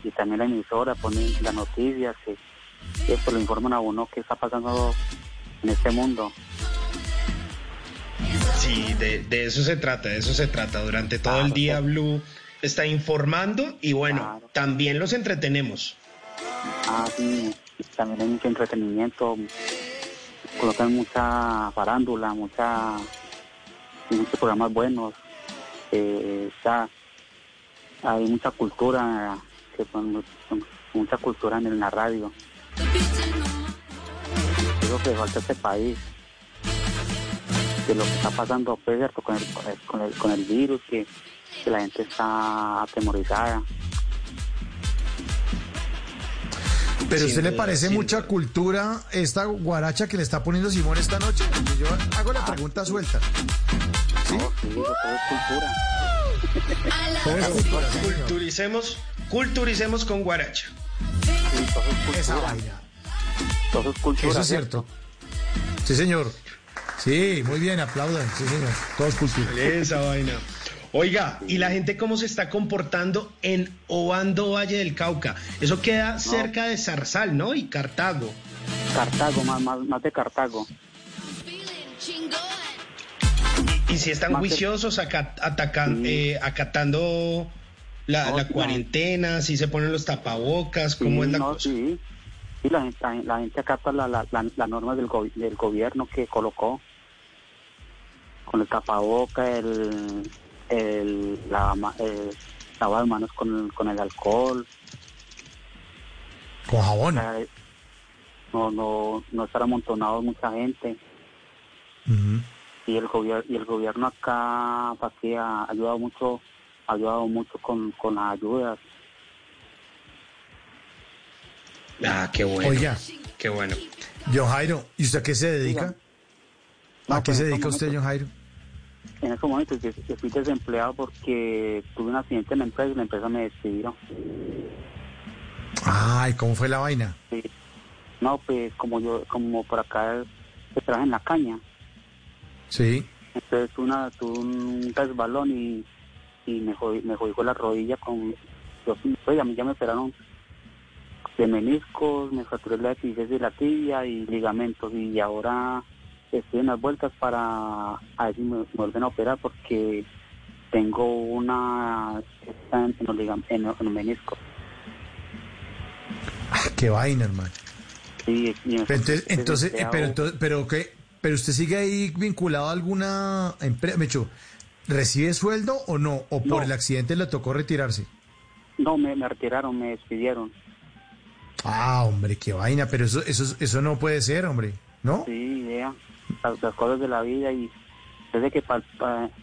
y también la emisora pone las noticias que, que pues, lo informan a uno qué está pasando en este mundo. Sí, de, de eso se trata, de eso se trata. Durante todo el día Blue está informando y bueno, también los entretenemos. Ah, sí, y también hay mucho entretenimiento, colocan mucha farándula, mucha, muchos programas buenos, eh, está, hay mucha cultura, que mucha cultura en la radio. Creo que falta este país, de lo que está pasando pues, con, el, con, el, con el virus, que, que la gente está atemorizada. Pero usted le parece mucha cultura esta guaracha que le está poniendo Simón esta noche? Porque Yo hago la pregunta suelta. ¿Sí? todo es cultura. Todo es cultura, sí, señor. Culturicemos, culturicemos con Guaracha. Esa vaina. Todo es cultura. Eso es cierto. Sí, señor. Sí, muy bien, aplaudan. Sí, señor. Todo es cultura. Esa vaina. Oiga, ¿y la gente cómo se está comportando en Obando Valle del Cauca? Eso queda cerca de Zarzal, ¿no? Y Cartago. Cartago, más, más, más de Cartago. Y si están Más juiciosos aca- atacan- eh, acatando la, No, cuarentena, si se ponen los tapabocas, ¿cómo Sí, es la no, cosa? Sí, Sí, la, gente- la, la gente acata la, la, normas del, go- del gobierno que colocó con el tapaboca, el, el, la, ma- el, lavar las manos con el, con el alcohol. Con jabón. O sea, no, no, no estar amontonado mucha gente. Y el gobierno, y el gobierno acá, pues, sí, ha ayudado mucho, ha ayudado mucho con, con las ayudas. Ah, qué bueno. Oiga. Qué bueno. John Jairo, ¿y usted a qué se dedica? No, ¿A qué pues, se en dedica usted, John Jairo? En estos momentos yo, yo fui desempleado porque tuve un accidente en la empresa y la empresa me despidió. Ay, ¿cómo fue la vaina? Sí. No, pues como yo, como por acá se trabaja en la caña, Sí. entonces una, tuve un resbalón y, y me, jodí, me jodí con la rodilla con... Yo, pues, a mí ya me operaron de meniscos, me fracturé la epífisis de la tibia y ligamentos y ahora estoy en las vueltas para a ver si me, me vuelven a operar porque tengo una en, en en. Ah, qué vaina, hermano. Sí, Pero entonces, entonces, eh, pero entonces, pero qué, pero usted sigue ahí vinculado a alguna empresa, Mecho, ¿recibe sueldo o no? ¿O por No. el accidente le tocó retirarse? No, me, me retiraron, me despidieron. Ah, hombre, qué vaina, pero eso, eso, eso no puede ser, hombre, ¿no? Sí, idea. Las, las cosas de la vida y desde que para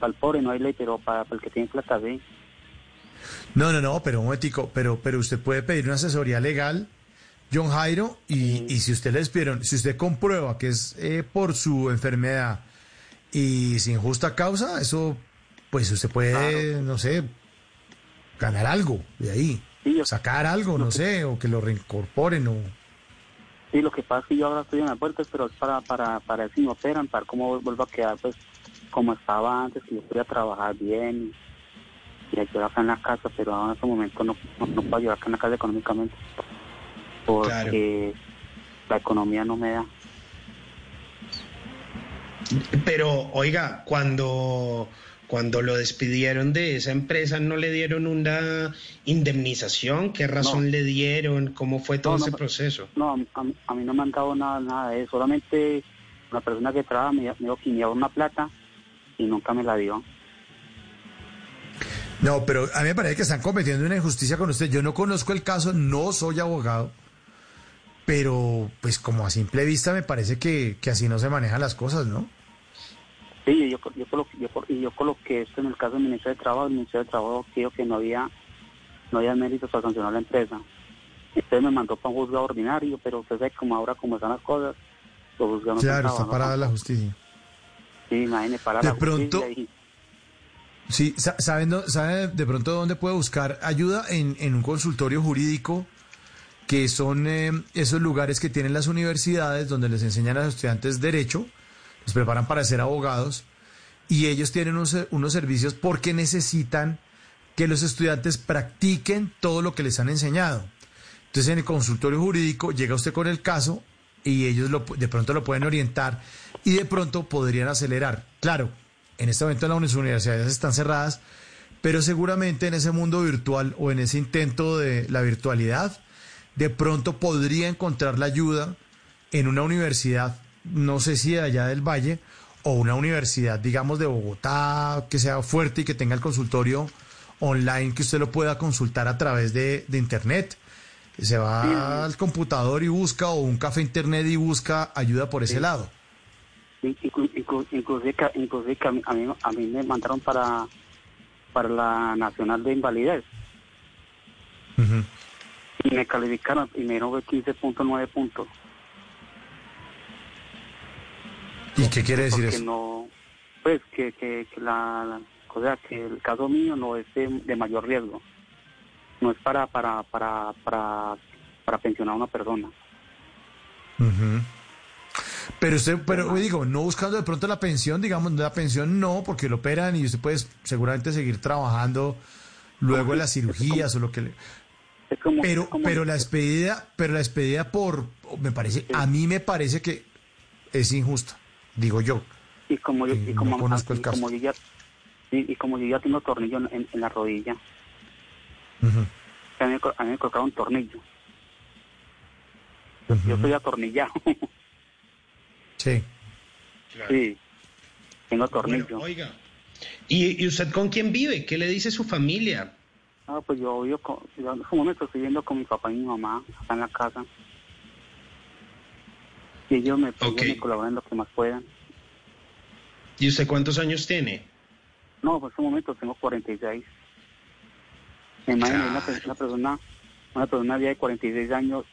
el pobre no hay ley, pero para el que tiene plata sí. No, no, no, pero un momentico, pero, pero usted puede pedir una asesoría legal, John Jairo, y, y si usted le despidieron, si usted comprueba que es eh, por su enfermedad y sin justa causa, eso, pues usted puede, no sé, ganar algo de ahí, sacar algo, no sé, o que lo reincorporen, o... Sí, lo que pasa es que yo ahora estoy en las vueltas, pero es para, para, para ver si me operan, para ver cómo vuelvo a quedar, pues, como estaba antes, que yo podía trabajar bien y, y ayudar acá en la casa, pero ahora en este momento no, no, no puedo ayudar acá en la casa económicamente, porque la economía no me da. Pero, oiga, cuando, cuando lo despidieron de esa empresa, ¿no le dieron una indemnización? ¿Qué razón No. le dieron? ¿Cómo fue todo No, no, ese proceso? No, a, mí- a no me han dado nada, nada de eso, solamente una persona que trabaja me, me dijo que me una plata y nunca me la dio. No, pero a mí me parece que están cometiendo una injusticia con usted. Yo no conozco el caso, no soy abogado, pero pues como a simple vista me parece que, que así no se manejan las cosas, ¿no? Sí, yo, yo, coloqué, yo, y yo coloqué esto en el caso del Ministerio de Trabajo. El Ministerio de Trabajo dijo que no había, no había méritos para sancionar a la empresa. Entonces me mandó para un juzgado ordinario, pero usted sabe como ahora como están las cosas, los juzgados Claro, está parada la justicia. Sí, imagínese, para De la pronto- justicia y- Sí, sa- ¿saben, dó- ¿sabe de pronto dónde puede buscar ayuda? En, en un consultorio jurídico, que son eh, esos lugares que tienen las universidades donde les enseñan a los estudiantes derecho, los preparan para ser abogados, y ellos tienen unos, unos servicios porque necesitan que los estudiantes practiquen todo lo que les han enseñado. Entonces en el consultorio jurídico llega usted con el caso y ellos lo, de pronto lo pueden orientar y de pronto podrían acelerar. Claro, en este momento las universidades están cerradas, pero seguramente en ese mundo virtual o en ese intento de la virtualidad, de pronto podría encontrar la ayuda en una universidad, no sé si de allá del Valle, o una universidad, digamos, de Bogotá, que sea fuerte y que tenga el consultorio online, que usted lo pueda consultar a través de, de Internet. Se va al computador y busca, o un café Internet y busca ayuda por ese lado. inclu- inclu- inclusive, inclusive que a mí, a mí, a mí me mandaron para, para la Nacional de Invalidez y me calificaron y me dieron 15.9 puntos. ¿Y qué quiere decir porque eso? no pues que, que, que la, la- o sea que el caso mío no es de, de mayor riesgo. No es para para para para para pensionar a una persona. Pero usted, pero digo, no buscando de pronto la pensión, digamos, la pensión no, porque lo operan y usted puede seguramente seguir trabajando luego de las cirugías o lo que le... pero, pero la despedida, pero la despedida por, me parece, a mí me parece que es injusta, digo yo. y como yo Eh, y no como, conozco el y caso. como yo ya y, y como yo ya tengo tornillo en, la rodilla Ujú. a mí, me co- a mí me colocaron tornillo yo, yo soy atornillado Sí. sí tengo tornillo Bueno, oiga, ¿y, y usted con quién vive? ¿Qué le dice su familia? Ah, pues yo vivo con, yo en este momento estoy viviendo con mi papá y mi mamá, acá en la casa. Y ellos me, ellos Ok. me colaboran lo que más puedan. ¿Y usted cuántos años tiene? No, en este momento tengo 46. Me imagino una, pe- una persona, una persona ya de 46 años,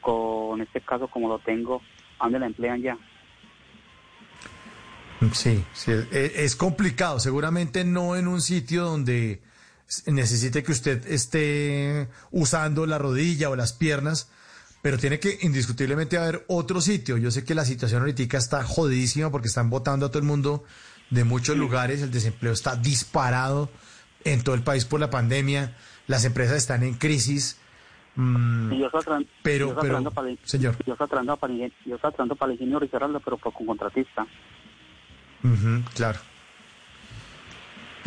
con este caso como lo tengo, ¿a dónde la emplean ya? Sí, sí, es, es complicado. Seguramente no en un sitio donde necesite que usted esté usando la rodilla o las piernas, pero tiene que indiscutiblemente haber otro sitio. Yo sé que la situación ahorita está jodidísima porque están votando a todo el mundo de muchos lugares. El desempleo está disparado en todo el país por la pandemia. Las empresas están en crisis. Mm, Y yo estoy tran- pero, yo estoy pero, para el- señor. Yo estoy trabajando para, el- yo estoy trabajando para el Ricardo, pero con contratista. Claro.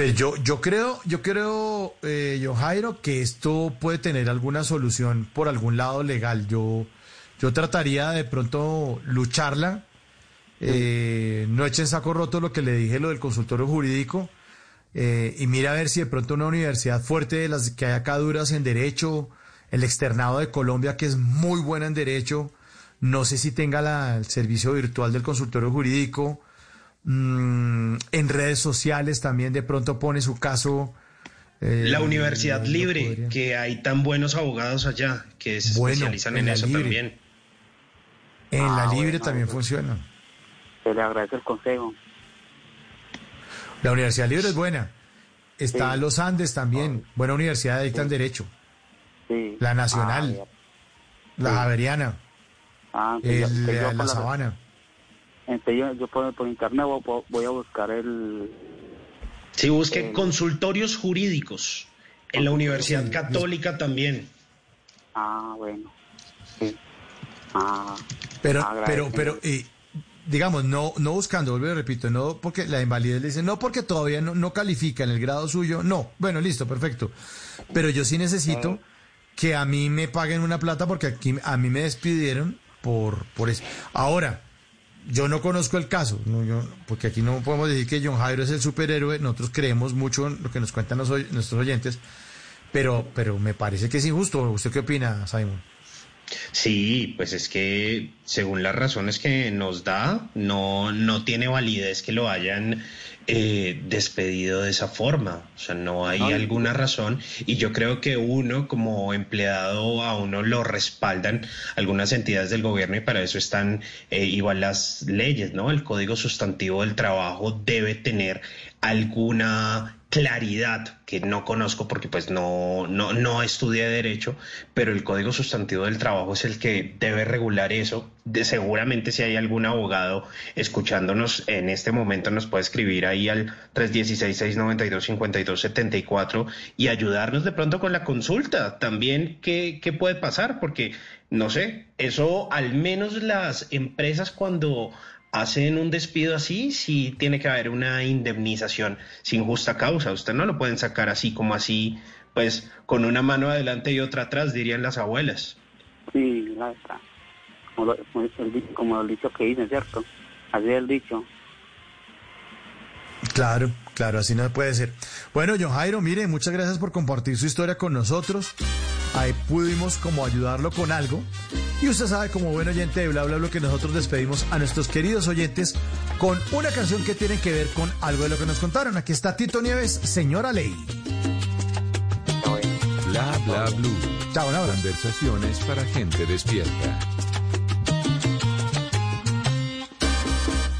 Pero yo, yo creo, yo creo, eh, yo Jairo, que esto puede tener alguna solución por algún lado legal. Yo, yo trataría de pronto lucharla. Eh, no echen saco roto lo que le dije, lo del consultorio jurídico. eh, y mira a ver si de pronto una universidad fuerte de las que hay acá duras en derecho, el externado de Colombia, que es muy buena en derecho, no sé si tenga la- el servicio virtual del consultorio jurídico. Mm, en redes sociales también de pronto pone su caso. eh, La Universidad Libre, podría- que hay tan buenos abogados allá que se Bueno, especializan en eso Libre. también. En la Ah, libre bueno, también eso- funciona. Se le agradece el consejo. La Universidad Libre es buena. Está Sí. Los Andes también. Buena universidad de dictan derecho. Sí. La Nacional. Ah, la Sí. Javeriana. Ah, el- la- Sabana. Entonces yo, yo por, por internet voy, voy a buscar el... Sí, busque consultorios jurídicos. En la Universidad Católica también. Ah, bueno. Sí. Ah, Pero, pero, pero, eh, digamos, no, no buscando, vuelvo y repito, no porque la invalidez le dice, no porque todavía no, no califica en el grado suyo, no. Bueno, listo, perfecto. Pero yo sí necesito que a mí me paguen una plata porque aquí a mí me despidieron por, por eso. Ahora, yo no conozco el caso, no, yo- porque aquí no podemos decir que John Jairo es el superhéroe, nosotros creemos mucho en lo que nos cuentan los nuestros oyentes, pero, pero me parece que es injusto. ¿Usted qué opina, Simon? Sí, pues es que según las razones que nos da, no, no tiene validez que lo hayan eh, despedido de esa forma. O sea, no hay No, alguna razón. Y yo creo que uno como empleado a uno lo respaldan algunas entidades del gobierno y para eso están eh, igual las leyes, ¿no? El Código Sustantivo del Trabajo debe tener alguna claridad que no conozco porque pues no, no, no estudié derecho, pero el Código Sustantivo del Trabajo es el que debe regular eso. Seguramente si hay algún abogado escuchándonos en este momento nos puede escribir ahí al 316-692-5274 y ayudarnos de pronto con la consulta. También qué, qué puede pasar, porque no sé, eso al menos las empresas cuando hacen un despido así, sí tiene que haber una indemnización sin justa causa. Usted no lo pueden sacar así como así, pues con una mano adelante y otra atrás, dirían las abuelas. Sí, la está. Como, lo- como como el dicho que dicen, ¿cierto? Así es el dicho. Claro, claro, así no puede ser. Bueno, John Jairo, mire, muchas gracias por compartir su historia con nosotros. Ahí pudimos como ayudarlo con algo. Y usted sabe, como buen oyente de Bla Bla Bla, que nosotros despedimos a nuestros queridos oyentes con una canción que tiene que ver con algo de lo que nos contaron. Aquí está Tito Nieves, Señora Ley. Bla bla blue. Chao, un abrazo. Conversaciones para gente despierta.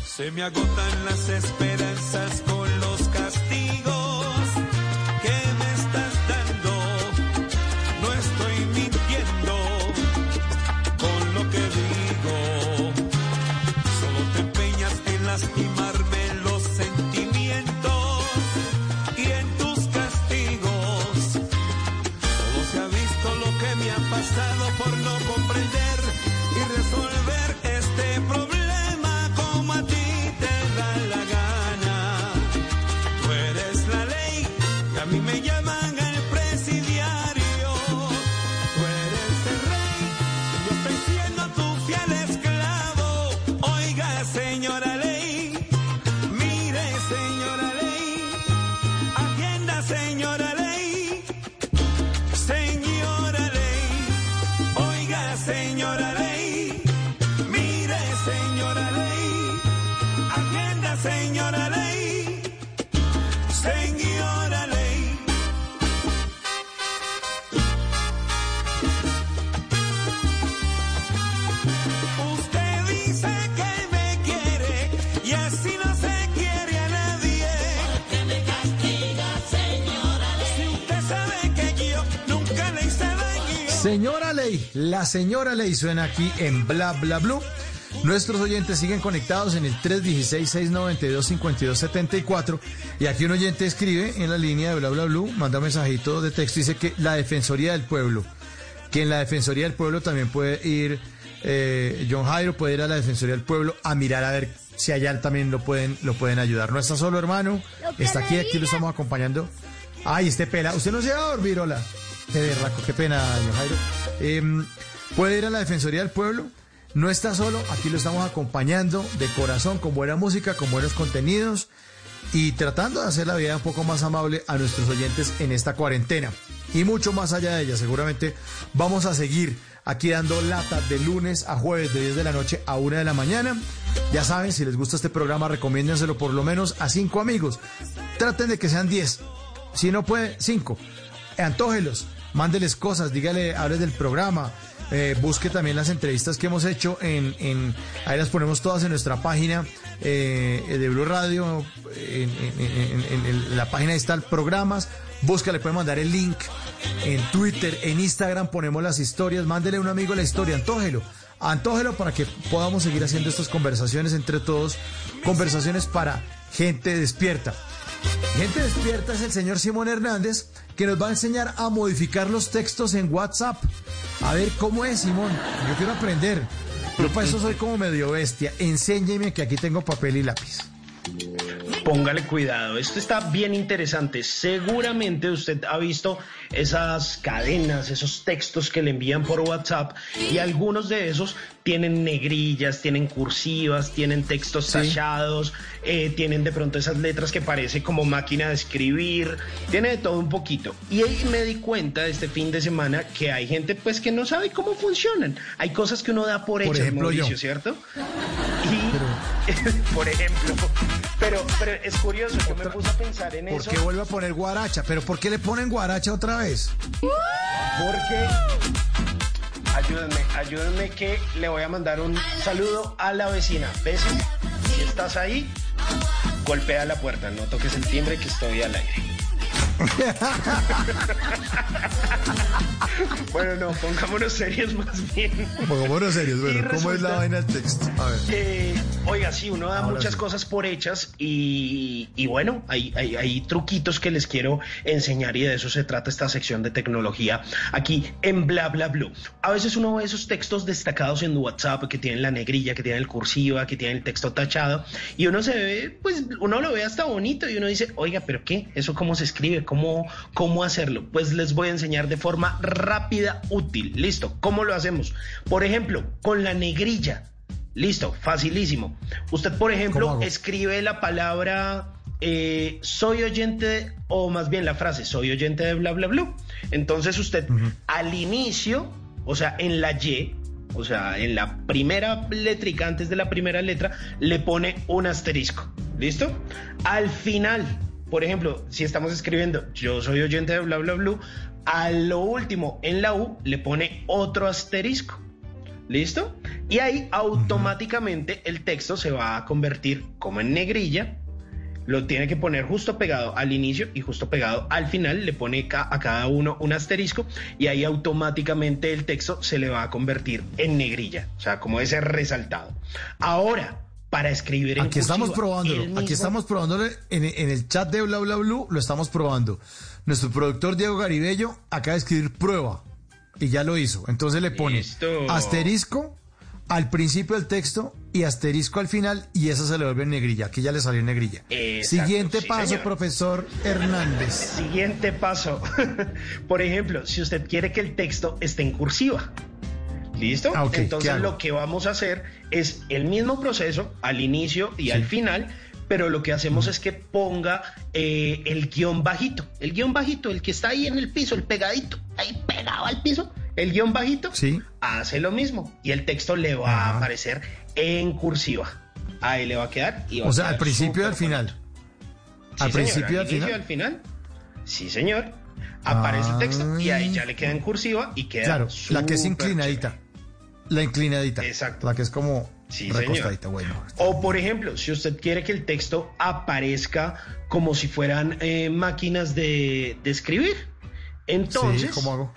Se me agotan las esperanzas con Ley, la señora Ley suena aquí en Bla Bla Blue. Nuestros oyentes siguen conectados en el 316-692-5274 y aquí un oyente escribe en la línea de Bla Bla Blue, manda un mensajito de texto y dice que la Defensoría del Pueblo, que en la Defensoría del Pueblo también puede ir, eh, John Jairo puede ir a la Defensoría del Pueblo a mirar a ver si allá también lo pueden, lo pueden ayudar. No está solo, hermano, está aquí, aquí lo estamos acompañando. Ay, este pela, usted no se va a dormir, hola. De berraco, qué pena, Jairo. Em, puede ir a la Defensoría del Pueblo. No está solo, aquí lo estamos acompañando de corazón, con buena música, con buenos contenidos y tratando de hacer la vida un poco más amable a nuestros oyentes en esta cuarentena. Y mucho más allá de ella, seguramente vamos a seguir aquí dando lata de lunes a jueves de 10 de la noche a 1 de la mañana. Ya saben, si les gusta este programa, recomiéndenselo por lo menos a cinco amigos. Traten de que sean 10. Si no puede, 5. Antógelos, mándeles cosas, dígale, hable del programa. Eh, busque también las entrevistas que hemos hecho en, ahí las ponemos todas en nuestra página eh, de Blue Radio, en la página está el programas, busca, le puede mandar el link en Twitter, en Instagram ponemos las historias, mándele a un amigo la historia, antógelo, antógelo para que podamos seguir haciendo estas conversaciones entre todos, conversaciones para gente despierta. Gente despierta es el señor Simón Hernández que nos va a enseñar a modificar los textos en WhatsApp. A ver cómo es, Simón. Yo quiero aprender. Yo para eso soy como medio bestia. Enséñeme que aquí tengo papel y lápiz. Póngale cuidado, esto está bien interesante. Seguramente usted ha visto esas cadenas, esos textos que le envían por WhatsApp y algunos de esos tienen negrillas, tienen cursivas, tienen textos tachados, eh, tienen de pronto esas letras que parece como máquina de escribir, tiene de todo un poquito. Y ahí me di cuenta este fin de semana que hay gente pues que no sabe cómo funcionan. Hay cosas que uno da por, Por ejemplo, Mauricio, yo. ¿cierto? Y, por ejemplo, pero, pero es curioso, yo me puse a pensar en ¿Por eso. qué vuelve a poner guaracha? ¿Pero por qué le ponen guaracha otra vez? Porque ayúdenme, ayúdenme que le voy a mandar un saludo a la vecina. Bessie, si estás ahí, golpea la puerta, no toques el timbre que estoy al aire. bueno, no, pongámonos serios más bien. Pongámonos serios, bueno, Y ¿cómo es la vaina del texto? A ver. Eh, oiga, sí, uno da Ahora muchas sí. cosas por hechas y, y bueno, hay, hay, hay truquitos que les quiero enseñar y de eso se trata esta sección de tecnología aquí en Bla Bla Blue. A veces uno ve esos textos destacados en WhatsApp que tienen la negrilla, que tienen el cursiva, que tienen el texto tachado y uno se ve, pues uno lo ve hasta bonito y uno dice, oiga, pero ¿qué? ¿Eso cómo se escribe? ¿Cómo, cómo hacerlo? Pues les voy a enseñar de forma rápida, útil. Listo, ¿cómo lo hacemos? Por ejemplo, con la negrilla. Listo, facilísimo. Usted, por ejemplo, escribe la palabra eh, soy oyente, o más bien la frase soy oyente de bla bla bla. Entonces usted al inicio, o sea, en la Y, o sea, en la primera letrica, antes de la primera letra, le pone un asterisco. ¿Listo? Al final, por ejemplo, si estamos escribiendo yo soy oyente de bla bla bla, a lo último, en la U, le pone otro asterisco. ¿Listo? Y ahí automáticamente el texto se va a convertir como en negrilla. Lo tiene que poner justo pegado al inicio y justo pegado al final. Le pone a cada uno un asterisco y ahí automáticamente el texto se le va a convertir en negrilla. O sea, como ese resaltado. Ahora, para escribir en Aquí estamos probándolo. Aquí estamos probándolo en, en el chat de Bla Bla Blue. Lo estamos probando. Nuestro productor Diego Garibello acaba de escribir prueba y ya lo hizo. Entonces le pone Listo. asterisco al principio del texto y asterisco al final y esa se le vuelve en negrilla. Aquí ya le salió en negrilla. Exacto, Siguiente sí, paso, señor. profesor Hernández. Siguiente paso. Por ejemplo, si usted quiere que el texto esté en cursiva. ¿Listo? Ah, ok, ¿qué Entonces lo que vamos a hacer es el mismo proceso al inicio y al final, pero lo que hacemos es que ponga eh, el guion bajito. El guion bajito, el que está ahí en el piso, el pegadito, ahí pegado al piso. El guion bajito Sí. hace lo mismo y el texto le va a aparecer en cursiva. Ahí le va a quedar. Y va O a sea, al principio y al final. bonito. Al Sí, señor, principio y al final. al final. Sí, señor. Aparece el texto y ahí ya le queda en cursiva y queda. Claro, la que es inclinadita. La inclinadita. Exacto. La que es como Sí, recostadita. señor. Bueno. O por ejemplo, si usted quiere que el texto aparezca como si fueran eh, máquinas de, de escribir, entonces Sí, ¿cómo hago?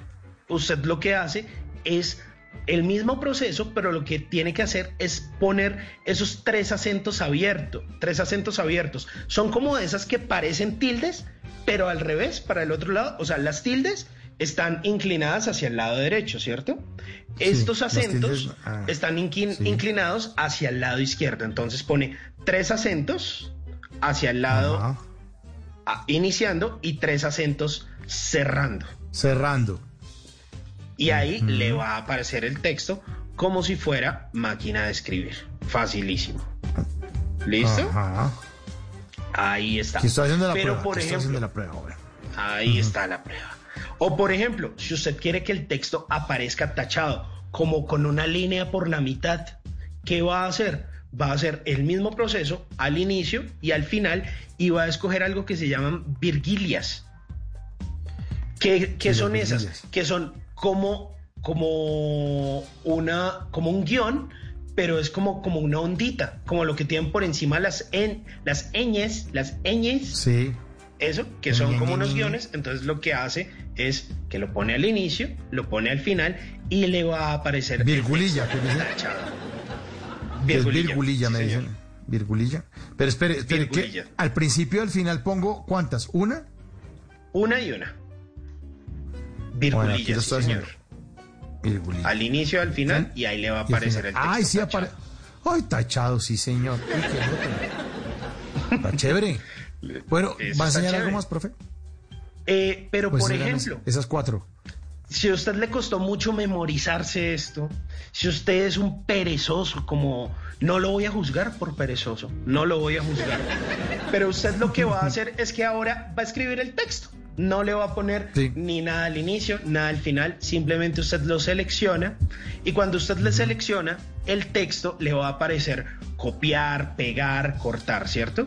usted lo que hace es el mismo proceso, pero lo que tiene que hacer es poner esos tres acentos abiertos, tres acentos abiertos. Son como de esas que parecen tildes, pero al revés, para el otro lado, o sea, las tildes están inclinadas hacia el lado derecho, ¿cierto? Estos acentos ah, están sí. inclinados hacia el lado izquierdo, entonces pone tres acentos hacia el lado Ajá. a- iniciando y tres acentos cerrando. Cerrando. Y ahí le va a aparecer el texto como si fuera máquina de escribir. Facilísimo. ¿Listo? Ajá. Ahí está. Estoy haciendo la Pero prueba. por ejemplo, haciendo la prueba ahora. ahí está la prueba. O por ejemplo, si usted quiere que el texto aparezca tachado, como con una línea por la mitad, ¿qué va a hacer? Va a hacer el mismo proceso al inicio y al final y va a escoger algo que se llaman virgilias. ¿Qué, qué son esas? Que son como, como, una, como un guion, pero es como, como una ondita, como lo que tienen por encima las, en, las ñes, las ñes, Sí. eso, que son como unos guiones, entonces lo que hace es que lo pone al inicio, lo pone al final y le va a aparecer Virgulilla, es Virgulilla, virgulilla, me dicen. Virgulilla. Pero espere, espere, que Virgulilla. al principio y al final pongo ¿cuántas? ¿Una? Una y una. Bueno, Virgulilla, lo sí, señor. Virgulilla. Al inicio, al final, y ahí le va a aparecer el texto. Ay, sí aparece. Ay, tachado, sí, señor. Uy, qué. Está chévere. Bueno, Eso ¿va a enseñar algo más, profe? Eh, pero Pues por ejemplo, Esas cuatro. si a usted le costó mucho memorizarse esto, si usted es un perezoso, como no lo voy a juzgar por perezoso, no lo voy a juzgar, pero usted lo que va a hacer es que ahora va a escribir el texto. No le va a poner Sí. ni nada al inicio, nada al final, simplemente usted lo selecciona y cuando usted le selecciona, el texto le va a aparecer copiar, pegar, cortar, ¿cierto?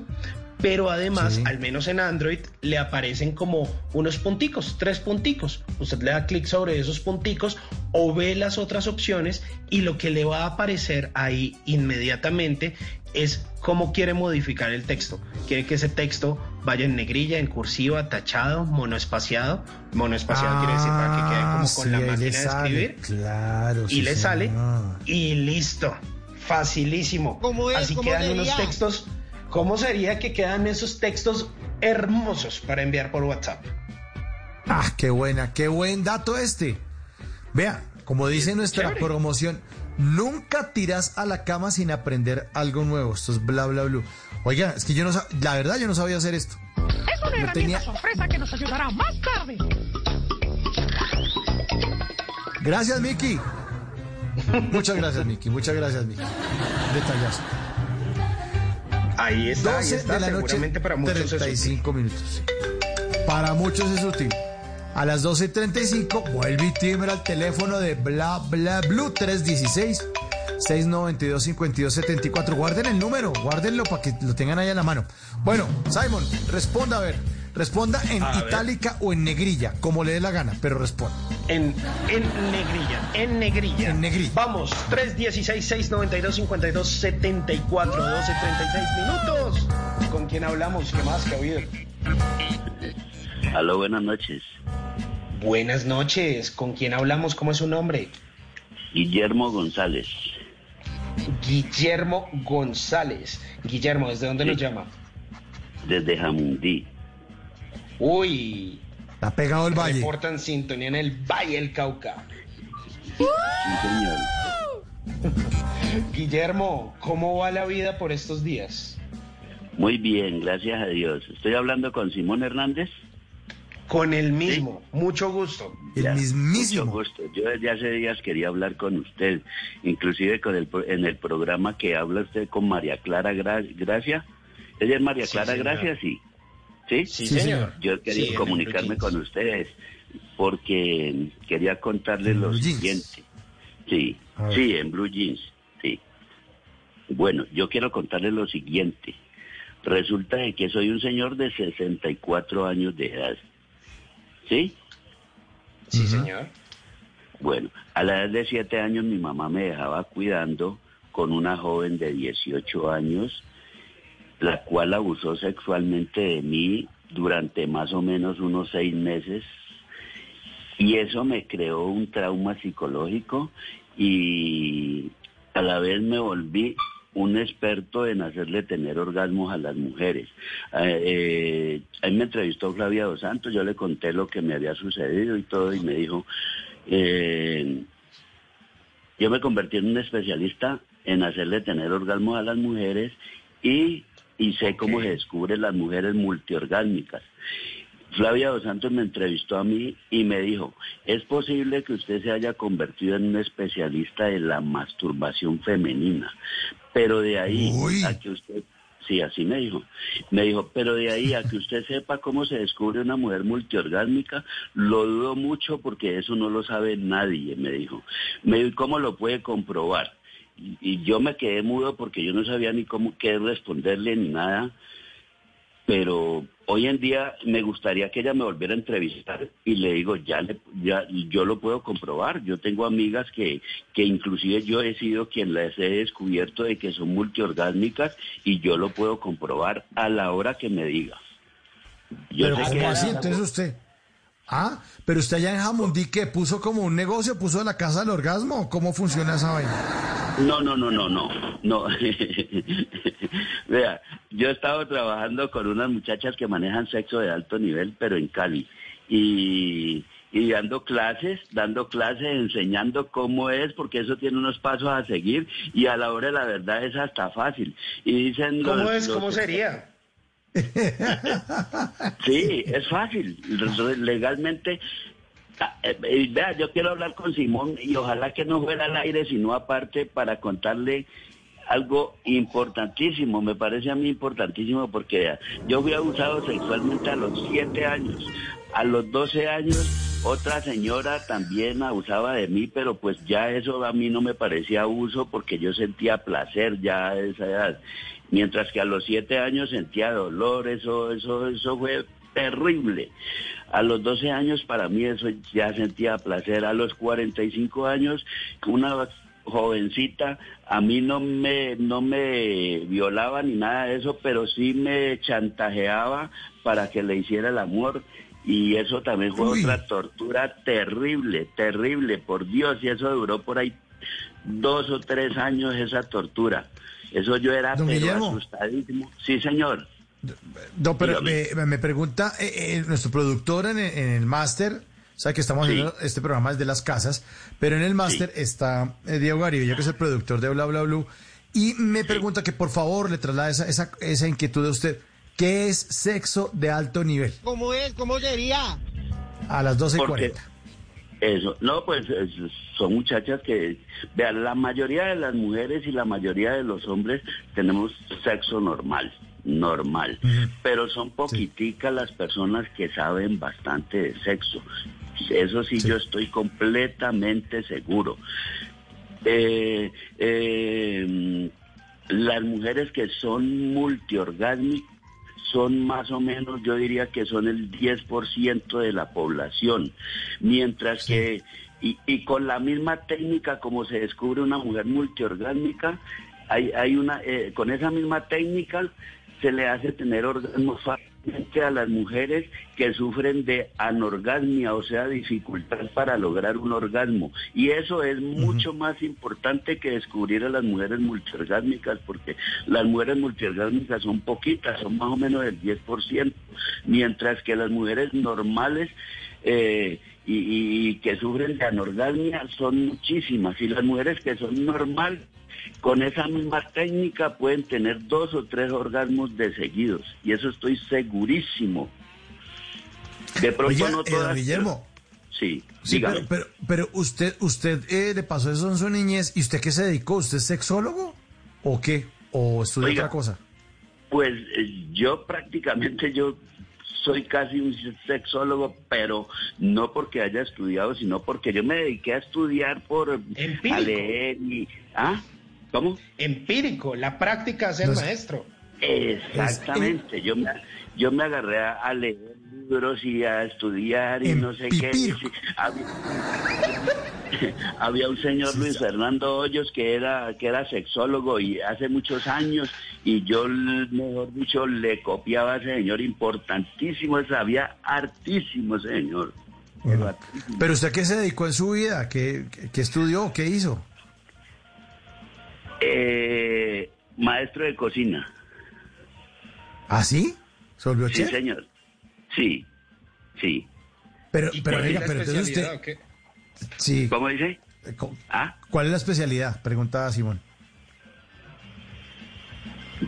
Pero además, Sí. al menos en Android, le aparecen como unos punticos, tres punticos. Usted le da clic sobre esos punticos o ve las otras opciones y lo que le va a aparecer ahí inmediatamente es cómo quiere modificar el texto. Quiere que ese texto vaya en negrilla, en cursiva, tachado, monoespaciado. Monoespaciado quiere decir para que quede como con Ah, sí, la máquina de escribir Claro. y sí, le sale y listo. Facilísimo. ¿Cómo es? Así ¿Cómo quedan sería? unos textos. ¿Cómo sería que quedan esos textos hermosos para enviar por WhatsApp? Ah, qué buena, qué buen dato este. Vea, como dice nuestra chévere. promoción, nunca tiras a la cama sin aprender algo nuevo. Esto es bla bla bla. Oiga, es que yo no sab- la verdad yo no sabía hacer esto. Es una No herramienta tenía- sorpresa que nos ayudará más tarde. Gracias, Miki. Muchas gracias, Miki. Muchas gracias, Miki. Detallazo. Ahí está, ahí 12 está. de la noche, Seguramente para muchos es útil. 35 minutos. Para muchos es útil. A las 12.35 vuelve y timbra el teléfono de Bla Bla Blue 316 692 5274. Guarden el número, guárdenlo para que lo tengan ahí a la mano. Bueno, Simon, responda a ver. Responda en A ver. itálica o en negrilla, como le dé la gana, pero responda. En, en negrilla, en negrilla. En negrilla. Vamos, 316-692-5274, 12.36 minutos. ¿Con quién hablamos? ¿Qué más que ha habido? Aló, buenas noches. Buenas noches. ¿Con quién hablamos? ¿Cómo es su nombre? Guillermo González, Guillermo González. Guillermo, ¿desde dónde Sí. nos llama? desde Jamundí. Uy, Está pegado el valle. reportan sintonía en el Valle del Cauca. Sí, señor. Guillermo, ¿cómo va la vida por estos días? Muy bien, gracias a Dios. Estoy hablando con Simón Hernández. Con el mismo, mucho gusto. El Ya, mismísimo. Mucho gusto. Yo desde hace días quería hablar con usted, inclusive con el, pro- en el programa que habla usted con María Clara Gra- Gracia. ¿Ella es María Sí, Clara señor. Gracia? Sí. ¿Sí? Sí, Sí, señor. Yo quería Sí, comunicarme Blue Jeans. con ustedes porque quería contarles lo siguiente. Sí, sí, en Blue Jeans, sí. Bueno, yo quiero contarles lo siguiente. Resulta de que soy un señor de 64 años de edad. ¿Sí? Sí, señor. Bueno, a la edad de 7 años mi mamá me dejaba cuidando con una joven de 18 años, la cual abusó sexualmente de mí durante más o menos unos seis meses Y eso me creó un trauma psicológico y a la vez me volví un experto en hacerle tener orgasmos a las mujeres. Eh, eh, ahí me entrevistó Flavia Dos Santos, yo le conté lo que me había sucedido y todo, y me dijo, eh, yo me convertí en un especialista en hacerle tener orgasmos a las mujeres y, y sé cómo se descubren las mujeres multiorgásmicas. Flavia Dos Santos me entrevistó a mí y me dijo, es posible que usted se haya convertido en un especialista en la masturbación femenina, pero de ahí a que usted, sí, así me dijo, me dijo, pero de ahí a que usted sepa cómo se descubre una mujer multiorgásmica, lo dudo mucho porque eso no lo sabe nadie, me dijo. Me dijo, ¿y cómo lo puede comprobar? Y, y yo me quedé mudo porque yo no sabía ni cómo qué responderle ni nada pero hoy en día me gustaría que ella me volviera a entrevistar y le digo, ya, le, ya yo lo puedo comprobar. Yo tengo amigas que, que inclusive yo he sido quien las he descubierto de que son multiorgásmicas y yo lo puedo comprobar a la hora que me diga. Yo Pero sé ¿cómo que- así? Entonces usted... Ah, pero usted allá en Jamundí, que puso como un negocio, puso la casa del orgasmo, ¿cómo funciona esa vaina? No, no, no, no, no, no. Vea, yo he estado trabajando con unas muchachas que manejan sexo de alto nivel, pero en Cali. Y, y dando clases, dando clases, enseñando cómo es, porque eso tiene unos pasos a seguir y a la hora de la verdad es hasta fácil. Y dicen ¿Cómo los- es? los- ¿Cómo sería? Sí, es fácil. Legalmente. ah, eh, eh, Vea, yo quiero hablar con Simón y ojalá que no fuera al aire, sino aparte para contarle algo importantísimo, me parece a mí importantísimo porque yo fui abusado sexualmente a los 7 años, a los 12 años otra señora también abusaba de mí, pero pues ya eso a mí no me parecía abuso porque yo sentía placer ya a esa edad, mientras que a los 7 años sentía dolor, eso, eso, eso fue terrible. A los 12 años para mí eso ya sentía placer. A los 45 años una jovencita a mí no me no me violaba ni nada de eso, pero sí me chantajeaba para que le hiciera el amor y eso también fue otra tortura terrible, terrible, por Dios, y eso duró por ahí dos o tres años esa tortura. Eso yo era Don pero Guillermo. asustadísimo. Sí, señor. No, pero me, me pregunta eh, eh, nuestro productor en, el- en el máster, sabe que estamos Sí. haciendo este programa desde las casas, pero en el máster está eh, Diego Garibello, que es el productor de Bla Bla Blue, y me pregunta que por favor le traslade esa, esa, esa inquietud a usted. ¿Qué es sexo de alto nivel? ¿Cómo es? ¿Cómo sería? A las 12 y Porque- 40. Eso, no, pues es- son muchachas que, vean, la mayoría de las mujeres y la mayoría de los hombres tenemos sexo normal, normal, pero son poquiticas las personas que saben bastante de sexo. Eso sí, yo estoy completamente seguro. Eh, eh, las mujeres que son multiorgásmicas son más o menos, yo diría que son el 10% de la población, mientras que, y, y con la misma técnica como se descubre una mujer multiorgásmica, hay, hay una, eh, con esa misma técnica se le hace tener orgasmos a las mujeres que sufren de anorgasmia, o sea, dificultad para lograr un orgasmo. Y eso es mucho más importante que descubrir a las mujeres multiorgásmicas, porque las mujeres multiorgásmicas son poquitas, son más o menos el 10%, mientras que las mujeres normales eh, y, y- y que sufren de anorgasmia son muchísimas. Y las mujeres que son normales con esa misma técnica pueden tener dos o tres orgasmos de seguidos y eso estoy segurísimo. De pronto Oiga, no eh, don todas. Guillermo. Sí, Sí, pero, pero, pero usted, usted eh, le pasó eso en su niñez, ¿y usted qué se dedicó? ¿Usted es sexólogo? ¿O qué? ¿O estudia Oiga. otra cosa? Pues eh, yo prácticamente yo soy casi un sexólogo, pero no porque haya estudiado, sino porque yo me dediqué a estudiar por a leer y ¿ah? ¿Cómo? Empírico, la práctica es el maestro. Exactamente, yo me, yo me agarré a, a leer libros y a estudiar y no sé qué. había, había un señor Luis Fernando Hoyos que era que era sexólogo y hace muchos años y yo mejor dicho le copiaba a ese señor importantísimo, sabía hartísimo ese señor. Pero usted qué se dedicó en su vida, qué, qué- qué estudió, qué hizo. Eh, maestro de cocina. ¿Ah, sí? ¿Se volvió Sí, chef? señor. Sí, sí. Pero, ¿Y pero la pero entonces usted, sí. ¿Cómo dice? ¿Ah? ¿Cuál es la especialidad? Preguntaba Simón.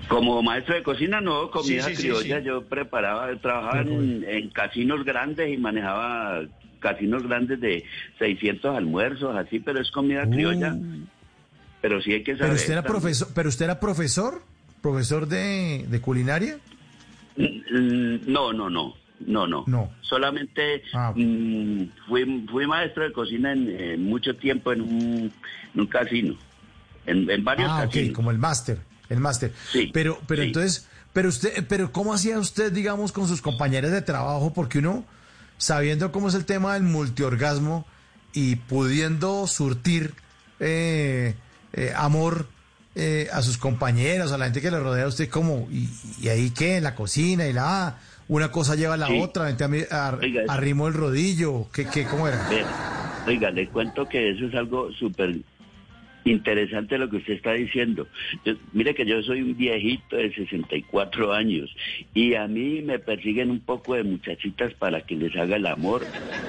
Como maestro de cocina, no, comida Sí, sí, sí, criolla. sí. Yo preparaba, trabajaba en, en casinos grandes y manejaba casinos grandes de 600 almuerzos, así, pero es comida criolla. Pero sí hay que saber. Uh. Pero usted era profesor, pero usted era profesor, profesor de, de culinaria. Mm, No, no, no. No, no. No. Solamente Ah. mm, fui, fui maestro de cocina en, en mucho tiempo en un, en un casino. En, en varios Ah, ok, casinos. como el máster, el máster. Sí, Pero, pero sí. entonces, pero usted, pero ¿cómo hacía usted, digamos, con sus compañeros de trabajo? Porque uno, sabiendo cómo es el tema del multiorgasmo y pudiendo surtir eh, eh, amor eh, a sus compañeros, a la gente que le rodea a usted, como, y, y ahí qué, en la cocina, y la, ah, una cosa lleva a la Sí. otra, vente a Oiga, arrimo el rodillo, ¿qué, qué, cómo era? Oiga, le cuento que eso es algo súper interesante lo que usted está diciendo. Yo- mire que yo soy un viejito de 64 años y a mí me persiguen un poco de muchachitas para que les haga el amor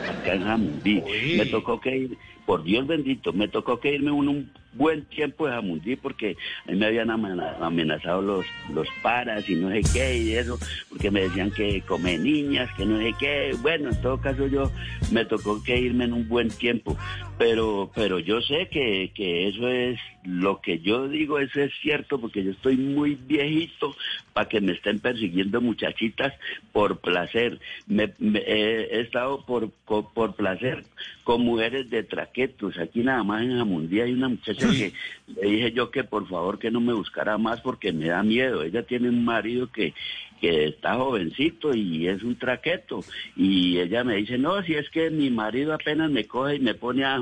acá en Jamundí. Me tocó que ir, por Dios bendito, me tocó que irme un, un buen tiempo de Jamundí porque a mí me habían amena- amenazado los, los paras y no sé qué y eso, porque me decían que come niñas, que no sé qué. Bueno, en todo caso yo me tocó que irme en un buen tiempo, pero, pero yo sé que, que eso es lo que yo digo, eso es cierto, porque yo estoy muy viejito para que me estén persiguiendo muchachitas por placer. Me, me- he, he estado por, co- por placer con mujeres de traquetos. Aquí nada más en Jamundí hay una muchacha que le dije yo que por favor que no me buscara más porque me da miedo. Ella tiene un marido que, que está jovencito y es un traqueto. Y ella me dice, no, si es que mi marido apenas me coge y me pone a...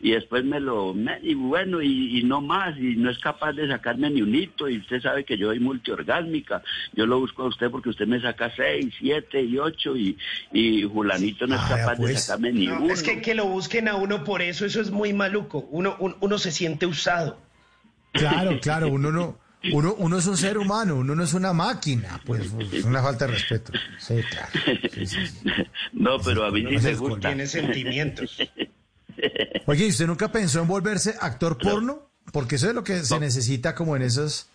Y después me lo... y bueno, y, y no más, y no es capaz de sacarme ni un hito. Y usted sabe que yo soy multiorgásmica. Yo lo busco a usted porque usted me saca seis, siete y ocho y, y Julanito no es capaz de sacarme ni No, uno. es que que lo busquen a uno por eso, eso es muy maluco. Uno, un- uno se siente usado. Claro, claro, uno no, uno, uno es un ser humano, uno no es una máquina, pues es una falta de respeto. Sí, claro. Sí, sí, sí. No, pero a mí sí me gusta. Tiene sentimientos. Oye, ¿y usted nunca pensó en volverse actor porno? Porque eso es lo que se necesita como en esos,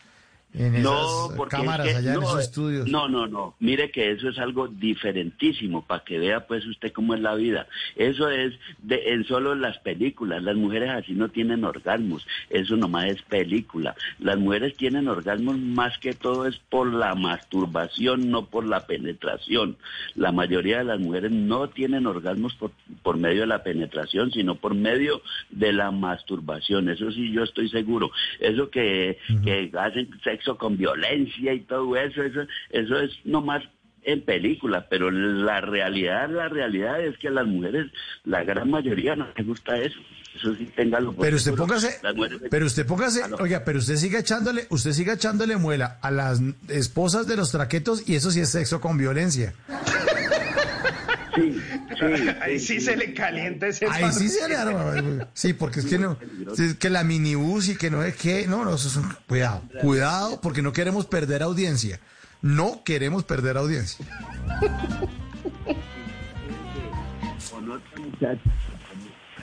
en esas No, porque es cámaras que- allá en no, esos eh, estudios. No, no, no. Mire que eso es algo diferentísimo para que vea pues usted cómo es la vida. Eso es de, en solo las películas. Las mujeres así no tienen orgasmos. Eso nomás es película. Las mujeres tienen orgasmos más que todo es por la masturbación, no por la penetración. La mayoría de las mujeres no tienen orgasmos por, por medio de la penetración, sino por medio de la masturbación. Eso sí, yo estoy seguro. Eso que, que hacen sexo con violencia y todo eso, eso, eso es nomás en película, pero la realidad, la realidad es que a las mujeres, la gran mayoría no les gusta eso. Eso sí, téngalo por Pero usted seguro. póngase, mujeres- pero usted póngase, no. oiga, pero usted siga echándole, usted siga echándole muela a las esposas de los traquetos y eso sí es sexo con violencia. Ahí sí se le calienta ese Ahí sí se le arma. Sí, porque es que no, es que la minibús y que no es que, no, no, eso es un, cuidado, cuidado, porque no queremos perder audiencia. No queremos perder audiencia.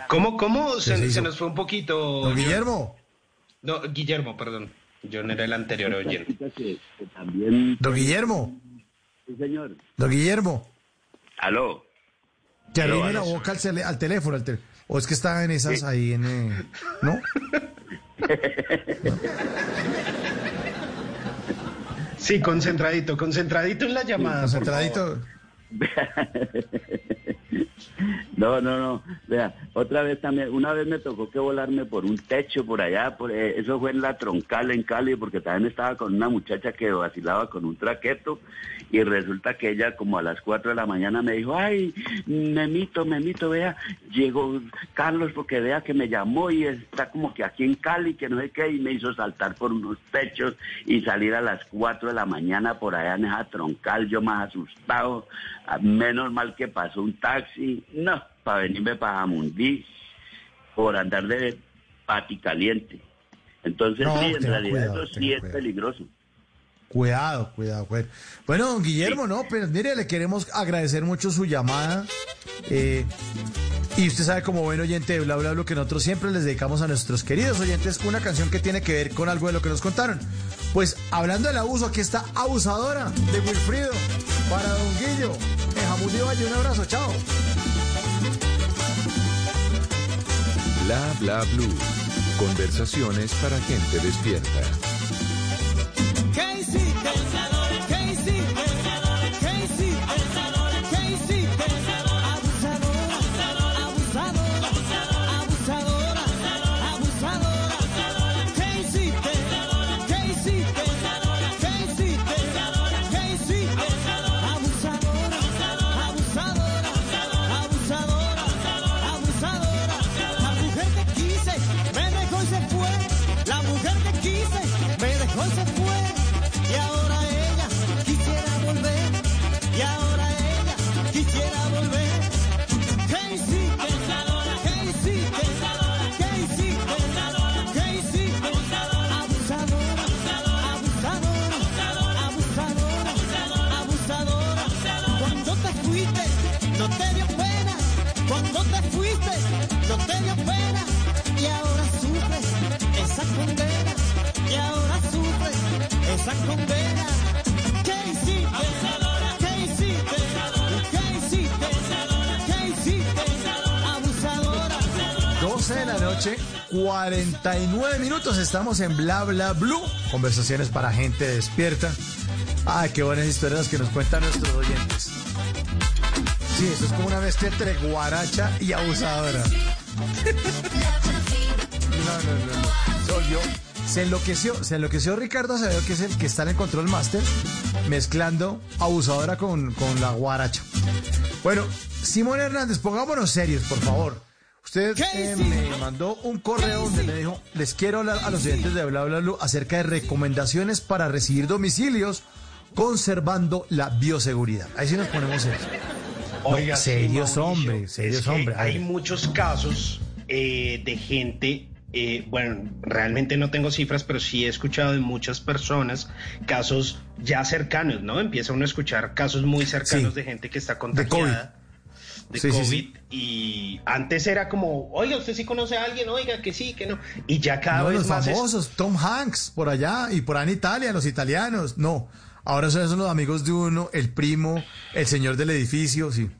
¿Cómo, cómo? ¿Qué se Se, hizo? se nos fue un poquito. Don. Guillermo. No, Guillermo, perdón. Yo no era el anterior oyente. Don Guillermo. Sí, señor. Don Guillermo. Aló. Que arrime la boca al, cele- al teléfono. al tel- o es que está en esas ahí en... eh, ¿No? Sí, concentradito, concentradito en la llamada. por Concentradito. No, no, no. Vea, otra vez también, una vez me tocó que volarme por un techo por allá, por, eh, eso fue en la troncal en Cali, porque también estaba con una muchacha que vacilaba con un traqueto y resulta que ella como a las 4 de la mañana me dijo, ay, memito, memito, vea, llegó Carlos porque vea que me llamó y está como que aquí en Cali, que no sé qué, y me hizo saltar por unos techos y salir a las 4 de la mañana por allá en esa troncal, yo más asustado, menos mal que pasó un taxi, no, para venirme para Jamundí, por andar de pati caliente. Entonces, No, sí, en realidad cuidado, eso sí es cuidado. peligroso. Cuidado, cuidado, cuidado. Bueno, don Guillermo, no, pero mire, le queremos agradecer mucho su llamada. eh, y usted sabe, como buen oyente de Bla Bla Bla, que nosotros siempre les dedicamos a nuestros queridos oyentes una canción que tiene que ver con algo de lo que nos contaron. Pues hablando del abuso, aquí está Abusadora de Wilfrido para don Guillo. En Jamundí Valle, un abrazo, chao. Bla bla blue. Conversaciones para gente despierta. 49 minutos. Estamos en Bla Bla Blue. Conversaciones para gente despierta. Ay, qué buenas historias que nos cuentan nuestros oyentes. Sí, eso es como una mezcla entre guaracha y abusadora. No, no, no, no. Se Se enloqueció, se enloqueció Ricardo Acevedo, que es el que está en el control master, mezclando abusadora con, con la guaracha. Bueno, Simón Hernández, pongámonos serios, por favor. Usted eh, me mandó un correo donde le dijo, les quiero hablar a los oyentes de Bla Bla Blue acerca de recomendaciones para recibir domicilios conservando la bioseguridad. Ahí sí nos ponemos Oiga, sí, serios, Mauricio, hombre, serios, es que hombre. Hay muchos casos eh, de gente, eh, bueno, realmente no tengo cifras, pero sí he escuchado de muchas personas casos ya cercanos, ¿no? Empieza uno a escuchar casos muy cercanos Sí. de gente que está De contagiada de Sí, COVID. sí. Y antes era como, oiga, usted sí conoce a alguien, oiga, que sí, que no. Y ya cada no, vez los más es- famosos, Tom Hanks por allá y por allá en Italia, los italianos. No, ahora son esos los amigos de uno, el primo, el señor del edificio, sí.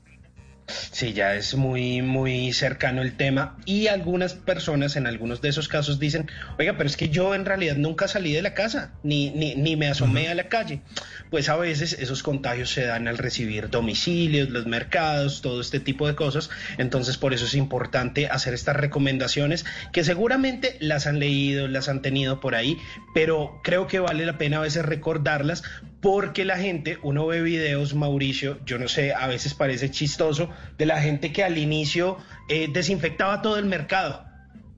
Sí, ya es muy, muy cercano el tema. Y algunas personas en algunos de esos casos dicen, oiga, pero es que yo en realidad nunca salí de la casa, ni, ni, ni me asomé a la calle. Pues a veces esos contagios se dan al recibir domicilios, los mercados, todo este tipo de cosas. Entonces por eso es importante hacer estas recomendaciones que seguramente las han leído, las han tenido por ahí, pero creo que vale la pena a veces recordarlas porque la gente, uno ve videos, Mauricio, yo no sé, a veces parece chistoso, de la gente que al inicio eh, desinfectaba todo el mercado.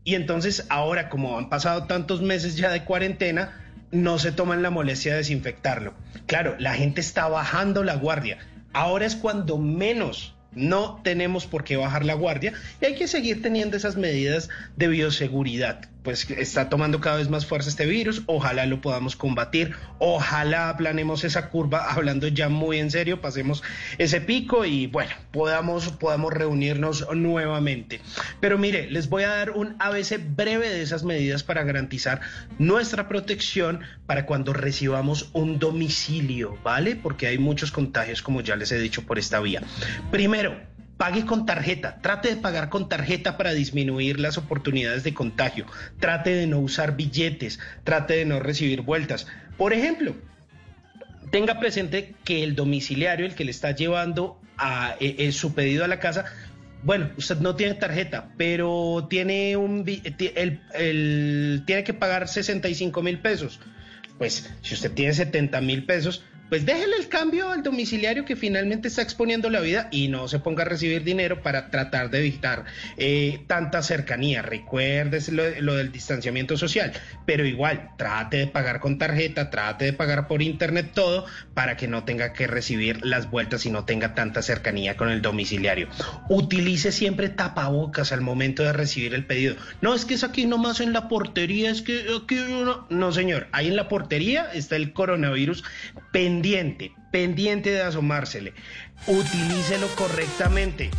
Y entonces ahora, como han pasado tantos meses ya de cuarentena, no se toman la molestia de desinfectarlo. Claro, la gente está bajando la guardia. Ahora es cuando menos no tenemos por qué bajar la guardia y hay que seguir teniendo esas medidas de bioseguridad. Pues está tomando cada vez más fuerza este virus, ojalá lo podamos combatir, ojalá aplanemos esa curva, hablando ya muy en serio, pasemos ese pico y bueno, podamos, podamos reunirnos nuevamente. Pero mire, les voy a dar un ABC breve de esas medidas para garantizar nuestra protección para cuando recibamos un domicilio, ¿vale? Porque hay muchos contagios, como ya les he dicho, por esta vía. Primero, pague con tarjeta, trate de pagar con tarjeta para disminuir las oportunidades de contagio, trate de no usar billetes, trate de no recibir vueltas. Por ejemplo, tenga presente que el domiciliario, el que le está llevando eh, eh, su pedido a la casa, bueno, usted no tiene tarjeta, pero tiene un el, el- tiene que pagar 65 mil pesos. Pues si usted tiene 70 mil pesos, pues déjele el cambio al domiciliario que finalmente está exponiendo la vida y no se ponga a recibir dinero para tratar de evitar eh, tanta cercanía. Recuérdese lo, del distanciamiento social, pero igual trate de pagar con tarjeta, trate de pagar por internet todo para que no tenga que recibir las vueltas y no tenga tanta cercanía con el domiciliario. Utilice siempre tapabocas al momento de recibir el pedido. No es que es aquí nomás en la portería, es que aquí no, no señor, ahí en la portería está el coronavirus pendiente de asomársele. Utilícelo correctamente.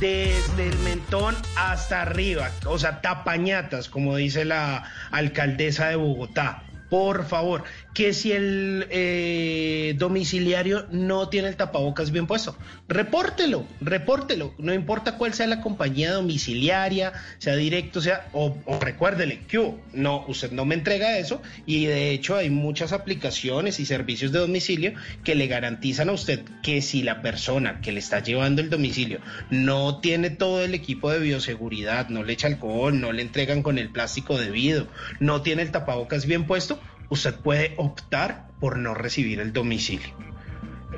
Desde el mentón hasta arriba, o sea, tapañatas, como dice la alcaldesa de Bogotá. Por favor, que si el eh, domiciliario no tiene el tapabocas bien puesto, repórtelo, repórtelo. No importa cuál sea la compañía domiciliaria, sea directo, sea, o, o recuérdele que no, usted no me entrega eso. Y de hecho, hay muchas aplicaciones y servicios de domicilio que le garantizan a usted que si la persona que le está llevando el domicilio no tiene todo el equipo de bioseguridad, no le echa alcohol, no le entregan con el plástico debido, no tiene el tapabocas bien puesto, usted puede optar por no recibir el domicilio.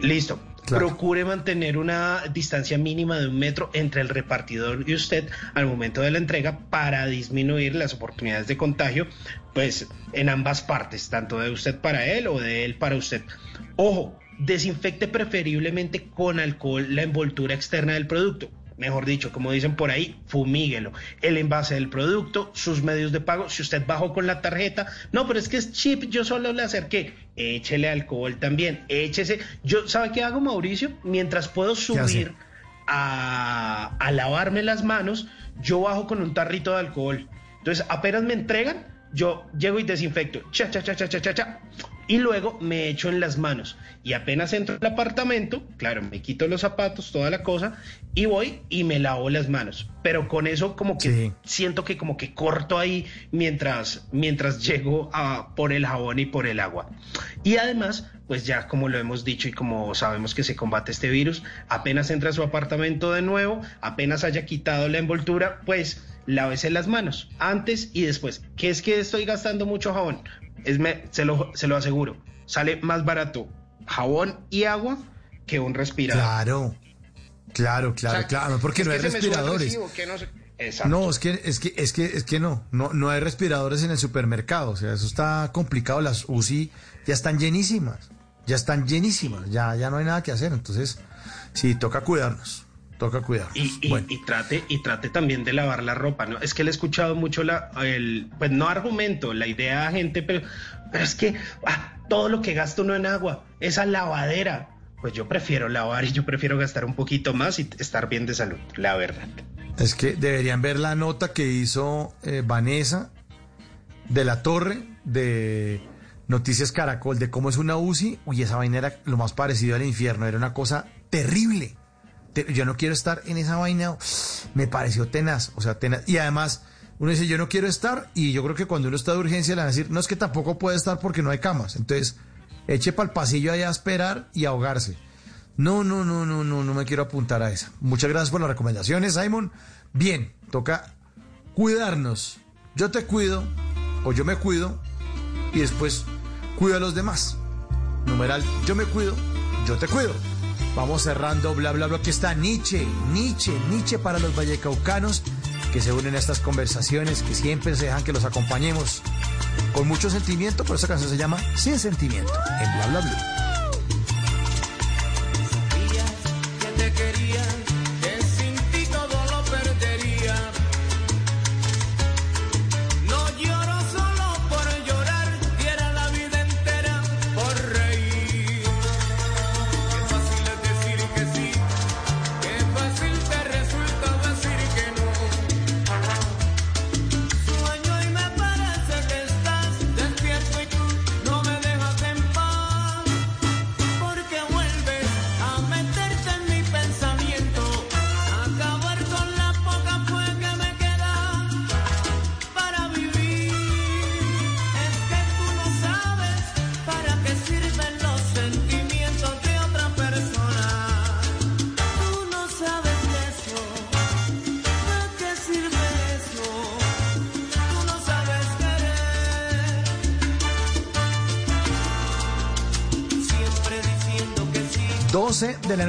Listo. Procure mantener una distancia mínima de un metro entre el repartidor y usted al momento de la entrega para disminuir las oportunidades de contagio, pues en ambas partes, tanto de usted para él o de él para usted. Ojo, desinfecte preferiblemente con alcohol la envoltura externa del producto mejor dicho, como dicen por ahí, fumíguelo. El envase del producto, sus medios de pago, si usted bajó con la tarjeta, no, pero es que es chip, yo solo le acerqué, échele alcohol también, échese. Yo, ¿sabe qué hago, Mauricio? Mientras puedo subir a, a lavarme las manos, yo bajo con un tarrito de alcohol. Entonces, apenas me entregan, yo llego y desinfecto, cha, cha, cha, cha, cha, cha, cha, y luego me echo en las manos. Y apenas entro al apartamento, claro, me quito los zapatos, toda la cosa, y voy y me lavo las manos. Pero con eso como que siento que como que corto ahí mientras, mientras llego a, por el jabón y por el agua. Y además, pues ya como lo hemos dicho y como sabemos que se combate este virus, apenas entra a su apartamento de nuevo, apenas haya quitado la envoltura, pues lávese las manos antes y después. ¿Qué es que estoy gastando mucho jabón? Es me, se, lo, se lo aseguro. Sale más barato jabón y agua que un respirador. Claro, claro, claro, O sea, claro, porque no que hay respiradores. que Exacto. No, es que, es que, es que, es que no, no, no hay respiradores en el supermercado, o sea, eso está complicado, las UCI ya están llenísimas, ya están llenísimas, ya, ya no hay nada que hacer, entonces, sí, toca cuidarnos, toca. Y, y- y trate y trate también de lavar la ropa, ¿no? Es que le he escuchado mucho la, el, pues no argumento, la idea a gente, pero, pero es que ah, todo lo que gasto no en agua, esa lavadera, pues yo prefiero lavar y yo prefiero gastar un poquito más y estar bien de salud, la verdad. Es que deberían ver la nota que hizo eh, Vanessa de la Torre de Noticias Caracol de cómo es una UCI. Uy, esa vaina era lo más parecido al infierno, era una cosa terrible. Yo no quiero estar en esa vaina. Me pareció tenaz, o sea, tenaz. Y además, uno dice, yo no quiero estar, y yo creo que cuando uno está de urgencia le van a decir, no es que tampoco puede estar porque no hay camas. Entonces, eche para el pasillo allá a esperar y ahogarse. No, no, no, no, no, no me quiero apuntar a esa. Muchas gracias por las recomendaciones, Simon. Bien, toca cuidarnos. Yo te cuido, o yo me cuido, y después cuido a los demás. Numeral, yo me cuido, yo te cuido. Vamos cerrando, bla, bla, bla. Aquí está Nietzsche, Nietzsche, Nietzsche para los vallecaucanos que se unen a estas conversaciones, que siempre se dejan que los acompañemos con mucho sentimiento. Por esa canción se llama Sin Sentimiento, en bla, bla, bla.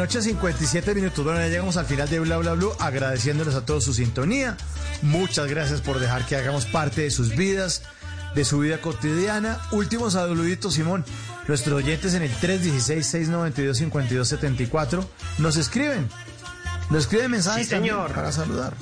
Noche, 57 minutos. Bueno, ya llegamos al final de Bla Bla Blue, agradeciéndoles a todos su sintonía. Muchas gracias por dejar que hagamos parte de sus vidas, de su vida cotidiana. Últimos saluditos, Simón. Nuestros oyentes en el 316-692-5274 nos escriben. Nos escriben mensajes Sí, señor. para saludar.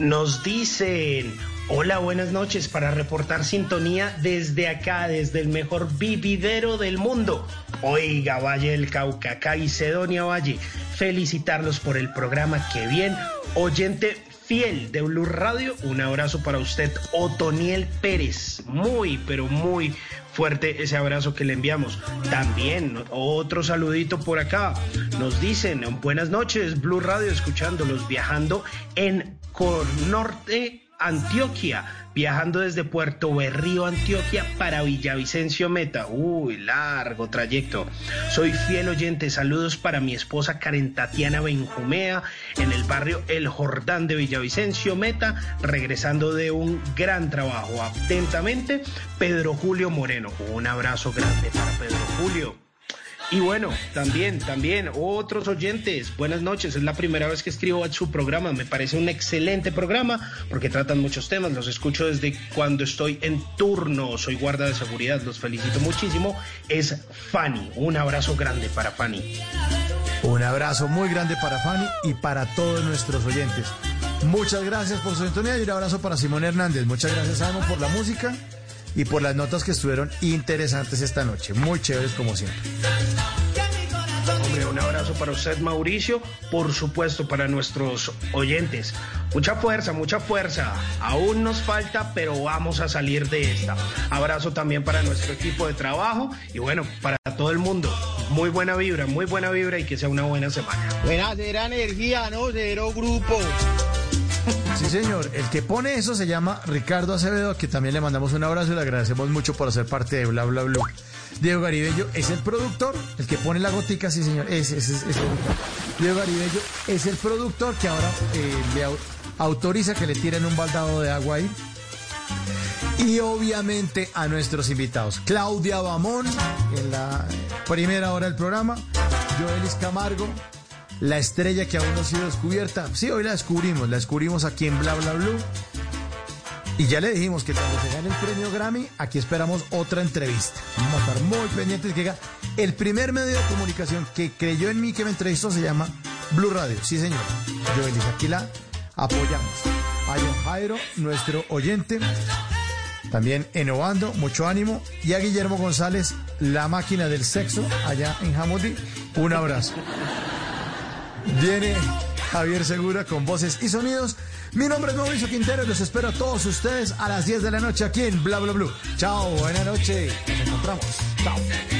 Nos dicen, hola, buenas noches, para reportar sintonía desde acá, desde el mejor vividero del mundo. Oiga, Valle del Cauca, Caicedonia Valle, felicitarlos por el programa, que bien, oyente fiel de Blue Radio, un abrazo para usted, Otoniel Pérez, muy, pero muy fuerte ese abrazo que le enviamos. También otro saludito por acá. Nos dicen, buenas noches, Blue Radio, escuchándolos, viajando en Cornorte, Antioquia, viajando desde Puerto Berrío, Antioquia, para Villavicencio Meta. Uy, largo trayecto. Soy fiel oyente. Saludos para mi esposa Karen Tatiana Benjumea, en el barrio El Jordán de Villavicencio Meta, regresando de un gran trabajo. Atentamente, Pedro Julio Moreno. Un abrazo grande para Pedro Julio. Y bueno, también, también, otros oyentes, buenas noches. Es la primera vez que escribo a su programa. Me parece un excelente programa porque tratan muchos temas. Los escucho desde cuando estoy en turno. Soy guarda de seguridad. Los felicito muchísimo. Es Fanny. Un abrazo grande para Fanny. Un abrazo muy grande para Fanny y para todos nuestros oyentes. Muchas gracias por su sintonía y un abrazo para Simón Hernández. Muchas gracias, Simon, por la música y por las notas que estuvieron interesantes esta noche. Muy chéveres como siempre. Hombre, un abrazo para usted, Mauricio. Por supuesto, para nuestros oyentes. Mucha fuerza, mucha fuerza. Aún nos falta, pero vamos a salir de esta. Abrazo también para nuestro equipo de trabajo y bueno, para todo el mundo. Muy buena vibra, muy buena vibra y que sea una buena semana. Buena, cero energía, ¿no? Cero grupo. Sí, señor. El que pone eso se llama Ricardo Acevedo, que también le mandamos un abrazo y le agradecemos mucho por ser parte de Bla Bla Blue. Diego Garibello es el productor, el que pone la gotica, sí, señor. Ese, ese, ese. Diego Garibello es el productor que ahora eh, le au- autoriza que le tiren un baldado de agua ahí. Y obviamente a nuestros invitados. Claudia Bamón, en la primera hora del programa. Joelis Camargo, la estrella que aún no ha sido descubierta. Sí, hoy la descubrimos, la descubrimos aquí en Bla Bla Blue. Y ya le dijimos que cuando se gane el premio Grammy, aquí esperamos otra entrevista. Vamos a estar muy pendientes que el primer medio de comunicación que creyó en mí que me entrevistó se llama Blue Radio. Sí, señor. Joelis, aquí la apoyamos. A John Jairo, nuestro oyente, también en Obando, mucho ánimo. Y a Guillermo González, la máquina del sexo, allá en Hamilton, un abrazo. Viene Javier Segura con voces y sonidos. Mi nombre es Mauricio Quintero y los espero a todos ustedes a las 10 de la noche aquí en Bla Bla Blue. Chao, buena noche. Nos encontramos. Chao.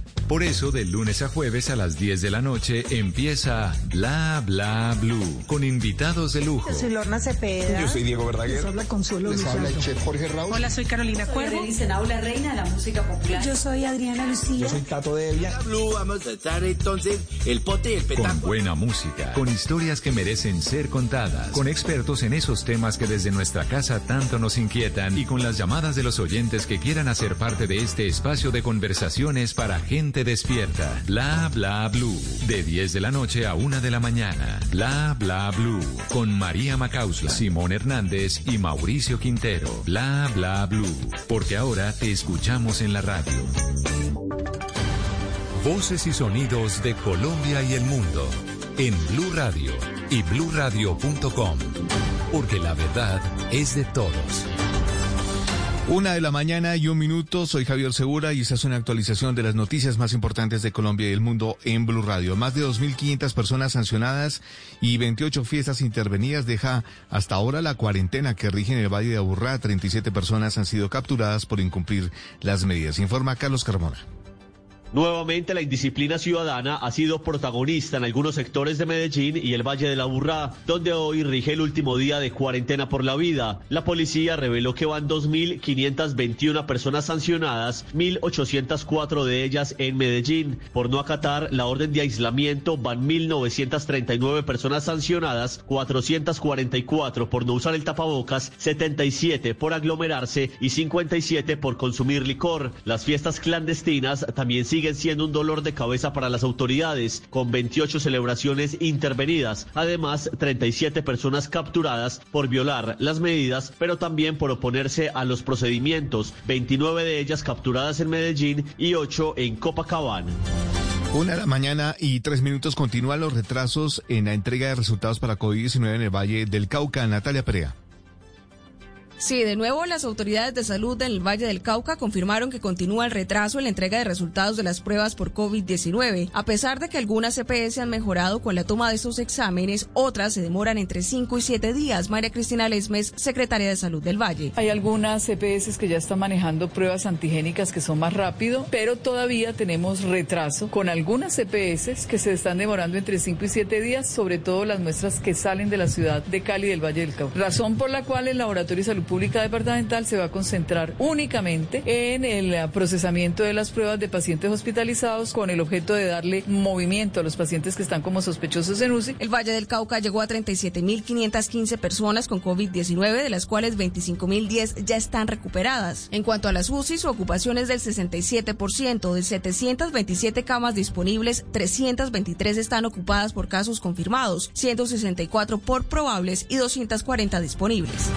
Por eso, de lunes a jueves a las 10 de la noche empieza Bla Bla Blue con invitados de lujo. Soy Lorna Cepeda. Yo soy Diego Verdaguer. Les habla Consuelo Les habla el chef Jorge Raúl. Hola, soy Carolina Cuervo. Dicen la reina de la música popular. Yo soy Adriana Lucía. Yo soy Tato de Evia. Blue, vamos a echar entonces el pote y el Con buena música, con historias que merecen ser contadas, con expertos en esos temas que desde nuestra casa tanto nos inquietan y con las llamadas de los oyentes que quieran hacer parte de este espacio de conversaciones para gente despierta. Bla bla blue. De 10 de la noche a 1 de la mañana. Bla bla blue. Con María Macausla, Simón Hernández y Mauricio Quintero. Bla bla blue. Porque ahora te escuchamos en la radio. Voces y sonidos de Colombia y el mundo en Blue Radio y bluradio.com, porque la verdad es de todos. Una de la mañana y un minuto, soy Javier Segura y esta es una actualización de las noticias más importantes de Colombia y el mundo en Blue Radio. Más de 2.500 personas sancionadas y 28 fiestas intervenidas deja hasta ahora la cuarentena que rige en el Valle de Aburrá. 37 personas han sido capturadas por incumplir las medidas, informa Carlos Carmona. Nuevamente la indisciplina ciudadana ha sido protagonista en algunos sectores de Medellín y el Valle de la Burrá, donde hoy rige el último día de cuarentena por la vida. La policía reveló que van 2.521 personas sancionadas, 1.804 de ellas en Medellín. Por no acatar la orden de aislamiento van 1.939 personas sancionadas, 444 por no usar el tapabocas, 77 por aglomerarse y 57 por consumir licor. Las fiestas clandestinas también siguen siguen siendo un dolor de cabeza para las autoridades, con 28 celebraciones intervenidas. Además, 37 personas capturadas por violar las medidas, pero también por oponerse a los procedimientos. 29 de ellas capturadas en Medellín y 8 en Copacabana. Una de la mañana y tres minutos continúan los retrasos en la entrega de resultados para COVID-19 en el Valle del Cauca. Natalia Perea. Sí, de nuevo las autoridades de salud del Valle del Cauca confirmaron que continúa el retraso en la entrega de resultados de las pruebas por COVID-19. A pesar de que algunas CPS han mejorado con la toma de estos exámenes, otras se demoran entre 5 y 7 días. María Cristina Lesmes, secretaria de Salud del Valle. Hay algunas CPS que ya están manejando pruebas antigénicas que son más rápido, pero todavía tenemos retraso con algunas CPS que se están demorando entre 5 y 7 días, sobre todo las muestras que salen de la ciudad de Cali del Valle del Cauca. Razón por la cual el Laboratorio de Salud Pública Departamental se va a concentrar únicamente en el procesamiento de las pruebas de pacientes hospitalizados con el objeto de darle movimiento a los pacientes que están como sospechosos en UCI. El Valle del Cauca llegó a 37.515 personas con COVID-19, de las cuales 25.010 ya están recuperadas. En cuanto a las UCI, su ocupación es del 67%. De 727 camas disponibles, 323 están ocupadas por casos confirmados, 164 por probables y 240 disponibles.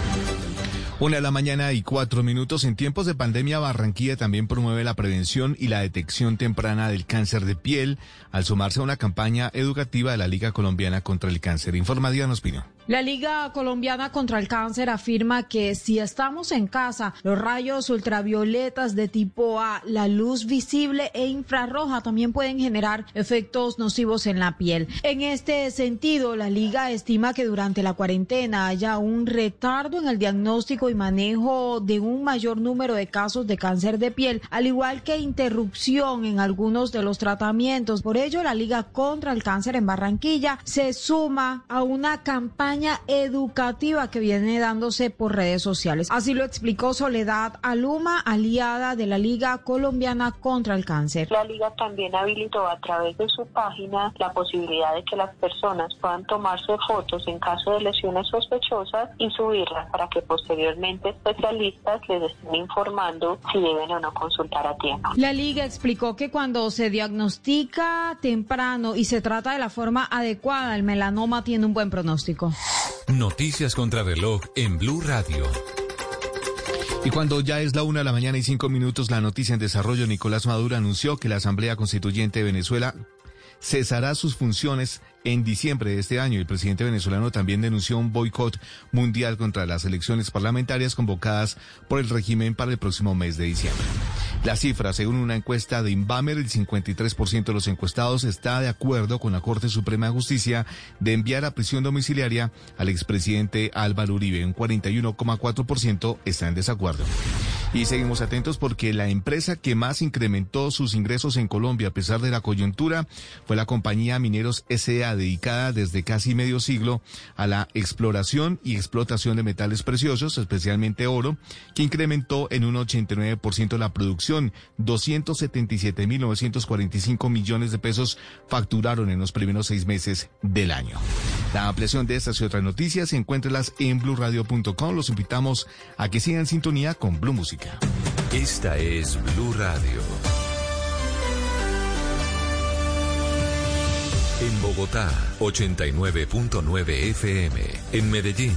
Una de la mañana y cuatro minutos. En tiempos de pandemia, Barranquilla también promueve la prevención y la detección temprana del cáncer de piel al sumarse a una campaña educativa de la Liga Colombiana contra el Cáncer. Informa Diana Ospino. La Liga Colombiana contra el Cáncer afirma que si estamos en casa, los rayos ultravioletas de tipo A, la luz visible e infrarroja también pueden generar efectos nocivos en la piel. En este sentido, la Liga estima que durante la cuarentena haya un retardo en el diagnóstico y manejo de un mayor número de casos de cáncer de piel, al igual que interrupción en algunos de los tratamientos. Por ello, la Liga contra el Cáncer en Barranquilla se suma a una campaña educativa que viene dándose por redes sociales. Así lo explicó Soledad Aluma, aliada de la Liga Colombiana contra el Cáncer. La Liga también habilitó a través de su página la posibilidad de que las personas puedan tomarse fotos en caso de lesiones sospechosas y subirlas para que posteriormente especialistas les estén informando si deben o no consultar a tiempo. La Liga explicó que cuando se diagnostica temprano y se trata de la forma adecuada, el melanoma tiene un buen pronóstico. Noticias contra reloj en Blue Radio. Y cuando ya es la una de la mañana y cinco minutos, la noticia en desarrollo, Nicolás Maduro anunció que la Asamblea Constituyente de Venezuela cesará sus funciones en diciembre de este año. El presidente venezolano también denunció un boicot mundial contra las elecciones parlamentarias convocadas por el régimen para el próximo mes de diciembre. La cifra, según una encuesta de Inbamer, el 53% de los encuestados está de acuerdo con la Corte Suprema de Justicia de enviar a prisión domiciliaria al expresidente Álvaro Uribe. Un 41,4% está en desacuerdo. Y seguimos atentos porque la empresa que más incrementó sus ingresos en Colombia a pesar de la coyuntura fue la compañía Mineros S.A. dedicada desde casi medio siglo a la exploración y explotación de metales preciosos, especialmente oro, que incrementó en un 89% la producción. 277.945 millones de pesos facturaron en los primeros seis meses del año. La ampliación de estas y otras noticias, encuéntrelas en blurradio.com. Los invitamos a que sigan en sintonía con Blue Música. Esta es Blue Radio. En Bogotá, 89.9 FM. En Medellín,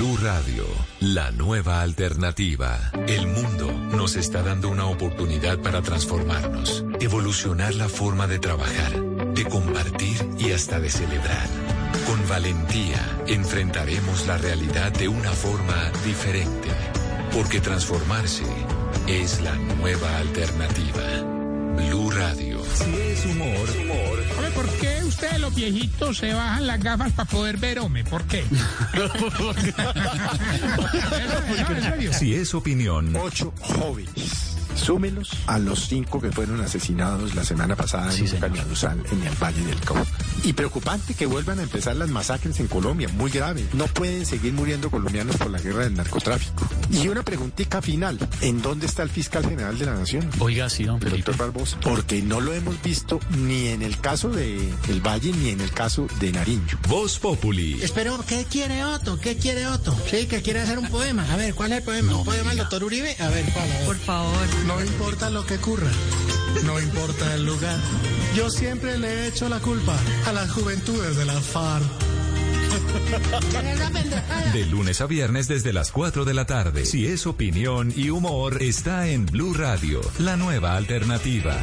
Blue Radio, la nueva alternativa. El mundo nos está dando una oportunidad para transformarnos, evolucionar la forma de trabajar, de compartir y hasta de celebrar. Con valentía enfrentaremos la realidad de una forma diferente, porque transformarse es la nueva alternativa. Blue Radio. Si es humor, humor. Hombre, ¿por qué ustedes los viejitos se bajan las gafas para poder ver, hombre? ¿Por qué? Si es opinión. Ocho jóvenes. Súmelos a los cinco que fueron asesinados la semana pasada en Cañaduzal, en el Valle del Cauca. Y preocupante que vuelvan a empezar las masacres en Colombia, muy grave. No pueden seguir muriendo colombianos por la guerra del narcotráfico. Y una preguntita final, ¿en dónde está el fiscal general de la Nación? Oiga, sí, don Doctor Barbosa. Porque no lo hemos visto ni en el caso de El Valle ni en el caso de Nariño. Voz Populi. Espero, ¿qué quiere Otto? ¿Qué quiere Otto? Sí, que quiere hacer un poema. A ver, ¿cuál es el poema? ¿Un poema al doctor Uribe? A ver, ¿cuál? A ver. Por favor. No importa lo que ocurra, no importa el lugar. Yo siempre le he hecho la culpa a las juventudes de la FARC. De lunes a viernes desde las 4 de la tarde. Si es opinión y humor, está en Blue Radio, la nueva alternativa.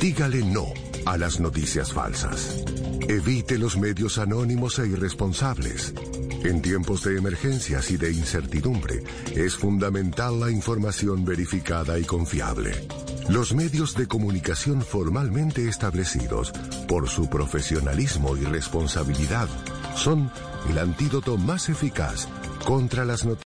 Dígale no a las noticias falsas. Evite los medios anónimos e irresponsables. En tiempos de emergencias y de incertidumbre, es fundamental la información verificada y confiable. Los medios de comunicación formalmente establecidos, por su profesionalismo y responsabilidad, son el antídoto más eficaz contra las noticias.